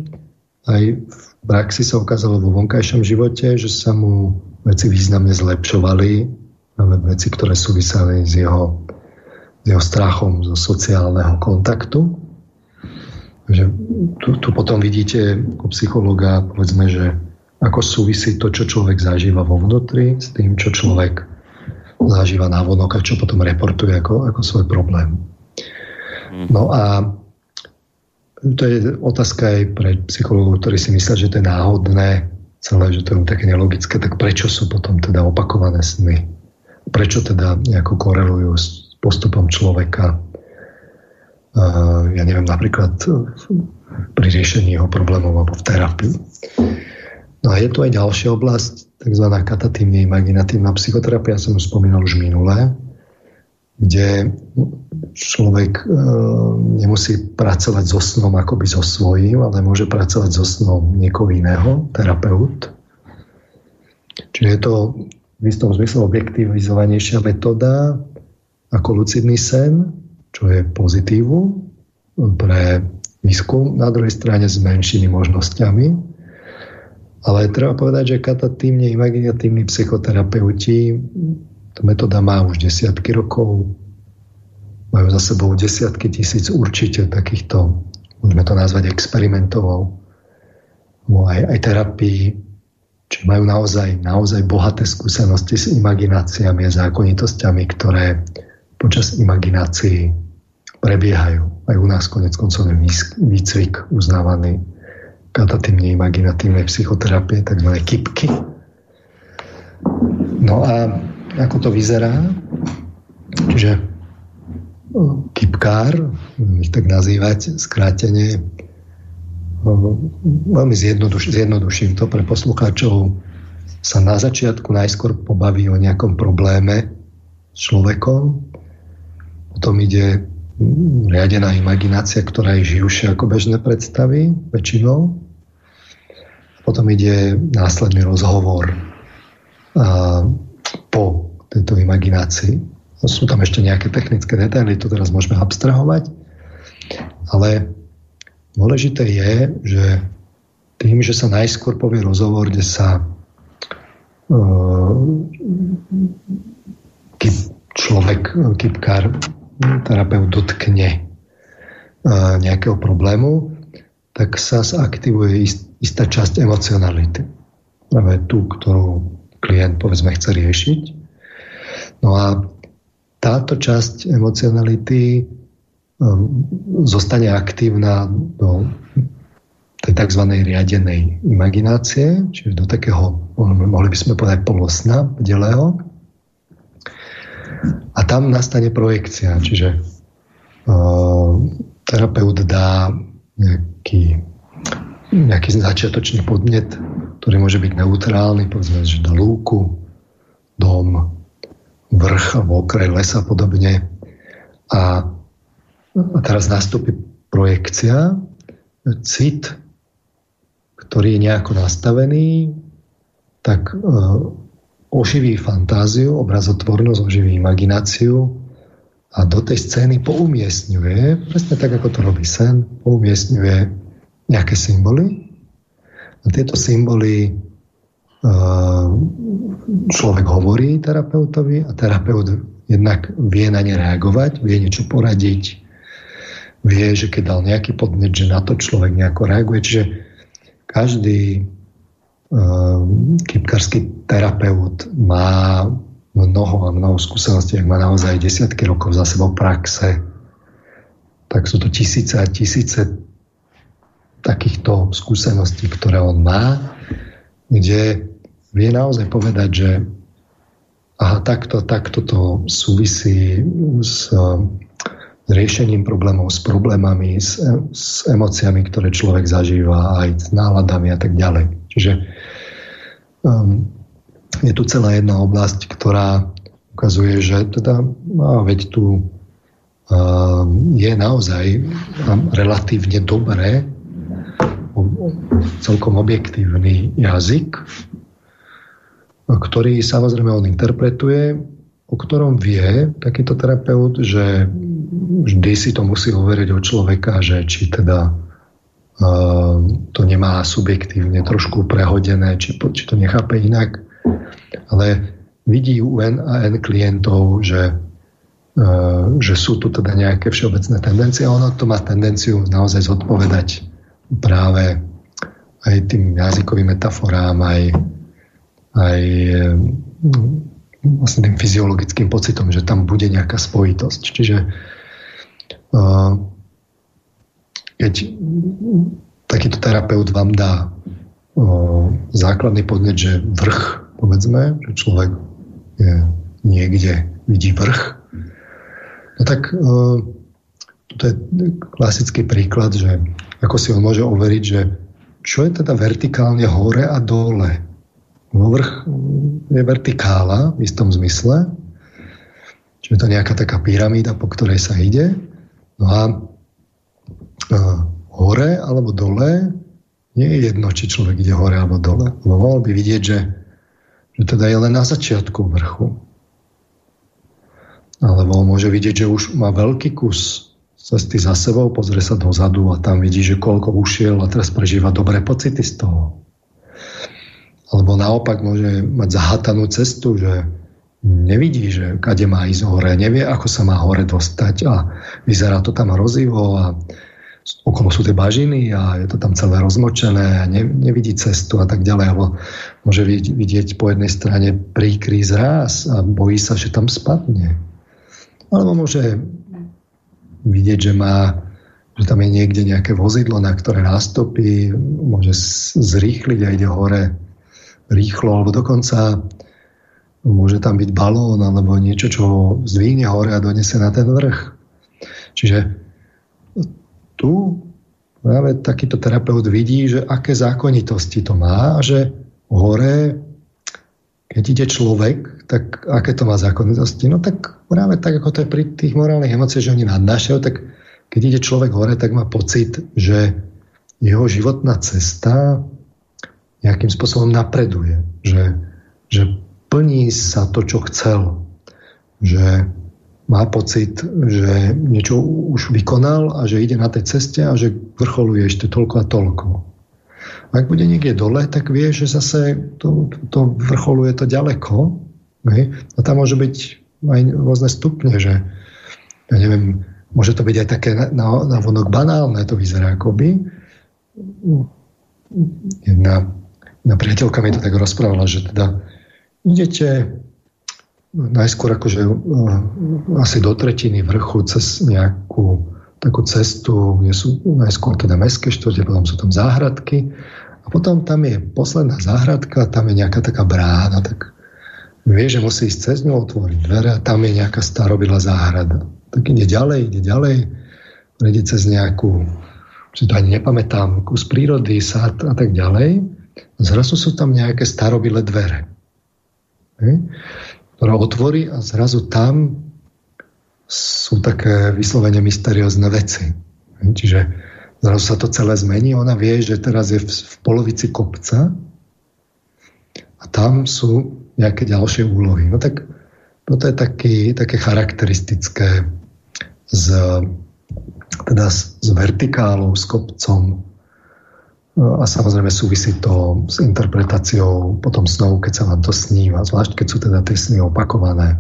aj v praxi sa ukázalo vo vonkajšom živote, že sa mu veci významne zlepšovali, veci, ktoré súviseli s jeho jeho strachom zo sociálneho kontaktu. Že tu, tu potom vidíte u psychologa, povedzme, že ako súvisí to, čo človek zažíva vo vnútri s tým, čo človek zažíva na vonok a čo potom reportuje ako, ako svoj problém. Mhm. No a to je otázka aj pre psychologov, ktorí si myslia, že to je náhodné, celé, že to je také nelogické, tak prečo sú potom teda opakované sny? Prečo teda nejako korelujú s postupom človeka. Ja neviem, napríklad pri riešení jeho problémov alebo v terapii. No a je tu aj ďalšia oblasť, tzv. katatívne imaginatívna psychoterapia, som spomínal už minulé, kde človek e, nemusí pracovať so snom akoby so svojím, ale môže pracovať so snom niekoho iného, terapeut. Čiže je to v istom zmysle objektivizovanejšia metóda ako lucidný sen, čo je pozitívu pre výskum, na druhej strane s menšími možnosťami. Ale treba povedať, že katatímne imaginatívni psychoterapeuti, tá metóda má už desiatky rokov, majú za sebou desiatky tisíc určite takýchto, môžeme to nazvať experimentov, aj, aj terapii, či majú naozaj, naozaj bohaté skúsenosti s imagináciami a zákonitosťami, ktoré počas imaginácií prebiehajú. Aj u nás konec koncov je výcvik uznávaný katatívne imaginatívnej psychoterapie, tzv. kipky. No a ako to vyzerá? Čiže kipkár, ich tak nazývať, skrátenie veľmi zjednoduš, zjednoduším to pre poslucháčov, sa na začiatku najskôr pobaví o nejakom probléme s človekom, potom ide riadená imaginácia, ktorá je živšia ako bežné predstavy, väčšinou. Potom ide následný rozhovor a, po tejto imaginácii. Sú tam ešte nejaké technické detaily, to teraz môžeme abstrahovať, ale Dôležité je, že tým, že sa najskôr povie rozhovor, kde sa uh, kyp, človek, kypkár, terapeut dotkne uh, nejakého problému, tak sa zaktivuje ist, istá časť emocionality. Práve tú, ktorú klient povedzme chce riešiť. No a táto časť emocionality Ehm, zostane aktívna do tej tzv. riadenej imaginácie, čiže do takého, mohli by sme povedať, polosna bdelého. A tam nastane projekcia, čiže uh, terapeut dá nejaký, nejaký začiatočný podnet, ktorý môže byť neutrálny, povedzme, že do lúku, dom, vrch alebo okraj lesa podobne. A a teraz nastúpi projekcia, cit, ktorý je nejako nastavený, tak uh, oživí fantáziu, obrazotvornosť, oživí imagináciu a do tej scény poumiestňuje, presne tak, ako to robí sen, poumiestňuje nejaké symboly. A tieto symboly človek hovorí terapeutovi a terapeut jednak vie na ne reagovať, vie niečo poradiť, vie, že keď dal nejaký podnet, že na to človek nejako reaguje. Čiže každý uh, kypkarský terapeut má mnoho a mnoho skúseností, ak má naozaj desiatky rokov za sebou praxe, tak sú to tisíce a tisíce takýchto skúseností, ktoré on má, kde vie naozaj povedať, že aha, takto, takto to súvisí s riešením problémov, s problémami, s, s emóciami, ktoré človek zažíva, aj s náladami a tak ďalej. Čiže um, je tu celá jedna oblasť, ktorá ukazuje, že teda, no, veď tu um, je naozaj um, relatívne dobré celkom objektívny jazyk, ktorý samozrejme on interpretuje, o ktorom vie takýto terapeut, že vždy si to musí overiť od človeka, že či teda uh, to nemá subjektívne trošku prehodené, či, či to nechápe inak. Ale vidí u N a N klientov, že, uh, že sú tu teda nejaké všeobecné tendencie a ono to má tendenciu naozaj zodpovedať práve aj tým jazykovým metaforám, aj, aj vlastne tým fyziologickým pocitom, že tam bude nejaká spojitosť. Čiže keď takýto terapeut vám dá základný podnet, že vrch, povedzme, že človek je niekde, vidí vrch, no tak to je klasický príklad, že ako si on môže overiť, že čo je teda vertikálne hore a dole. No vrch je vertikála v istom zmysle, čiže je to nejaká taká pyramída, po ktorej sa ide No a, a hore alebo dole nie je jedno, či človek ide hore alebo dole. Lebo mohol by vidieť, že, že teda je len na začiatku vrchu. Alebo môže vidieť, že už má veľký kus cesty za sebou, pozrie sa dozadu a tam vidí, že koľko ušiel a teraz prežíva dobré pocity z toho. Alebo naopak môže mať zahatanú cestu, že nevidí, že kade má ísť hore, nevie, ako sa má hore dostať a vyzerá to tam hrozivo a okolo sú tie bažiny a je to tam celé rozmočené a ne, nevidí cestu a tak ďalej. Alebo môže vidieť po jednej strane príkry zráz a bojí sa, že tam spadne. Alebo môže vidieť, že má že tam je niekde nejaké vozidlo, na ktoré nastopí, môže zrýchliť a ide hore rýchlo, alebo dokonca môže tam byť balón alebo niečo, čo zdvihne hore a donesie na ten vrch. Čiže tu práve takýto terapeut vidí, že aké zákonitosti to má a že hore, keď ide človek, tak aké to má zákonitosti? No tak práve tak, ako to je pri tých morálnych emóciách, že oni nadnášajú, tak keď ide človek hore, tak má pocit, že jeho životná cesta nejakým spôsobom napreduje. Že, že plní sa to, čo chcel. Že má pocit, že niečo už vykonal a že ide na tej ceste a že vrcholuje ešte toľko a toľko. Ak bude niekde dole, tak vie, že zase to, to vrcholuje to ďaleko. Ne? A tam môže byť aj rôzne stupne, že ja neviem, môže to byť aj také na, na, na vonok banálne, to vyzerá akoby. Jedna, jedna priateľka mi to tak rozprávala, že teda idete najskôr akože uh, asi do tretiny vrchu cez nejakú takú cestu, kde sú najskôr teda mestské štvrte, potom sú tam záhradky a potom tam je posledná záhradka, tam je nejaká taká brána, tak vie, že musí ísť cez ňu, otvoriť dvere a tam je nejaká starobilá záhrada. Tak ide ďalej, ide ďalej, ide cez nejakú, si to ani nepamätám, kus prírody, sad a tak ďalej. Zrazu sú tam nejaké starobilé dvere ktorá otvorí a zrazu tam sú také vyslovene mysteriózne veci. Čiže zrazu sa to celé zmení, ona vie, že teraz je v, polovici kopca a tam sú nejaké ďalšie úlohy. No tak toto je taký, také charakteristické s, teda s, s vertikálou, s kopcom, a samozrejme súvisí to s interpretáciou potom snov, keď sa vám to sníva, zvlášť keď sú teda tie sny opakované.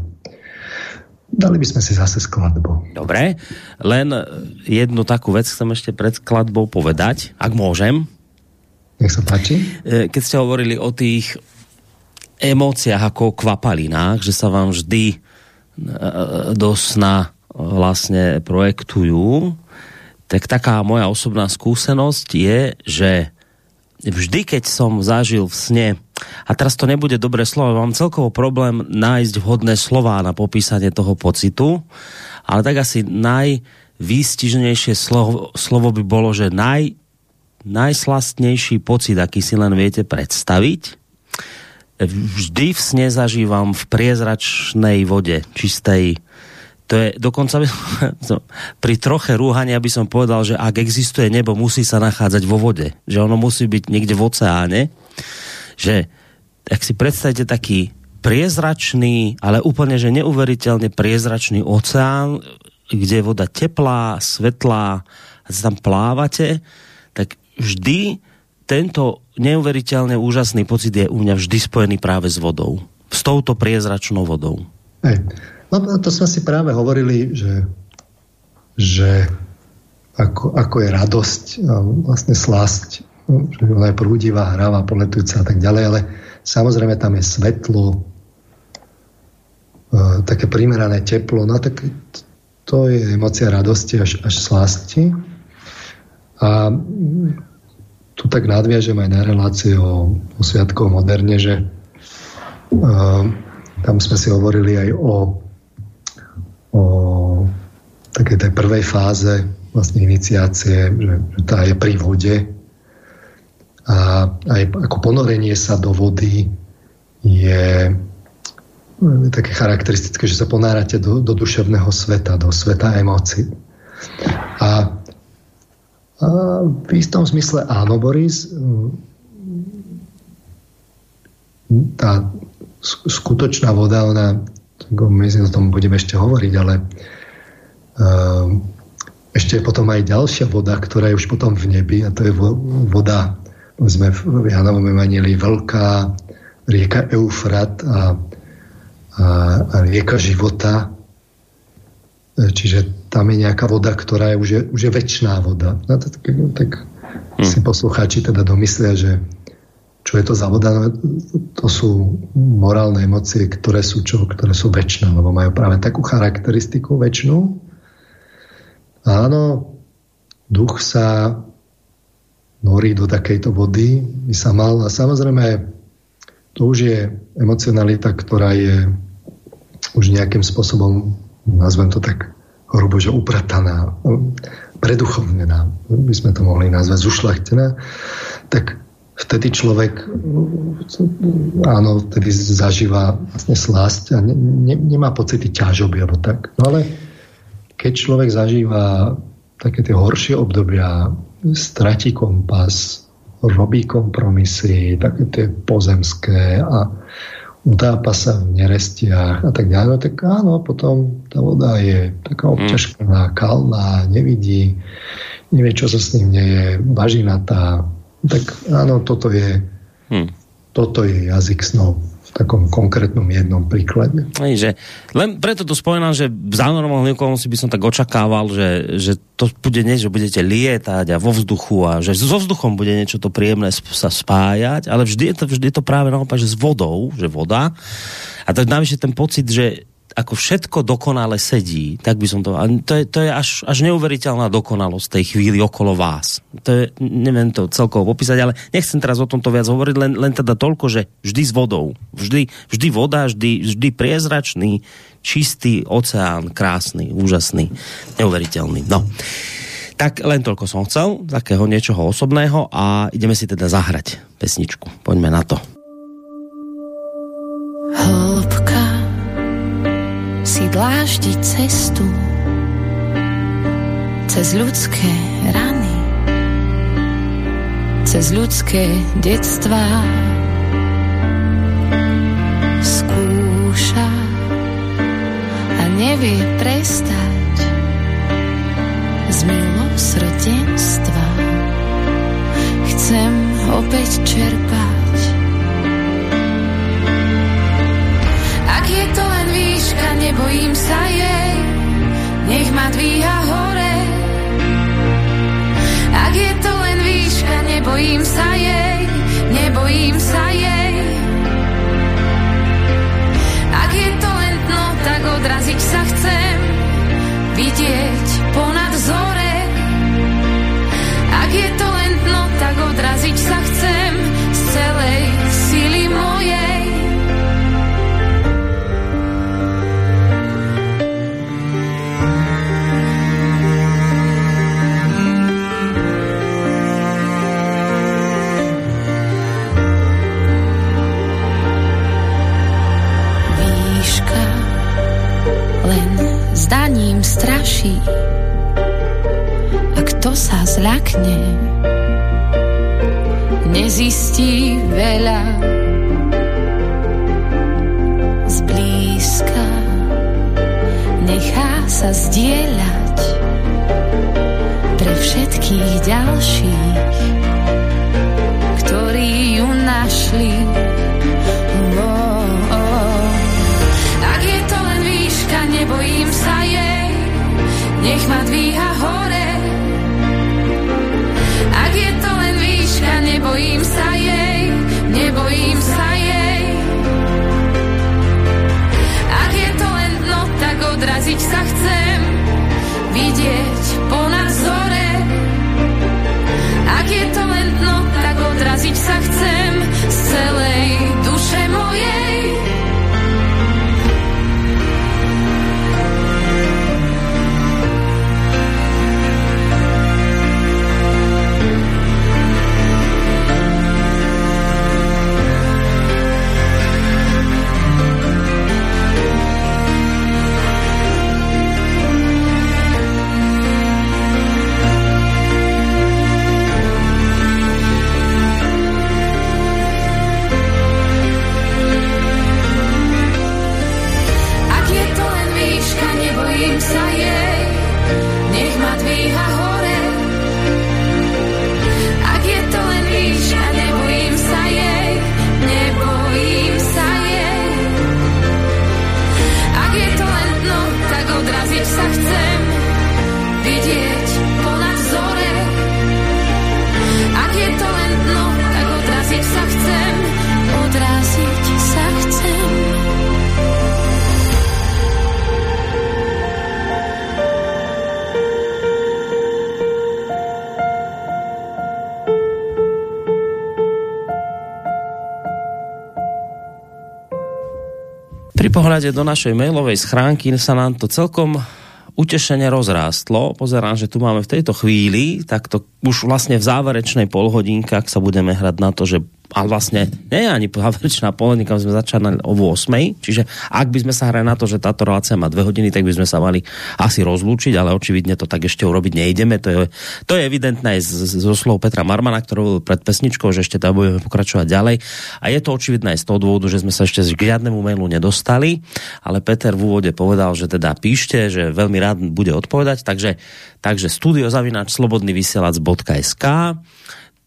Dali by sme si zase skladbu. Dobre, len jednu takú vec chcem ešte pred skladbou povedať, ak môžem. Nech sa páči. E, keď ste hovorili o tých emóciách ako o kvapalinách, že sa vám vždy e, do sna vlastne projektujú, tak taká moja osobná skúsenosť je, že vždy, keď som zažil v sne, a teraz to nebude dobré slovo, mám celkovo problém nájsť vhodné slová na popísanie toho pocitu, ale tak asi najvýstižnejšie slovo, slovo by bolo, že naj, najslastnejší pocit, aký si len viete predstaviť, vždy v sne zažívam v priezračnej vode, čistej, to je dokonca pri troche rúhania by som povedal, že ak existuje nebo, musí sa nachádzať vo vode. Že ono musí byť niekde v oceáne. Že, ak si predstavíte taký priezračný, ale úplne, že neuveriteľne priezračný oceán, kde je voda teplá, svetlá, a tam plávate, tak vždy tento neuveriteľne úžasný pocit je u mňa vždy spojený práve s vodou. S touto priezračnou vodou. Hej. No, no to sme si práve hovorili, že, že ako, ako je radosť vlastne slasť, že ona je prúdivá, hráva, poletujúca a tak ďalej, ale samozrejme tam je svetlo, e, také primerané teplo, no tak to je emocia radosti až, až slasti. A tu tak nadviažem aj na relácie o, o Sviatkovom moderne, že uh, tam sme si hovorili aj o o takej tej prvej fáze vlastne iniciácie, že, že tá je pri vode a aj ako ponorenie sa do vody je také charakteristické, že sa ponárate do, do duševného sveta, do sveta emócií. A, a v istom zmysle áno, Boris, tá skutočná voda, ona, my si o tom budeme ešte hovoriť, ale uh, ešte je potom aj ďalšia voda, ktorá je už potom v nebi a to je voda, sme v Janovom Evangelii veľká rieka Eufrat a, a, a rieka života. Čiže tam je nejaká voda, ktorá je už je, už je väčšiná voda. No, tak, tak hmm. si poslucháči teda domyslia, že čo je to za voda? To sú morálne emócie, ktoré sú čo? Ktoré sú väčšie, lebo majú práve takú charakteristiku väčšinu. Áno, duch sa norí do takejto vody, by sa mal, a samozrejme to už je emocionalita, ktorá je už nejakým spôsobom, nazvem to tak hrubo, že uprataná, preduchovnená, by sme to mohli nazvať, zušlachtená, tak vtedy človek áno, vtedy zažíva vlastne slasť a ne, ne, nemá pocity ťažoby alebo tak. No ale keď človek zažíva také tie horšie obdobia, stratí kompas, robí kompromisy, také tie pozemské a utápa sa v nerestiach a tak ďalej, tak áno, potom tá voda je taká obťažkaná, kalná, nevidí, nevie, čo sa s ním deje, bažinatá, tak áno, toto je, hmm. toto je jazyk snov v takom konkrétnom jednom príklade. Ej, že, len preto to spomínam, že za normálne okolnosti by som tak očakával, že, že to bude nie, že budete lietať a vo vzduchu a že so vzduchom bude niečo to príjemné sa spájať, ale vždy je to, vždy je to práve naopak, že s vodou, že voda. A je navyše ten pocit, že ako všetko dokonale sedí, tak by som to... To je, to je až, až neuveriteľná dokonalosť tej chvíli okolo vás. To je, neviem to celkovo popísať, ale nechcem teraz o tomto viac hovoriť, len, len teda toľko, že vždy s vodou. Vždy, vždy voda, vždy, vždy priezračný, čistý oceán, krásny, úžasný, neuveriteľný. No. Tak len toľko som chcel, takého niečoho osobného a ideme si teda zahrať pesničku. Poďme na to. Hĺbka si dláždiť cestu cez ľudské rany, cez ľudské detstva. Skúša a nevie prestať z milosrdenstva. Chcem opäť čerpať nebojím sa jej, nech ma dvíha hore. Ak je to len výška, nebojím sa jej, nebojím sa jej. Ak je to len dno, tak odraziť sa chcem, vidieť ponad zore. Ak je to len dno, tak odraziť sa chcem pohľade do našej mailovej schránky sa nám to celkom utešenie rozrástlo. Pozerám, že tu máme v tejto chvíli, tak to už vlastne v záverečnej polhodinke, ak sa budeme hrať na to, že a vlastne nie je ani záverečná poledníka, sme začali o 8. Čiže ak by sme sa hrali na to, že táto relácia má dve hodiny, tak by sme sa mali asi rozlúčiť, ale očividne to tak ešte urobiť nejdeme. To je, to je evidentné aj zo slov Petra Marmana, ktorý pred pesničkou, že ešte tam budeme pokračovať ďalej. A je to očividné aj z toho dôvodu, že sme sa ešte k žiadnemu mailu nedostali, ale Peter v úvode povedal, že teda píšte, že veľmi rád bude odpovedať, takže, takže studiozavinač slobodnyvysielac.sk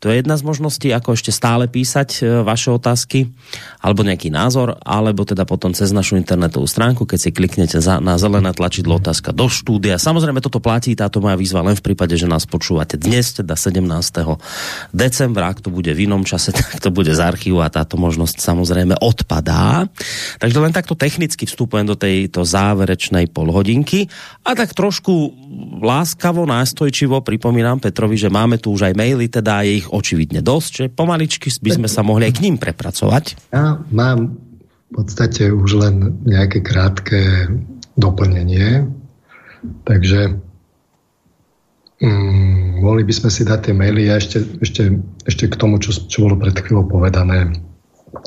to je jedna z možností, ako ešte stále písať e, vaše otázky, alebo nejaký názor, alebo teda potom cez našu internetovú stránku, keď si kliknete za, na zelené tlačidlo otázka do štúdia. Samozrejme, toto platí, táto moja výzva len v prípade, že nás počúvate dnes, teda 17. decembra, ak to bude v inom čase, tak to bude z archívu a táto možnosť samozrejme odpadá. Takže len takto technicky vstupujem do tejto záverečnej polhodinky a tak trošku láskavo, nástojčivo pripomínam Petrovi, že máme tu už aj maily, teda je ich očividne dosť, že pomaličky by sme sa mohli aj k ním prepracovať. Ja mám v podstate už len nejaké krátke doplnenie, takže mm, mohli by sme si dať tie maily a ešte, ešte, ešte k tomu, čo, čo bolo pred chvíľou povedané,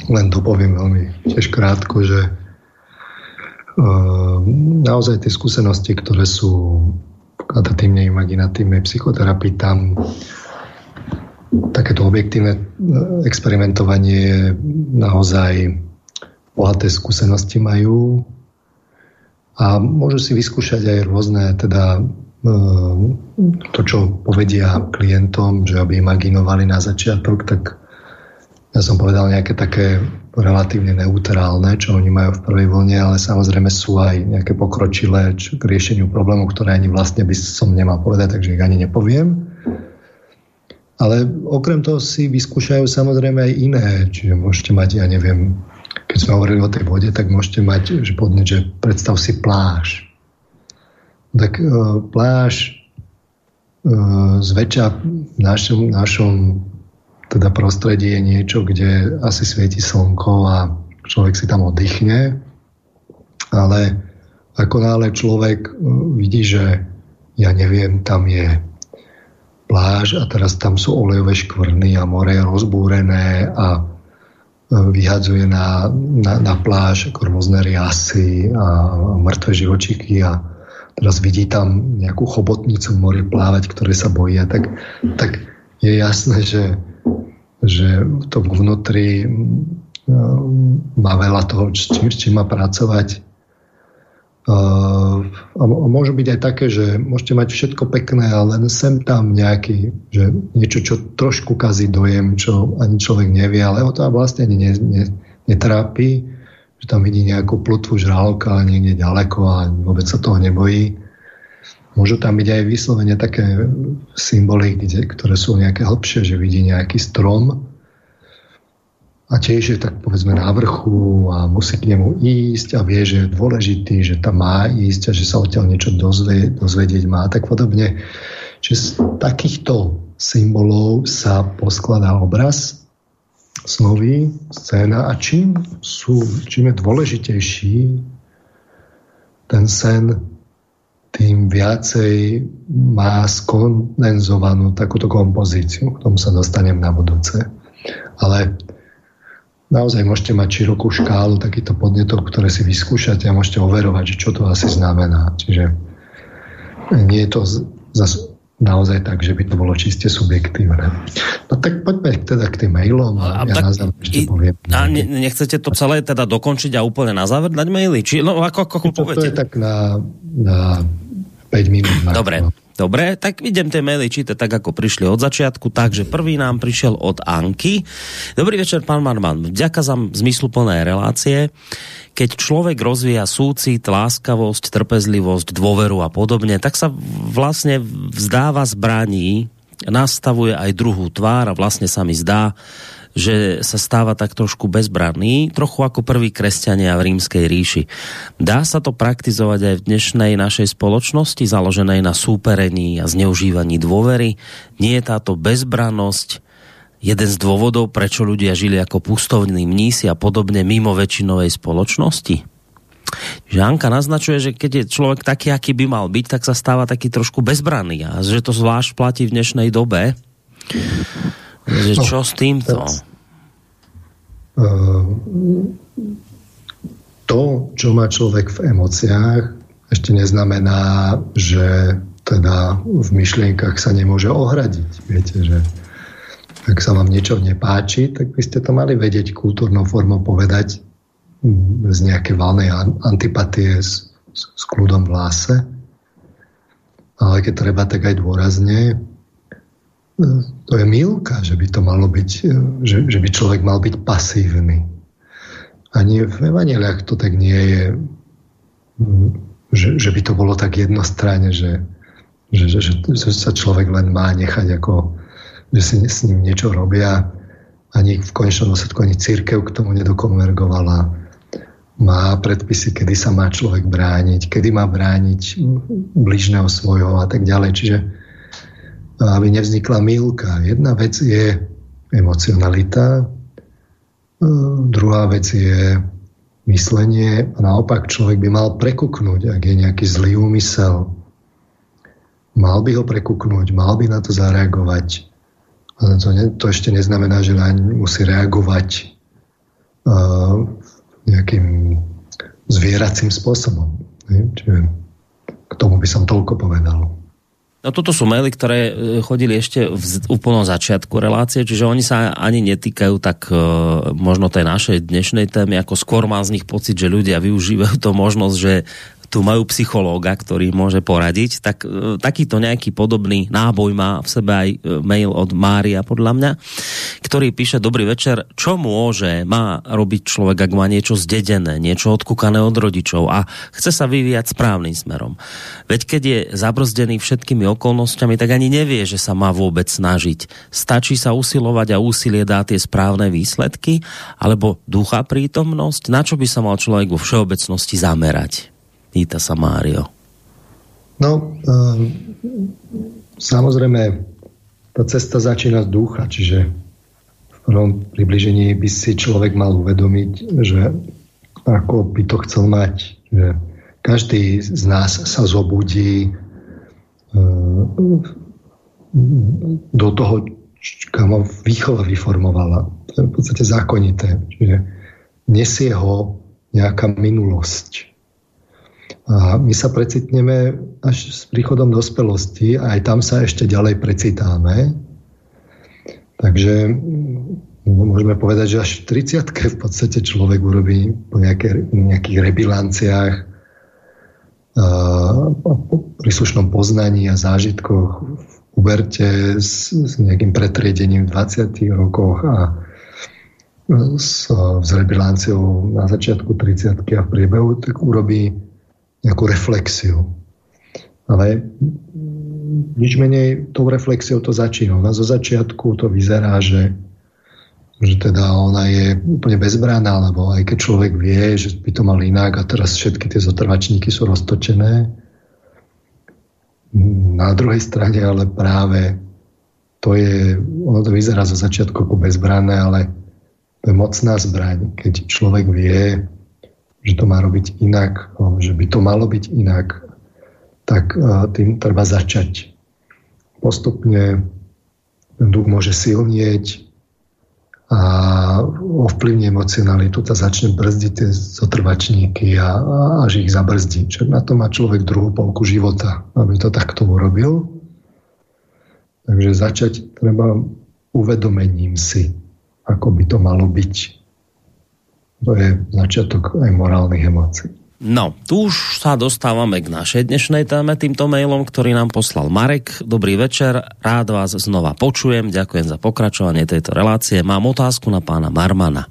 len dopoviem veľmi tiež krátko, že uh, naozaj tie skúsenosti, ktoré sú v katatívnej imaginatívnej psychoterapii, tam takéto objektívne e, experimentovanie naozaj bohaté skúsenosti majú a môžu si vyskúšať aj rôzne teda e, to, čo povedia klientom, že aby imaginovali na začiatok, tak ja som povedal nejaké také relatívne neutrálne, čo oni majú v prvej vlne, ale samozrejme sú aj nejaké pokročilé k riešeniu problémov, ktoré ani vlastne by som nemal povedať, takže ich ani nepoviem. Ale okrem toho si vyskúšajú samozrejme aj iné. Čiže môžete mať, ja neviem, keď sme hovorili o tej vode, tak môžete mať, že podne, že predstav si pláž. Tak e, pláž e, zväčša v našom, našom teda prostredí je niečo, kde asi svieti slnko a človek si tam oddychne. Ale ako náhle človek e, vidí, že ja neviem, tam je pláž a teraz tam sú olejové škvrny a more je rozbúrené a e, vyhadzuje na, na, na pláž rôzne riasy a mŕtve živočiky a teraz vidí tam nejakú chobotnicu v mori plávať, ktoré sa boja, tak, tak je jasné, že, že to vnútri má veľa toho, s čím má pracovať a môžu byť aj také, že môžete mať všetko pekné, ale len sem tam nejaký, že niečo, čo trošku kazí dojem, čo ani človek nevie, ale ho to vlastne ani ne, ne, netrápi, že tam vidí nejakú plutvu žraloka niekde ďaleko a vôbec sa toho nebojí. Môžu tam byť aj vyslovene také symboly, kde, ktoré sú nejaké hlbšie, že vidí nejaký strom, a tiež je tak povedzme na vrchu a musí k nemu ísť a vie, že je dôležitý, že tam má ísť a že sa odtiaľ niečo dozvie, dozvedieť má tak podobne. Čiže z takýchto symbolov sa poskladá obraz snový, scéna a čím, sú, čím je dôležitejší ten sen, tým viacej má skondenzovanú takúto kompozíciu. K tomu sa dostanem na budúce. Ale naozaj môžete mať širokú škálu takýchto podnetov, ktoré si vyskúšate a môžete overovať, že čo to asi znamená. Čiže nie je to zase naozaj tak, že by to bolo čiste subjektívne. No tak poďme teda k tým mailom a, a ja tak, na záver ešte i, poviem. A ne, nechcete to celé teda dokončiť a úplne na záver dať maily? Či, no ako, ako, ako to, to je tak na, na 5 minút. Dobre. No. Dobre, tak idem tie maily čítať tak, ako prišli od začiatku. Takže prvý nám prišiel od Anky. Dobrý večer, pán Marman. Vďaka za zmysluplné relácie. Keď človek rozvíja súcit, láskavosť, trpezlivosť, dôveru a podobne, tak sa vlastne vzdáva zbraní, nastavuje aj druhú tvár a vlastne sa mi zdá, že sa stáva tak trošku bezbranný, trochu ako prví kresťania v rímskej ríši. Dá sa to praktizovať aj v dnešnej našej spoločnosti, založenej na súperení a zneužívaní dôvery? Nie je táto bezbrannosť jeden z dôvodov, prečo ľudia žili ako pustovní mnísi a podobne mimo väčšinovej spoločnosti? že naznačuje, že keď je človek taký, aký by mal byť, tak sa stáva taký trošku bezbranný a že to zvlášť platí v dnešnej dobe. Že no, čo s týmto? Uh, to, čo má človek v emóciách, ešte neznamená, že teda v myšlienkach sa nemôže ohradiť. Viete, že ak sa vám niečo nepáči, tak by ste to mali vedieť kultúrnou formou povedať z nejaké valnej antipatie s, s kľudom v láse. Ale keď treba, tak aj dôrazne. To je milka, že by to malo byť, že, že by človek mal byť pasívny. Ani v evaneliách to tak nie je, že, že by to bolo tak jednostranne, že, že, že, že sa človek len má nechať ako že si s ním niečo robia. Ani v konečnom dôsledku ani církev k tomu nedokonvergovala. Má predpisy, kedy sa má človek brániť, kedy má brániť bližného svojho a tak ďalej. Čiže aby nevznikla milka. Jedna vec je emocionalita, druhá vec je myslenie a naopak človek by mal prekuknúť, ak je nejaký zlý úmysel. Mal by ho prekuknúť, mal by na to zareagovať to, ne, to ešte neznamená, že naň musí reagovať uh, nejakým zvieracím spôsobom. Ne? Čiže k tomu by som toľko povedal. No toto sú maily, ktoré e, chodili ešte v úplnom začiatku relácie, čiže oni sa ani netýkajú tak uh, možno tej našej dnešnej témy, ako skôr má z nich pocit, že ľudia využívajú to možnosť, že tu majú psychológa, ktorý môže poradiť, tak e, takýto nejaký podobný náboj má v sebe aj e, mail od Mária, podľa mňa, ktorý píše, dobrý večer, čo môže, má robiť človek, ak má niečo zdedené, niečo odkúkané od rodičov a chce sa vyvíjať správnym smerom. Veď keď je zabrzdený všetkými okolnostiami, tak ani nevie, že sa má vôbec snažiť. Stačí sa usilovať a úsilie dá tie správne výsledky, alebo ducha prítomnosť, na čo by sa mal človek vo všeobecnosti zamerať? Pýta sa Mário. No, um, samozrejme, tá cesta začína z ducha, čiže v prvom približení by si človek mal uvedomiť, že ako by to chcel mať. Že každý z nás sa zobudí um, do toho, kam ho výchova vyformovala. To je v podstate zákonité. Čiže nesie ho nejaká minulosť. A my sa precitneme až s príchodom dospelosti a aj tam sa ešte ďalej precitáme. Takže môžeme povedať, že až v 30 v podstate človek urobí po nejaké, nejakých rebilanciách a po príslušnom poznaní a zážitkoch v uberte s, s nejakým pretriedením v 20 rokoch a s, s rebilanciou na začiatku 30 a v priebehu, tak urobí nejakú reflexiu. Ale nič menej tou reflexiou to začína. Ona zo začiatku to vyzerá, že, že teda ona je úplne bezbranná, lebo aj keď človek vie, že by to mal inak a teraz všetky tie zotrvačníky sú roztočené, na druhej strane ale práve to je, ono to vyzerá zo začiatku ako bezbranné, ale to je mocná zbraň, keď človek vie, že to má robiť inak, že by to malo byť inak, tak tým treba začať. Postupne ten duch môže silnieť a ovplyvní emocionalitu, to začne brzdiť tie zotrvačníky a, a až ich zabrzdí. Čiže na to má človek druhú polku života, aby to takto urobil. Takže začať treba uvedomením si, ako by to malo byť to je začiatok aj morálnych emócií. No, tu už sa dostávame k našej dnešnej téme týmto mailom, ktorý nám poslal Marek. Dobrý večer, rád vás znova počujem, ďakujem za pokračovanie tejto relácie. Mám otázku na pána Marmana.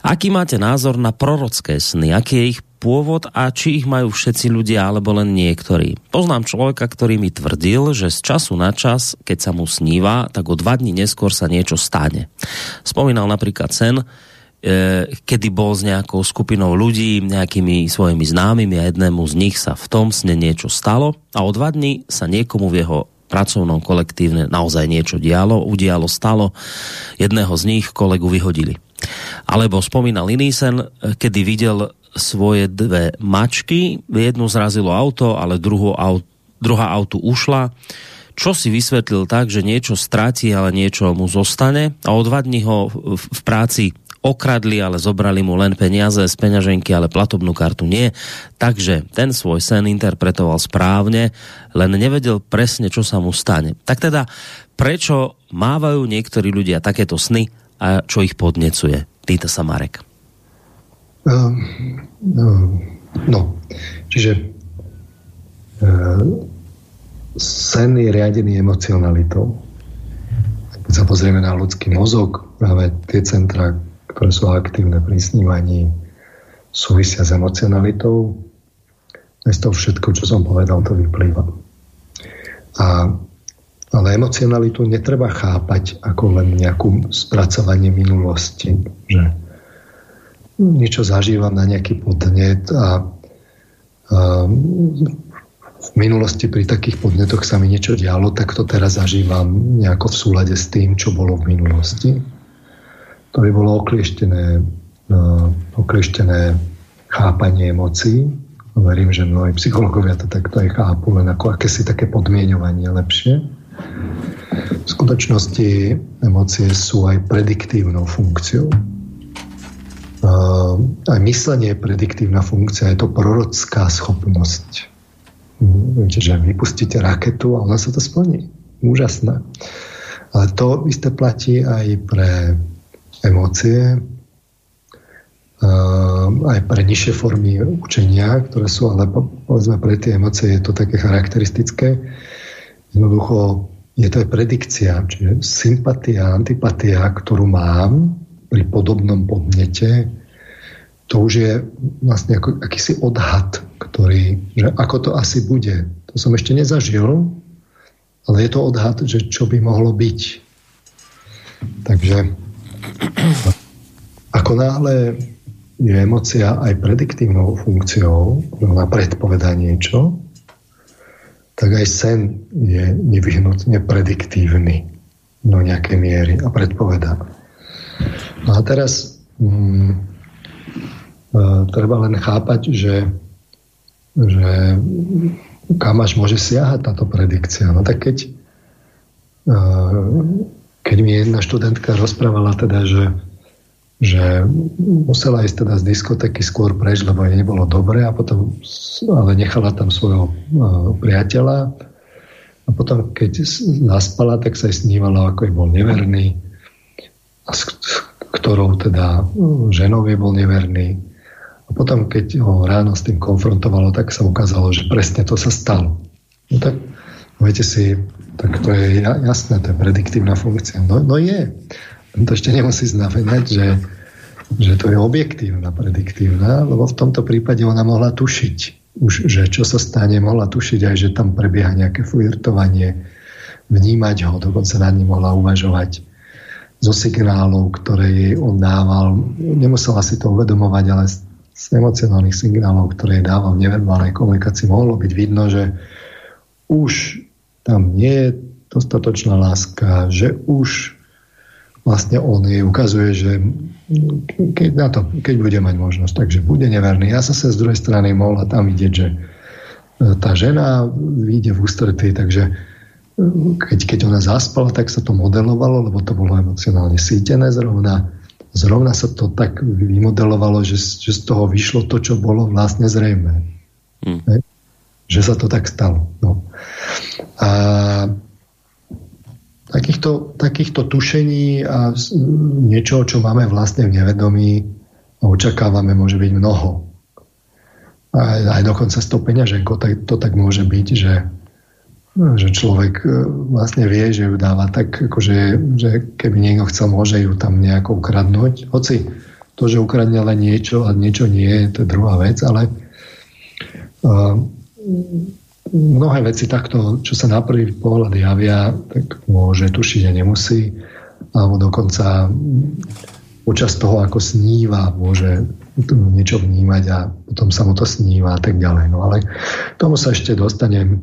Aký máte názor na prorocké sny? Aký je ich pôvod a či ich majú všetci ľudia alebo len niektorí? Poznám človeka, ktorý mi tvrdil, že z času na čas, keď sa mu sníva, tak o dva dní neskôr sa niečo stane. Spomínal napríklad sen, kedy bol s nejakou skupinou ľudí, nejakými svojimi známymi a jednému z nich sa v tom sne niečo stalo a o dva dní sa niekomu v jeho pracovnom kolektívne naozaj niečo dialo, udialo, stalo. Jedného z nich kolegu vyhodili. Alebo spomínal iný sen, kedy videl svoje dve mačky, jednu zrazilo auto, ale druhú auto, druhá auto ušla, čo si vysvetlil tak, že niečo stráti, ale niečo mu zostane a o dva dní ho v práci okradli, ale zobrali mu len peniaze z peňaženky, ale platobnú kartu nie. Takže ten svoj sen interpretoval správne, len nevedel presne, čo sa mu stane. Tak teda, prečo mávajú niektorí ľudia takéto sny a čo ich podnecuje? Pýta sa Marek. Um, um, no, čiže uh, sen je riadený emocionalitou. Keď sa pozrieme na ľudský mozog, práve tie centra, ktoré sú aktívne pri snívaní, súvisia s emocionalitou. Z toho všetko, čo som povedal, to vyplýva. A, ale emocionalitu netreba chápať ako len nejakú spracovanie minulosti, že niečo zažívam na nejaký podnet a, a v minulosti pri takých podnetoch sa mi niečo dialo, tak to teraz zažívam nejako v súlade s tým, čo bolo v minulosti to by bolo oklieštené, no, oklieštené chápanie emócií. Verím, že mnohí psychológovia to takto aj chápu, len ako akési také podmienovanie lepšie. V skutočnosti emócie sú aj prediktívnou funkciou. Aj myslenie je prediktívna funkcia, je to prorocká schopnosť. Viete, že vypustíte raketu a ona sa to splní. Úžasné. Ale to isté platí aj pre emócie, aj pre nižšie formy učenia, ktoré sú, ale povedzme pre tie emócie je to také charakteristické. Jednoducho je to aj predikcia, čiže sympatia, antipatia, ktorú mám pri podobnom podnete, to už je vlastne ako, akýsi odhad, ktorý, že ako to asi bude. To som ešte nezažil, ale je to odhad, že čo by mohlo byť. Takže ako náhle je emocia aj prediktívnou funkciou, na predpoveda niečo, tak aj sen je nevyhnutne prediktívny do nejakej miery a predpoveda. No a teraz mm, e, treba len chápať, že, že kam až môže siahať táto predikcia. No tak keď e, keď mi jedna študentka rozprávala teda, že, že musela ísť teda z diskotéky skôr preč, lebo jej nebolo dobre a potom ale nechala tam svojho uh, priateľa a potom keď zaspala, tak sa jej snívalo, ako jej bol neverný a s ktorou teda ženou je bol neverný. A potom, keď ho ráno s tým konfrontovalo, tak sa ukázalo, že presne to sa stalo. No tak viete si, tak to je jasné, to je prediktívna funkcia. No, no je. To ešte nemusí znamenať, že, že to je objektívna, prediktívna, lebo v tomto prípade ona mohla tušiť, už, že čo sa stane, mohla tušiť aj, že tam prebieha nejaké flirtovanie, vnímať ho, dokonca na ním mohla uvažovať zo signálov, ktoré jej on dával. Nemusela si to uvedomovať, ale z emocionálnych signálov, ktoré jej dával v neverbálnej komunikácii, mohlo byť vidno, že už tam nie je dostatočná láska, že už vlastne on jej ukazuje, že keď, na to, keď bude mať možnosť, takže bude neverný. Ja sa sa z druhej strany mohla tam vidieť, že e, tá žena vyjde v ústretí, takže e, keď, keď ona zaspala, tak sa to modelovalo, lebo to bolo emocionálne sítené zrovna. Zrovna sa to tak vymodelovalo, že, že z toho vyšlo to, čo bolo vlastne zrejme. Hmm že sa to tak stalo. No. A takýchto, takýchto tušení a niečo, čo máme vlastne v nevedomí a očakávame, môže byť mnoho. A aj dokonca s tou peňaženkou tak, to tak môže byť, že, že človek e, vlastne vie, že ju dáva tak, akože, že keby niekto chcel, môže ju tam nejako ukradnúť. Hoci to, že ukradne len niečo a niečo nie, to je druhá vec, ale uh, mnohé veci takto, čo sa na prvý pohľad javia, tak môže tušiť a nemusí. Alebo dokonca počas toho, ako sníva, môže niečo vnímať a potom sa mu to sníva a tak ďalej. No ale tomu sa ešte dostanem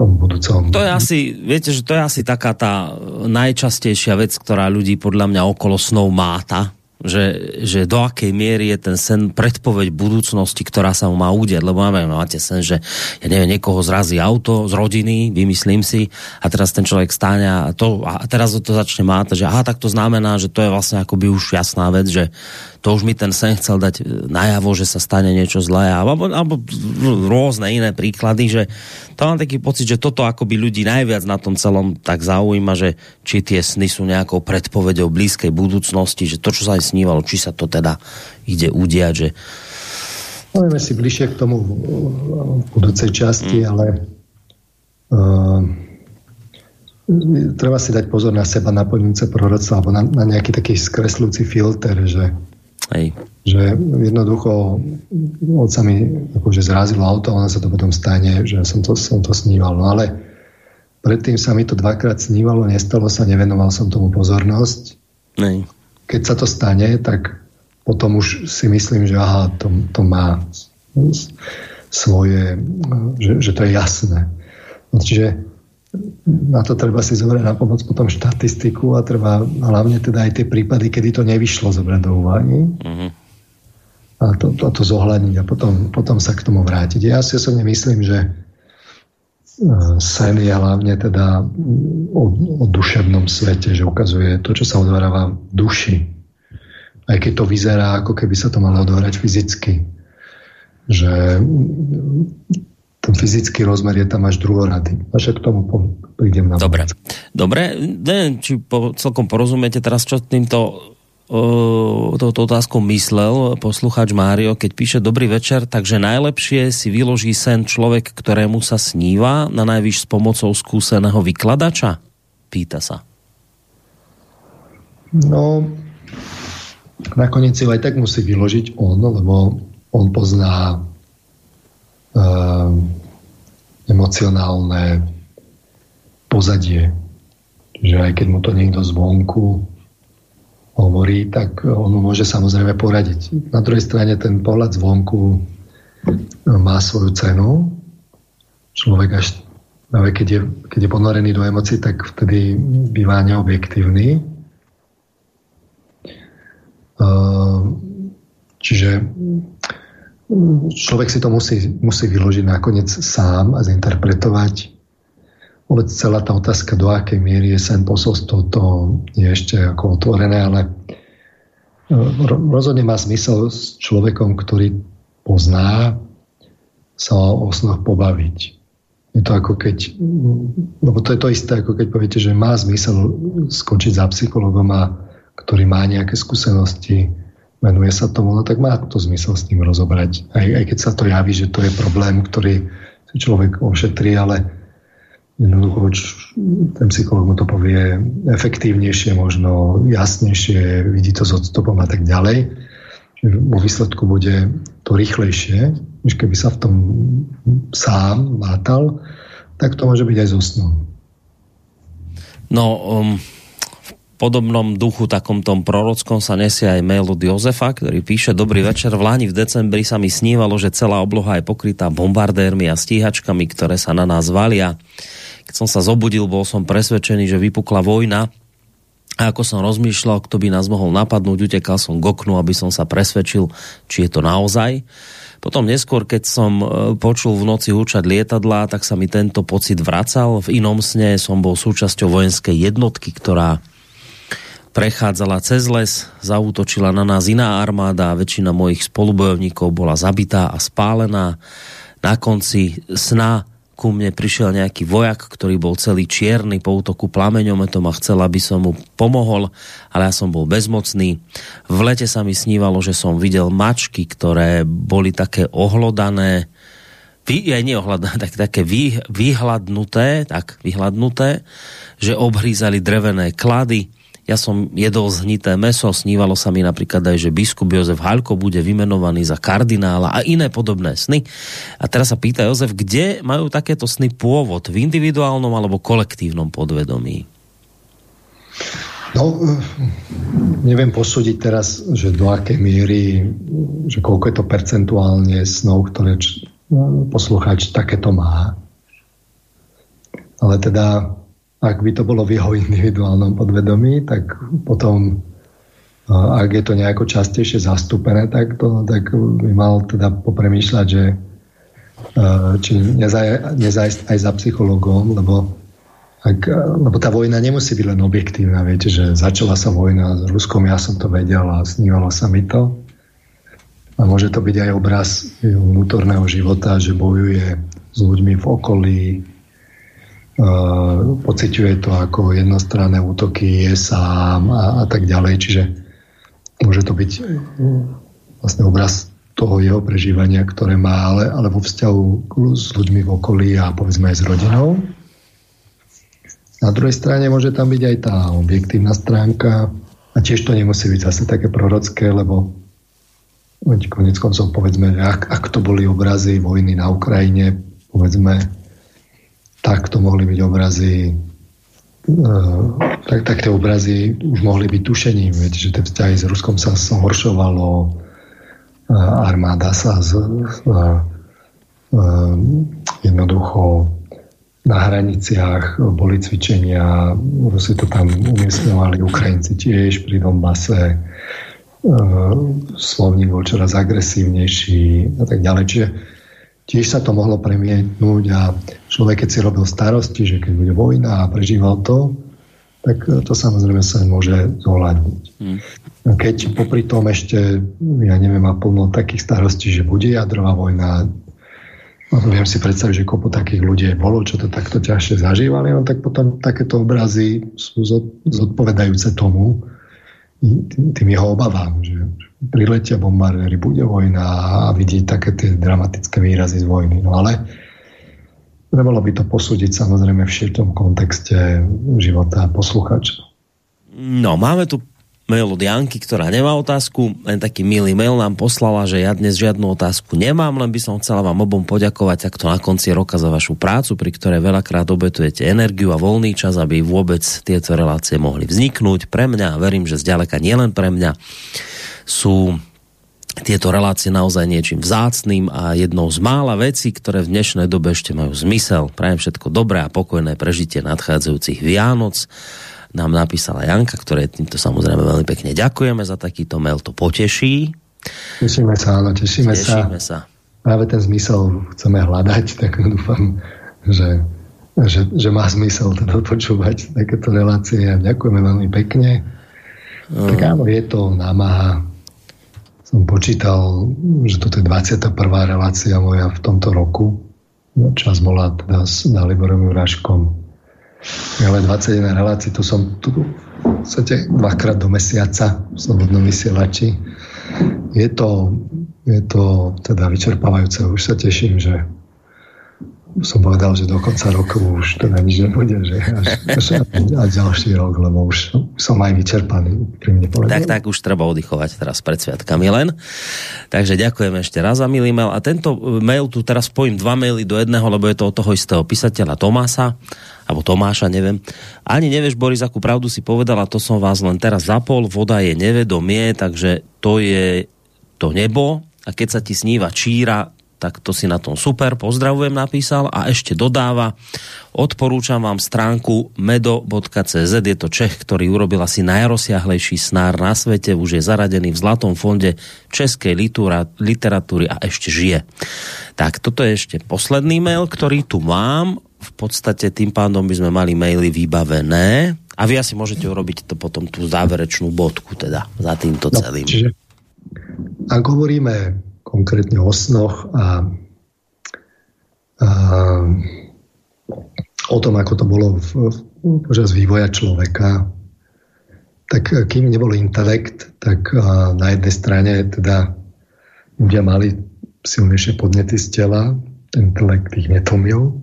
tom budúcom. To je asi, viete, že to je asi taká tá najčastejšia vec, ktorá ľudí podľa mňa okolo snov máta, že, že do akej miery je ten sen predpoveď budúcnosti, ktorá sa mu má udiať, lebo máme, máte sen, že ja neviem, niekoho zrazí auto z rodiny, vymyslím si, a teraz ten človek stáne a, to, a teraz to začne mátať, že aha, tak to znamená, že to je vlastne akoby už jasná vec, že to už mi ten sen chcel dať najavo, že sa stane niečo zlé, alebo, alebo rôzne iné príklady, že to mám taký pocit, že toto akoby ľudí najviac na tom celom tak zaujíma, že či tie sny sú nejakou predpovedou blízkej budúcnosti, že to, čo sa aj snívalo, či sa to teda ide udiať, že Povieme si bližšie k tomu v budúcej časti, mm. ale uh, treba si dať pozor na seba naplňujúce proroctvo alebo na, na nejaký taký skreslujúci filter, že Hej. Že jednoducho sa mi akože zrazilo auto, ono sa to potom stane, že som to, som to sníval. No ale predtým sa mi to dvakrát snívalo, nestalo sa, nevenoval som tomu pozornosť. Nej. Keď sa to stane, tak potom už si myslím, že aha, to, to má svoje, že, že to je jasné. No, čiže na to treba si zobrať na pomoc potom štatistiku a treba hlavne teda aj tie prípady, kedy to nevyšlo zobrať do úvahy. Mm-hmm. A to, to, to zohľadniť a potom, potom sa k tomu vrátiť. Ja si osobne myslím, že e, sen je hlavne teda o, o duševnom svete, že ukazuje to, čo sa odvára v duši. Aj keď to vyzerá, ako keby sa to malo odohrať fyzicky. Že ten fyzický rozmer je tam až druhorady. Až k tomu prídem na Dobre, Dobre. neviem, či po, celkom porozumiete teraz, čo týmto touto otázkou myslel posluchač Mário, keď píše Dobrý večer, takže najlepšie si vyloží sen človek, ktorému sa sníva, na najvyš s pomocou skúseného vykladača? Pýta sa. No, nakoniec si aj tak musí vyložiť on, lebo on pozná emocionálne pozadie. Že aj keď mu to niekto zvonku hovorí, tak on mu môže samozrejme poradiť. Na druhej strane ten pohľad zvonku má svoju cenu. Človek až keď je, keď je ponorený do emocií, tak vtedy bývá neobjektívny. Čiže človek si to musí, musí vyložiť nakoniec sám a zinterpretovať. Vôbec celá tá otázka, do akej miery je sen posolstvo, to je ešte ako otvorené, ale e, rozhodne má zmysel s človekom, ktorý pozná sa o snoch pobaviť. Je to ako keď, lebo to je to isté, ako keď poviete, že má zmysel skočiť za psychologom, a, ktorý má nejaké skúsenosti, venuje sa tomu, no tak má to zmysel s tým rozobrať. Aj, aj keď sa to javí, že to je problém, ktorý si človek ošetrí, ale jednoducho ten psycholog mu to povie efektívnejšie, možno jasnejšie, vidí to s odstupom a tak ďalej. Vo výsledku bude to rýchlejšie, než keby sa v tom sám mátal, tak to môže byť aj so. No, um, podobnom duchu, takom tom prorockom sa nesie aj mail od Jozefa, ktorý píše Dobrý večer, v Láni v decembri sa mi snívalo, že celá obloha je pokrytá bombardérmi a stíhačkami, ktoré sa na nás valia. Keď som sa zobudil, bol som presvedčený, že vypukla vojna a ako som rozmýšľal, kto by nás mohol napadnúť, utekal som k oknu, aby som sa presvedčil, či je to naozaj. Potom neskôr, keď som e, počul v noci húčať lietadla, tak sa mi tento pocit vracal. V inom sne som bol súčasťou vojenskej jednotky, ktorá prechádzala cez les, zautočila na nás iná armáda a väčšina mojich spolubojovníkov bola zabitá a spálená. Na konci sna ku mne prišiel nejaký vojak, ktorý bol celý čierny po útoku plameňometom a chcel, aby som mu pomohol, ale ja som bol bezmocný. V lete sa mi snívalo, že som videl mačky, ktoré boli také ohlodané, vy, aj neohľadané, tak, také vy, vyhladnuté, tak vyhladnuté, že obhrízali drevené klady, ja som jedol zhnité meso, snívalo sa mi napríklad aj, že biskup Jozef Halko bude vymenovaný za kardinála a iné podobné sny. A teraz sa pýta Jozef, kde majú takéto sny pôvod? V individuálnom alebo kolektívnom podvedomí? No, neviem posúdiť teraz, že do akej miery, že koľko je to percentuálne snov, ktoré poslucháč takéto má. Ale teda ak by to bolo v jeho individuálnom podvedomí, tak potom ak je to nejako častejšie zastúpené, tak, to, tak by mal teda popremýšľať, že či nezajsť aj za psychologom, lebo, ak, lebo tá vojna nemusí byť len objektívna. Viete, že začala sa vojna s Ruskom, ja som to vedel a snívalo sa mi to. A môže to byť aj obraz vnútorného života, že bojuje s ľuďmi v okolí, pociťuje to ako jednostranné útoky, je sám a, a tak ďalej. Čiže môže to byť vlastne obraz toho jeho prežívania, ktoré má, ale, ale vo vzťahu s ľuďmi v okolí a povedzme aj s rodinou. Na druhej strane môže tam byť aj tá objektívna stránka a tiež to nemusí byť zase také prorocké, lebo Konec koncov povedzme, ak, ak to boli obrazy vojny na Ukrajine, povedzme, tak to mohli byť obrazy e, tak, tak tie obrazy už mohli byť tušením, viete, že tie vzťahy s Ruskom sa zhoršovalo, e, armáda sa z, e, jednoducho na hraniciach boli cvičenia, Rusi to tam umiestňovali, Ukrajinci tiež pri Donbase, slovník bol čoraz agresívnejší a tak ďalej. Čiže tiež sa to mohlo premietnúť a človek, keď si robil starosti, že keď bude vojna a prežíval to, tak to samozrejme sa môže zohľadniť. Hmm. Keď popri tom ešte, ja neviem, má plno takých starostí, že bude jadrová vojna, no viem si predstaviť, že kopu takých ľudí bolo, čo to takto ťažšie zažívali, no tak potom takéto obrazy sú zodpovedajúce tomu, tým, jeho obavám, že priletia bombardéry, bude vojna a vidieť také tie dramatické výrazy z vojny. No ale trebalo by to posúdiť samozrejme v širtom kontexte života posluchača. No, máme tu mail od Janky, ktorá nemá otázku, len taký milý mail nám poslala, že ja dnes žiadnu otázku nemám, len by som chcela vám obom poďakovať takto na konci roka za vašu prácu, pri ktorej veľakrát obetujete energiu a voľný čas, aby vôbec tieto relácie mohli vzniknúť. Pre mňa, a verím, že zďaleka nielen pre mňa, sú tieto relácie naozaj niečím vzácným a jednou z mála vecí, ktoré v dnešnej dobe ešte majú zmysel. Prajem všetko dobré a pokojné prežitie nadchádzajúcich Vianoc nám napísala Janka, ktoré týmto samozrejme veľmi pekne ďakujeme za takýto mail, to poteší. Tešíme sa, áno, tešíme, tešíme sa. sa. Práve ten zmysel chceme hľadať, tak dúfam, že, že, že má zmysel teda počúvať takéto relácie ďakujeme veľmi pekne. Mm. Tak áno, je to námaha. Som počítal, že toto je 21. relácia moja v tomto roku. Čas bola teda s Daliborom Juraškom ale 21 relácií, to som tu v podstate dvakrát do mesiaca v slobodnom vysielači. Je to, je to teda vyčerpávajúce, už sa teším, že som povedal, že do konca roku už teda nič nebude, že až, až, ďalší rok, lebo už som aj vyčerpaný. Tak, tak, už treba oddychovať teraz pred sviatkami len. Takže ďakujem ešte raz za milý mail. A tento mail tu teraz spojím dva maily do jedného, lebo je to od toho istého písateľa Tomása alebo Tomáša, neviem. Ani nevieš, Boris, akú pravdu si povedala, to som vás len teraz zapol, voda je nevedomie, takže to je to nebo a keď sa ti sníva číra, tak to si na tom super, pozdravujem, napísal a ešte dodáva, odporúčam vám stránku medo.cz, je to Čech, ktorý urobil asi najrozsiahlejší snár na svete, už je zaradený v Zlatom fonde českej literatúry a ešte žije. Tak toto je ešte posledný mail, ktorý tu mám v podstate tým pádom by sme mali maily vybavené a vy asi môžete urobiť to potom tú záverečnú bodku teda za týmto no, celým. Čiže, ak hovoríme konkrétne o snoch a, a o tom, ako to bolo v, v, počas vývoja človeka, tak kým nebol intelekt, tak a, na jednej strane teda ľudia mali silnejšie podnety z tela, intelekt ich netomil,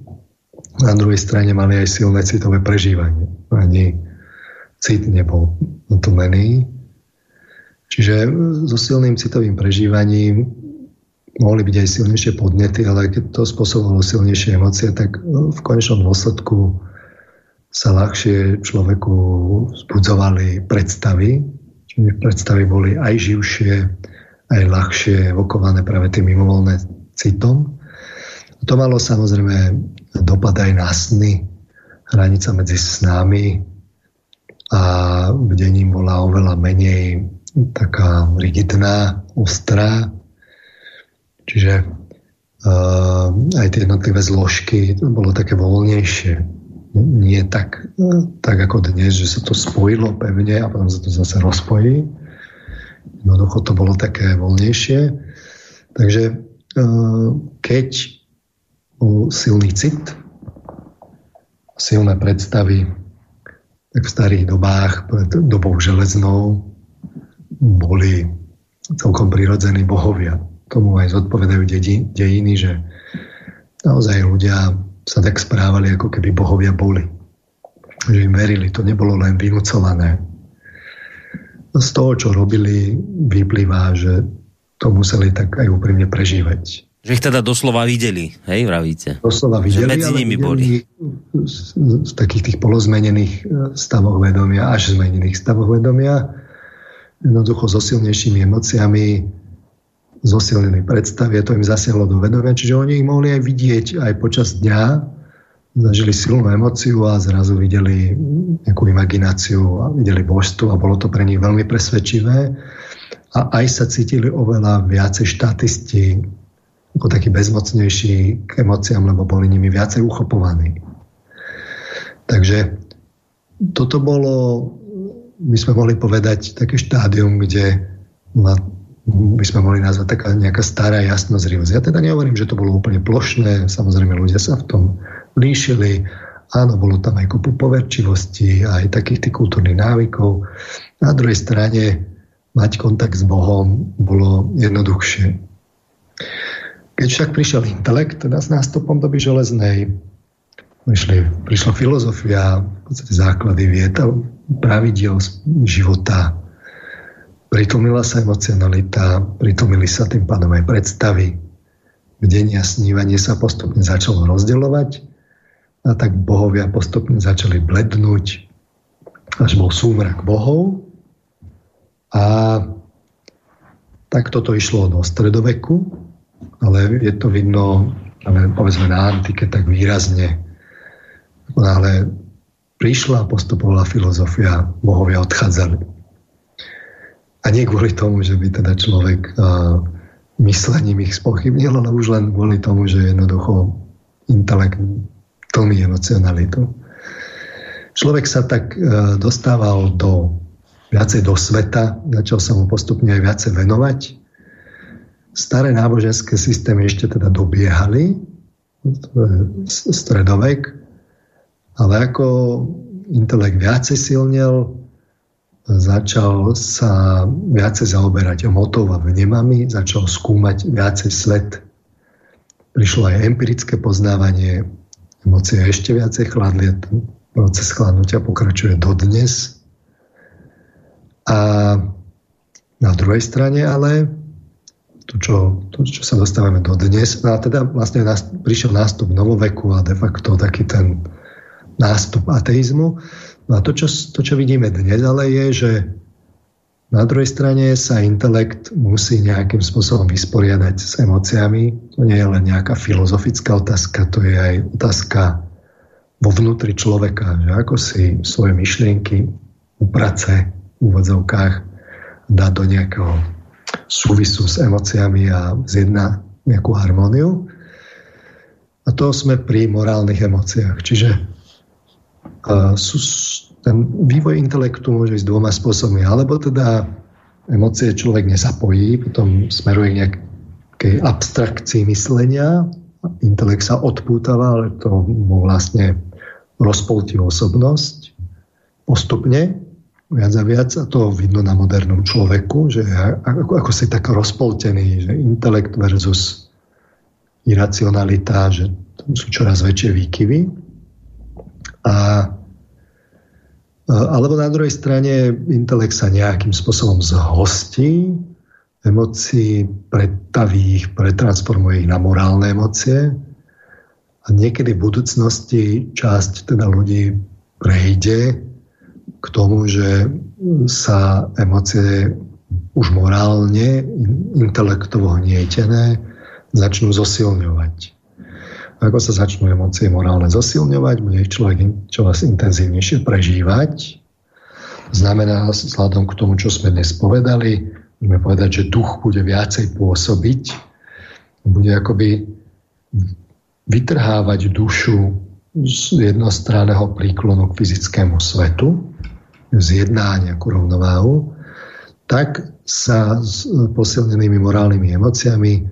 na druhej strane mali aj silné citové prežívanie. Ani cit nebol utlmený. Čiže so silným citovým prežívaním mohli byť aj silnejšie podnety, ale keď to spôsobovalo silnejšie emócie, tak v konečnom dôsledku sa ľahšie človeku zbudzovali predstavy. Čiže predstavy boli aj živšie, aj ľahšie evokované práve tým mimovolné citom. To malo samozrejme dopad aj na sny. Hranica medzi snami a bdením bola oveľa menej taká rigidná, ostrá. Čiže uh, aj tie jednotlivé zložky to bolo také voľnejšie. Nie tak, tak ako dnes, že sa to spojilo pevne a potom sa to zase rozpojí. Jednoducho to bolo také voľnejšie. Takže uh, keď bol silný cit, silné predstavy, tak v starých dobách, pred dobou železnou, boli celkom prirodzení bohovia. Tomu aj zodpovedajú dejiny, že naozaj ľudia sa tak správali, ako keby bohovia boli. Že im verili, to nebolo len vynúcované. Z toho, čo robili, vyplýva, že to museli tak aj úprimne prežívať. Že ich teda doslova videli, hej, vravíte? Doslova videli, že medzi nimi boli. V takých tých polozmenených e, stavoch vedomia, až zmenených stavoch vedomia, jednoducho so silnejšími emóciami, zosilnenej predstavy, to im zasiahlo do vedomia, čiže oni ich mohli aj vidieť aj počas dňa, zažili silnú emóciu a zrazu videli nejakú imagináciu a videli božstvo a bolo to pre nich veľmi presvedčivé a aj sa cítili oveľa viacej štatisti, ako taký bezmocnejší k emóciám, lebo boli nimi viacej uchopovaní. Takže toto bolo, by sme mohli povedať, také štádium, kde by sme mohli nazvať taká nejaká stará jasnozrivosť. Ja teda nehovorím, že to bolo úplne plošné, samozrejme ľudia sa v tom líšili, áno, bolo tam aj kupu poverčivosti, aj takých tých kultúrnych návykov. Na druhej strane mať kontakt s Bohom bolo jednoduchšie. Keď však prišiel intelekt, teda s nástupom doby železnej, prišli, prišla filozofia, v podstate základy vieta, pravidiel života, pritlmila sa emocionalita, pritlmili sa tým pádom aj predstavy, bdenie a snívanie sa postupne začalo rozdeľovať a tak bohovia postupne začali blednúť, až bol súmrak bohov a tak toto išlo do stredoveku, ale je to vidno, ale povedzme na antike tak výrazne. Ale prišla a postupovala filozofia, bohovia odchádzali. A nie kvôli tomu, že by teda človek a, myslením ich spochybnil, ale už len kvôli tomu, že jednoducho intelekt tlmí emocionalitu. Človek sa tak e, dostával do viacej do sveta, začal sa mu postupne aj viacej venovať staré náboženské systémy ešte teda dobiehali, stredovek, ale ako intelekt viacej silnil, začal sa viacej zaoberať motov a vnemami, začal skúmať viacej svet. Prišlo aj empirické poznávanie, emócie ešte viacej chladli, ten proces chladnutia pokračuje dodnes. A na druhej strane ale to, čo, to, čo sa dostávame do dnes. No a teda vlastne nás, prišiel nástup novoveku a de facto taký ten nástup ateizmu. No a to čo, to, čo vidíme dnes, ale je, že na druhej strane sa intelekt musí nejakým spôsobom vysporiadať s emóciami. To nie je len nejaká filozofická otázka, to je aj otázka vo vnútri človeka, že ako si svoje myšlienky uprace v úvodzovkách dá do nejakého súvisu s emóciami a zjedná nejakú harmóniu. A to sme pri morálnych emóciách. Čiže sú, ten vývoj intelektu môže ísť dvoma spôsobmi. Alebo teda emócie človek nezapojí, potom smeruje k nejakej abstrakcii myslenia, intelekt sa odpútava, ale to mu vlastne rozpoltí osobnosť postupne viac a viac a to vidno na modernom človeku, že ako, ako si tak rozpoltený, že intelekt versus iracionalita, že sú čoraz väčšie výkyvy. A, alebo na druhej strane intelekt sa nejakým spôsobom zhostí emócií, pretaví ich, pretransformuje ich na morálne emócie a niekedy v budúcnosti časť teda ľudí prejde k tomu, že sa emócie už morálne, intelektovo hnietené začnú zosilňovať. Ako sa začnú emócie morálne zosilňovať, bude ich človek čoraz intenzívnejšie prežívať. Znamená, vzhľadom k tomu, čo sme dnes povedali, môžeme povedať, že duch bude viacej pôsobiť, bude akoby vytrhávať dušu z jednostranného príklonu k fyzickému svetu, zjedná nejakú rovnováhu, tak sa s posilnenými morálnymi emóciami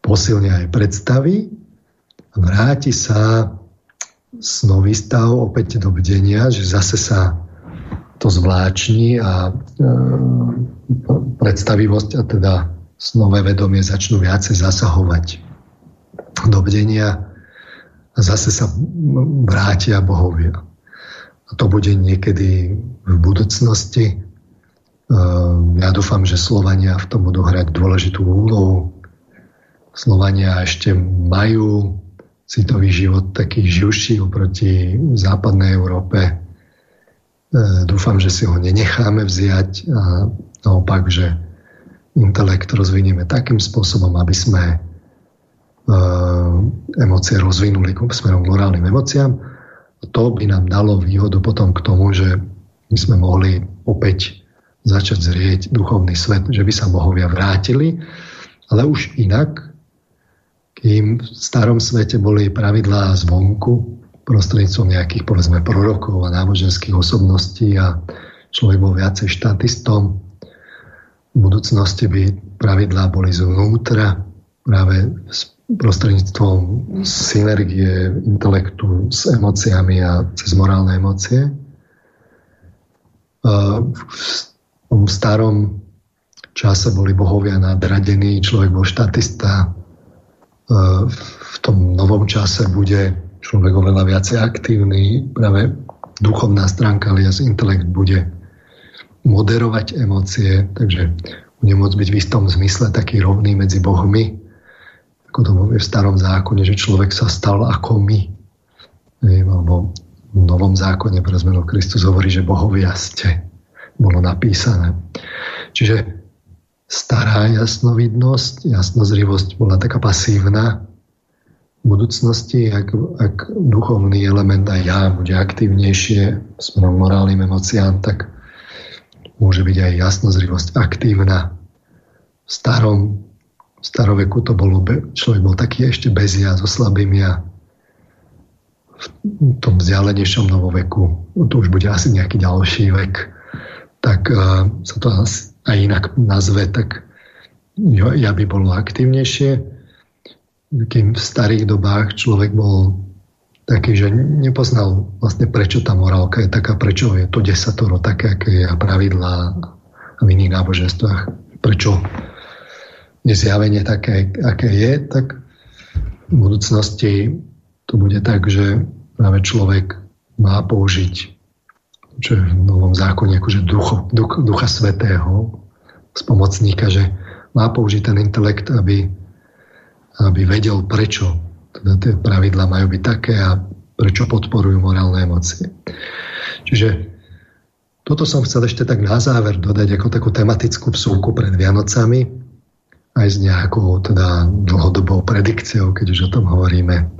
posilnia aj predstavy, vráti sa snový stav opäť do bdenia, že zase sa to zvláční a e, predstavivosť a teda snové vedomie začnú viacej zasahovať do bdenia a zase sa vrátia bohovia. A to bude niekedy v budúcnosti. Ehm, ja dúfam, že Slovania v tom budú hrať dôležitú úlohu. Slovania ešte majú citový život taký živší oproti západnej Európe. Ehm, dúfam, že si ho nenecháme vziať a naopak, že intelekt rozvinieme takým spôsobom, aby sme Eh, emócie rozvinuli smerom k morálnym emóciám. To by nám dalo výhodu potom k tomu, že my sme mohli opäť začať zrieť duchovný svet, že by sa bohovia vrátili, ale už inak, kým v starom svete boli pravidlá zvonku, prostredníctvom nejakých, povedzme, prorokov a náboženských osobností a človek bol viacej štatistom. V budúcnosti by pravidlá boli zvnútra, práve prostredníctvom synergie intelektu s emóciami a cez morálne emócie. V tom starom čase boli bohovia nadradení, človek bol štatista. V tom novom čase bude človek oveľa viacej aktívny, práve duchovná stránka alias intelekt bude moderovať emócie, takže bude môcť byť v istom zmysle taký rovný medzi bohmi, ako to je v starom zákone, že človek sa stal ako my. Alebo v novom zákone pre zmenu Kristus hovorí, že bohovia ste. Bolo napísané. Čiže stará jasnovidnosť, jasnozrivosť bola taká pasívna. V budúcnosti, ak, ak duchovný element aj ja bude aktívnejšie smerom morálnym emóciám, tak môže byť aj jasnozrivosť aktívna. V starom v staroveku to bolo, človek bol taký ešte bez ja, so slabým ja. V tom vzdialenejšom novoveku, to už bude asi nejaký ďalší vek, tak uh, sa to aj inak nazve, tak ja by bolo aktívnejšie. Kým v starých dobách človek bol taký, že nepoznal vlastne prečo tá morálka je taká, prečo je to desatoro také, aké je a pravidlá v iných náboženstvách. Prečo zjavenie také, aké je, tak v budúcnosti to bude tak, že práve človek má použiť, čo je v novom zákone, akože ducho, duch, ducha svetého, spomocníka, že má použiť ten intelekt, aby, aby vedel, prečo teda tie pravidla majú byť také a prečo podporujú morálne emócie. Čiže toto som chcel ešte tak na záver dodať ako takú tematickú vsúku pred Vianocami, aj s nejakou teda dlhodobou predikciou, keď už o tom hovoríme.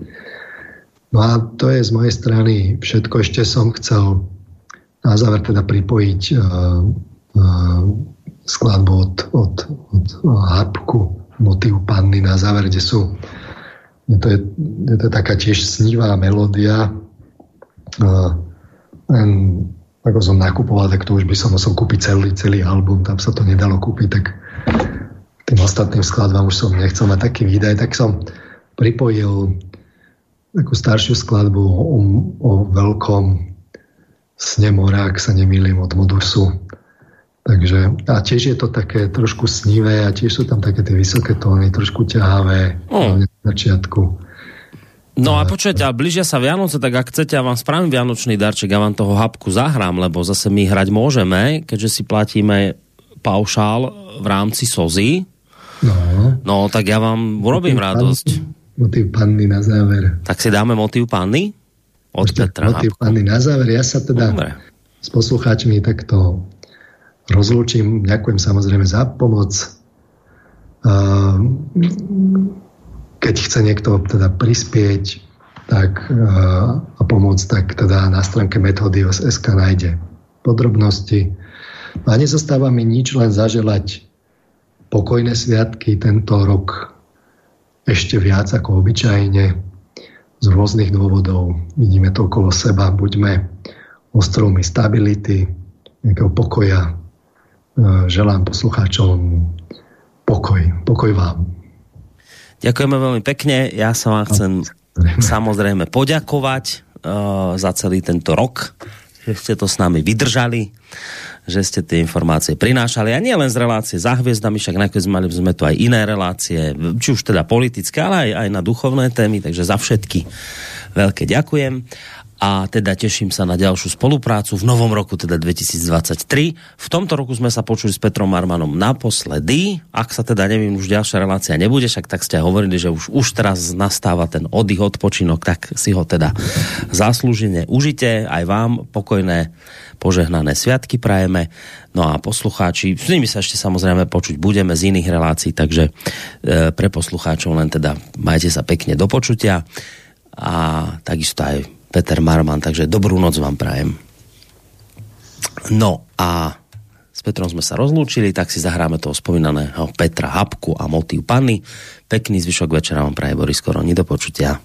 No a to je z mojej strany všetko. Ešte som chcel na záver teda pripojiť uh, uh, skladbu od, od, od harpku, motív panny na záver, kde sú to, je, je to taká tiež snívá melódia. Uh, len ako som nakupoval, tak to už by som musel kúpiť celý, celý album, tam sa to nedalo kúpiť, tak tým ostatným skladbám už som nechcel mať taký výdaj, tak som pripojil takú staršiu skladbu o, o veľkom sne mora, ak sa nemýlim, od Modusu. Takže, a tiež je to také trošku snivé a tiež sú tam také tie vysoké tóny, trošku ťahavé mm. na začiatku. No a počujete, a blížia sa Vianoce, tak ak chcete, ja vám spravím Vianočný darček, ja vám toho hapku zahrám, lebo zase my hrať môžeme, keďže si platíme paušál v rámci SOZY, No. no, tak ja vám urobím motiv radosť. Panny, motiv panny na záver. Tak si dáme motiv panny? Od Ešte Petra. Panny na záver. Ja sa teda Dobre. s poslucháčmi takto rozlúčim. Ďakujem samozrejme za pomoc. Keď chce niekto teda prispieť tak, a pomôcť, tak teda na stránke Metodios SK nájde podrobnosti. A nezostáva mi nič, len zaželať pokojné sviatky tento rok ešte viac ako obyčajne z rôznych dôvodov. Vidíme to okolo seba. Buďme ostrovmi stability, nejakého pokoja. E, želám poslucháčom pokoj. Pokoj vám. Ďakujeme veľmi pekne. Ja sa vám chcem samozrejme poďakovať uh, za celý tento rok, že ste to s nami vydržali že ste tie informácie prinášali. A nie len z relácie za hviezdami, však nakoniec mali sme tu aj iné relácie, či už teda politické, ale aj, aj na duchovné témy, takže za všetky veľké ďakujem a teda teším sa na ďalšiu spoluprácu v novom roku, teda 2023. V tomto roku sme sa počuli s Petrom Marmanom naposledy. Ak sa teda, neviem, už ďalšia relácia nebude, však tak ste hovorili, že už, už teraz nastáva ten oddych, odpočinok, tak si ho teda zaslúžene užite. Aj vám pokojné požehnané sviatky prajeme. No a poslucháči, s nimi sa ešte samozrejme počuť budeme z iných relácií, takže e, pre poslucháčov len teda majte sa pekne do počutia a takisto aj Peter Marman, takže dobrú noc vám prajem. No a s Petrom sme sa rozlúčili, tak si zahráme toho spomínaného Petra Hapku a motív Panny. Pekný zvyšok večera vám praje Boris Koroni, do počutia.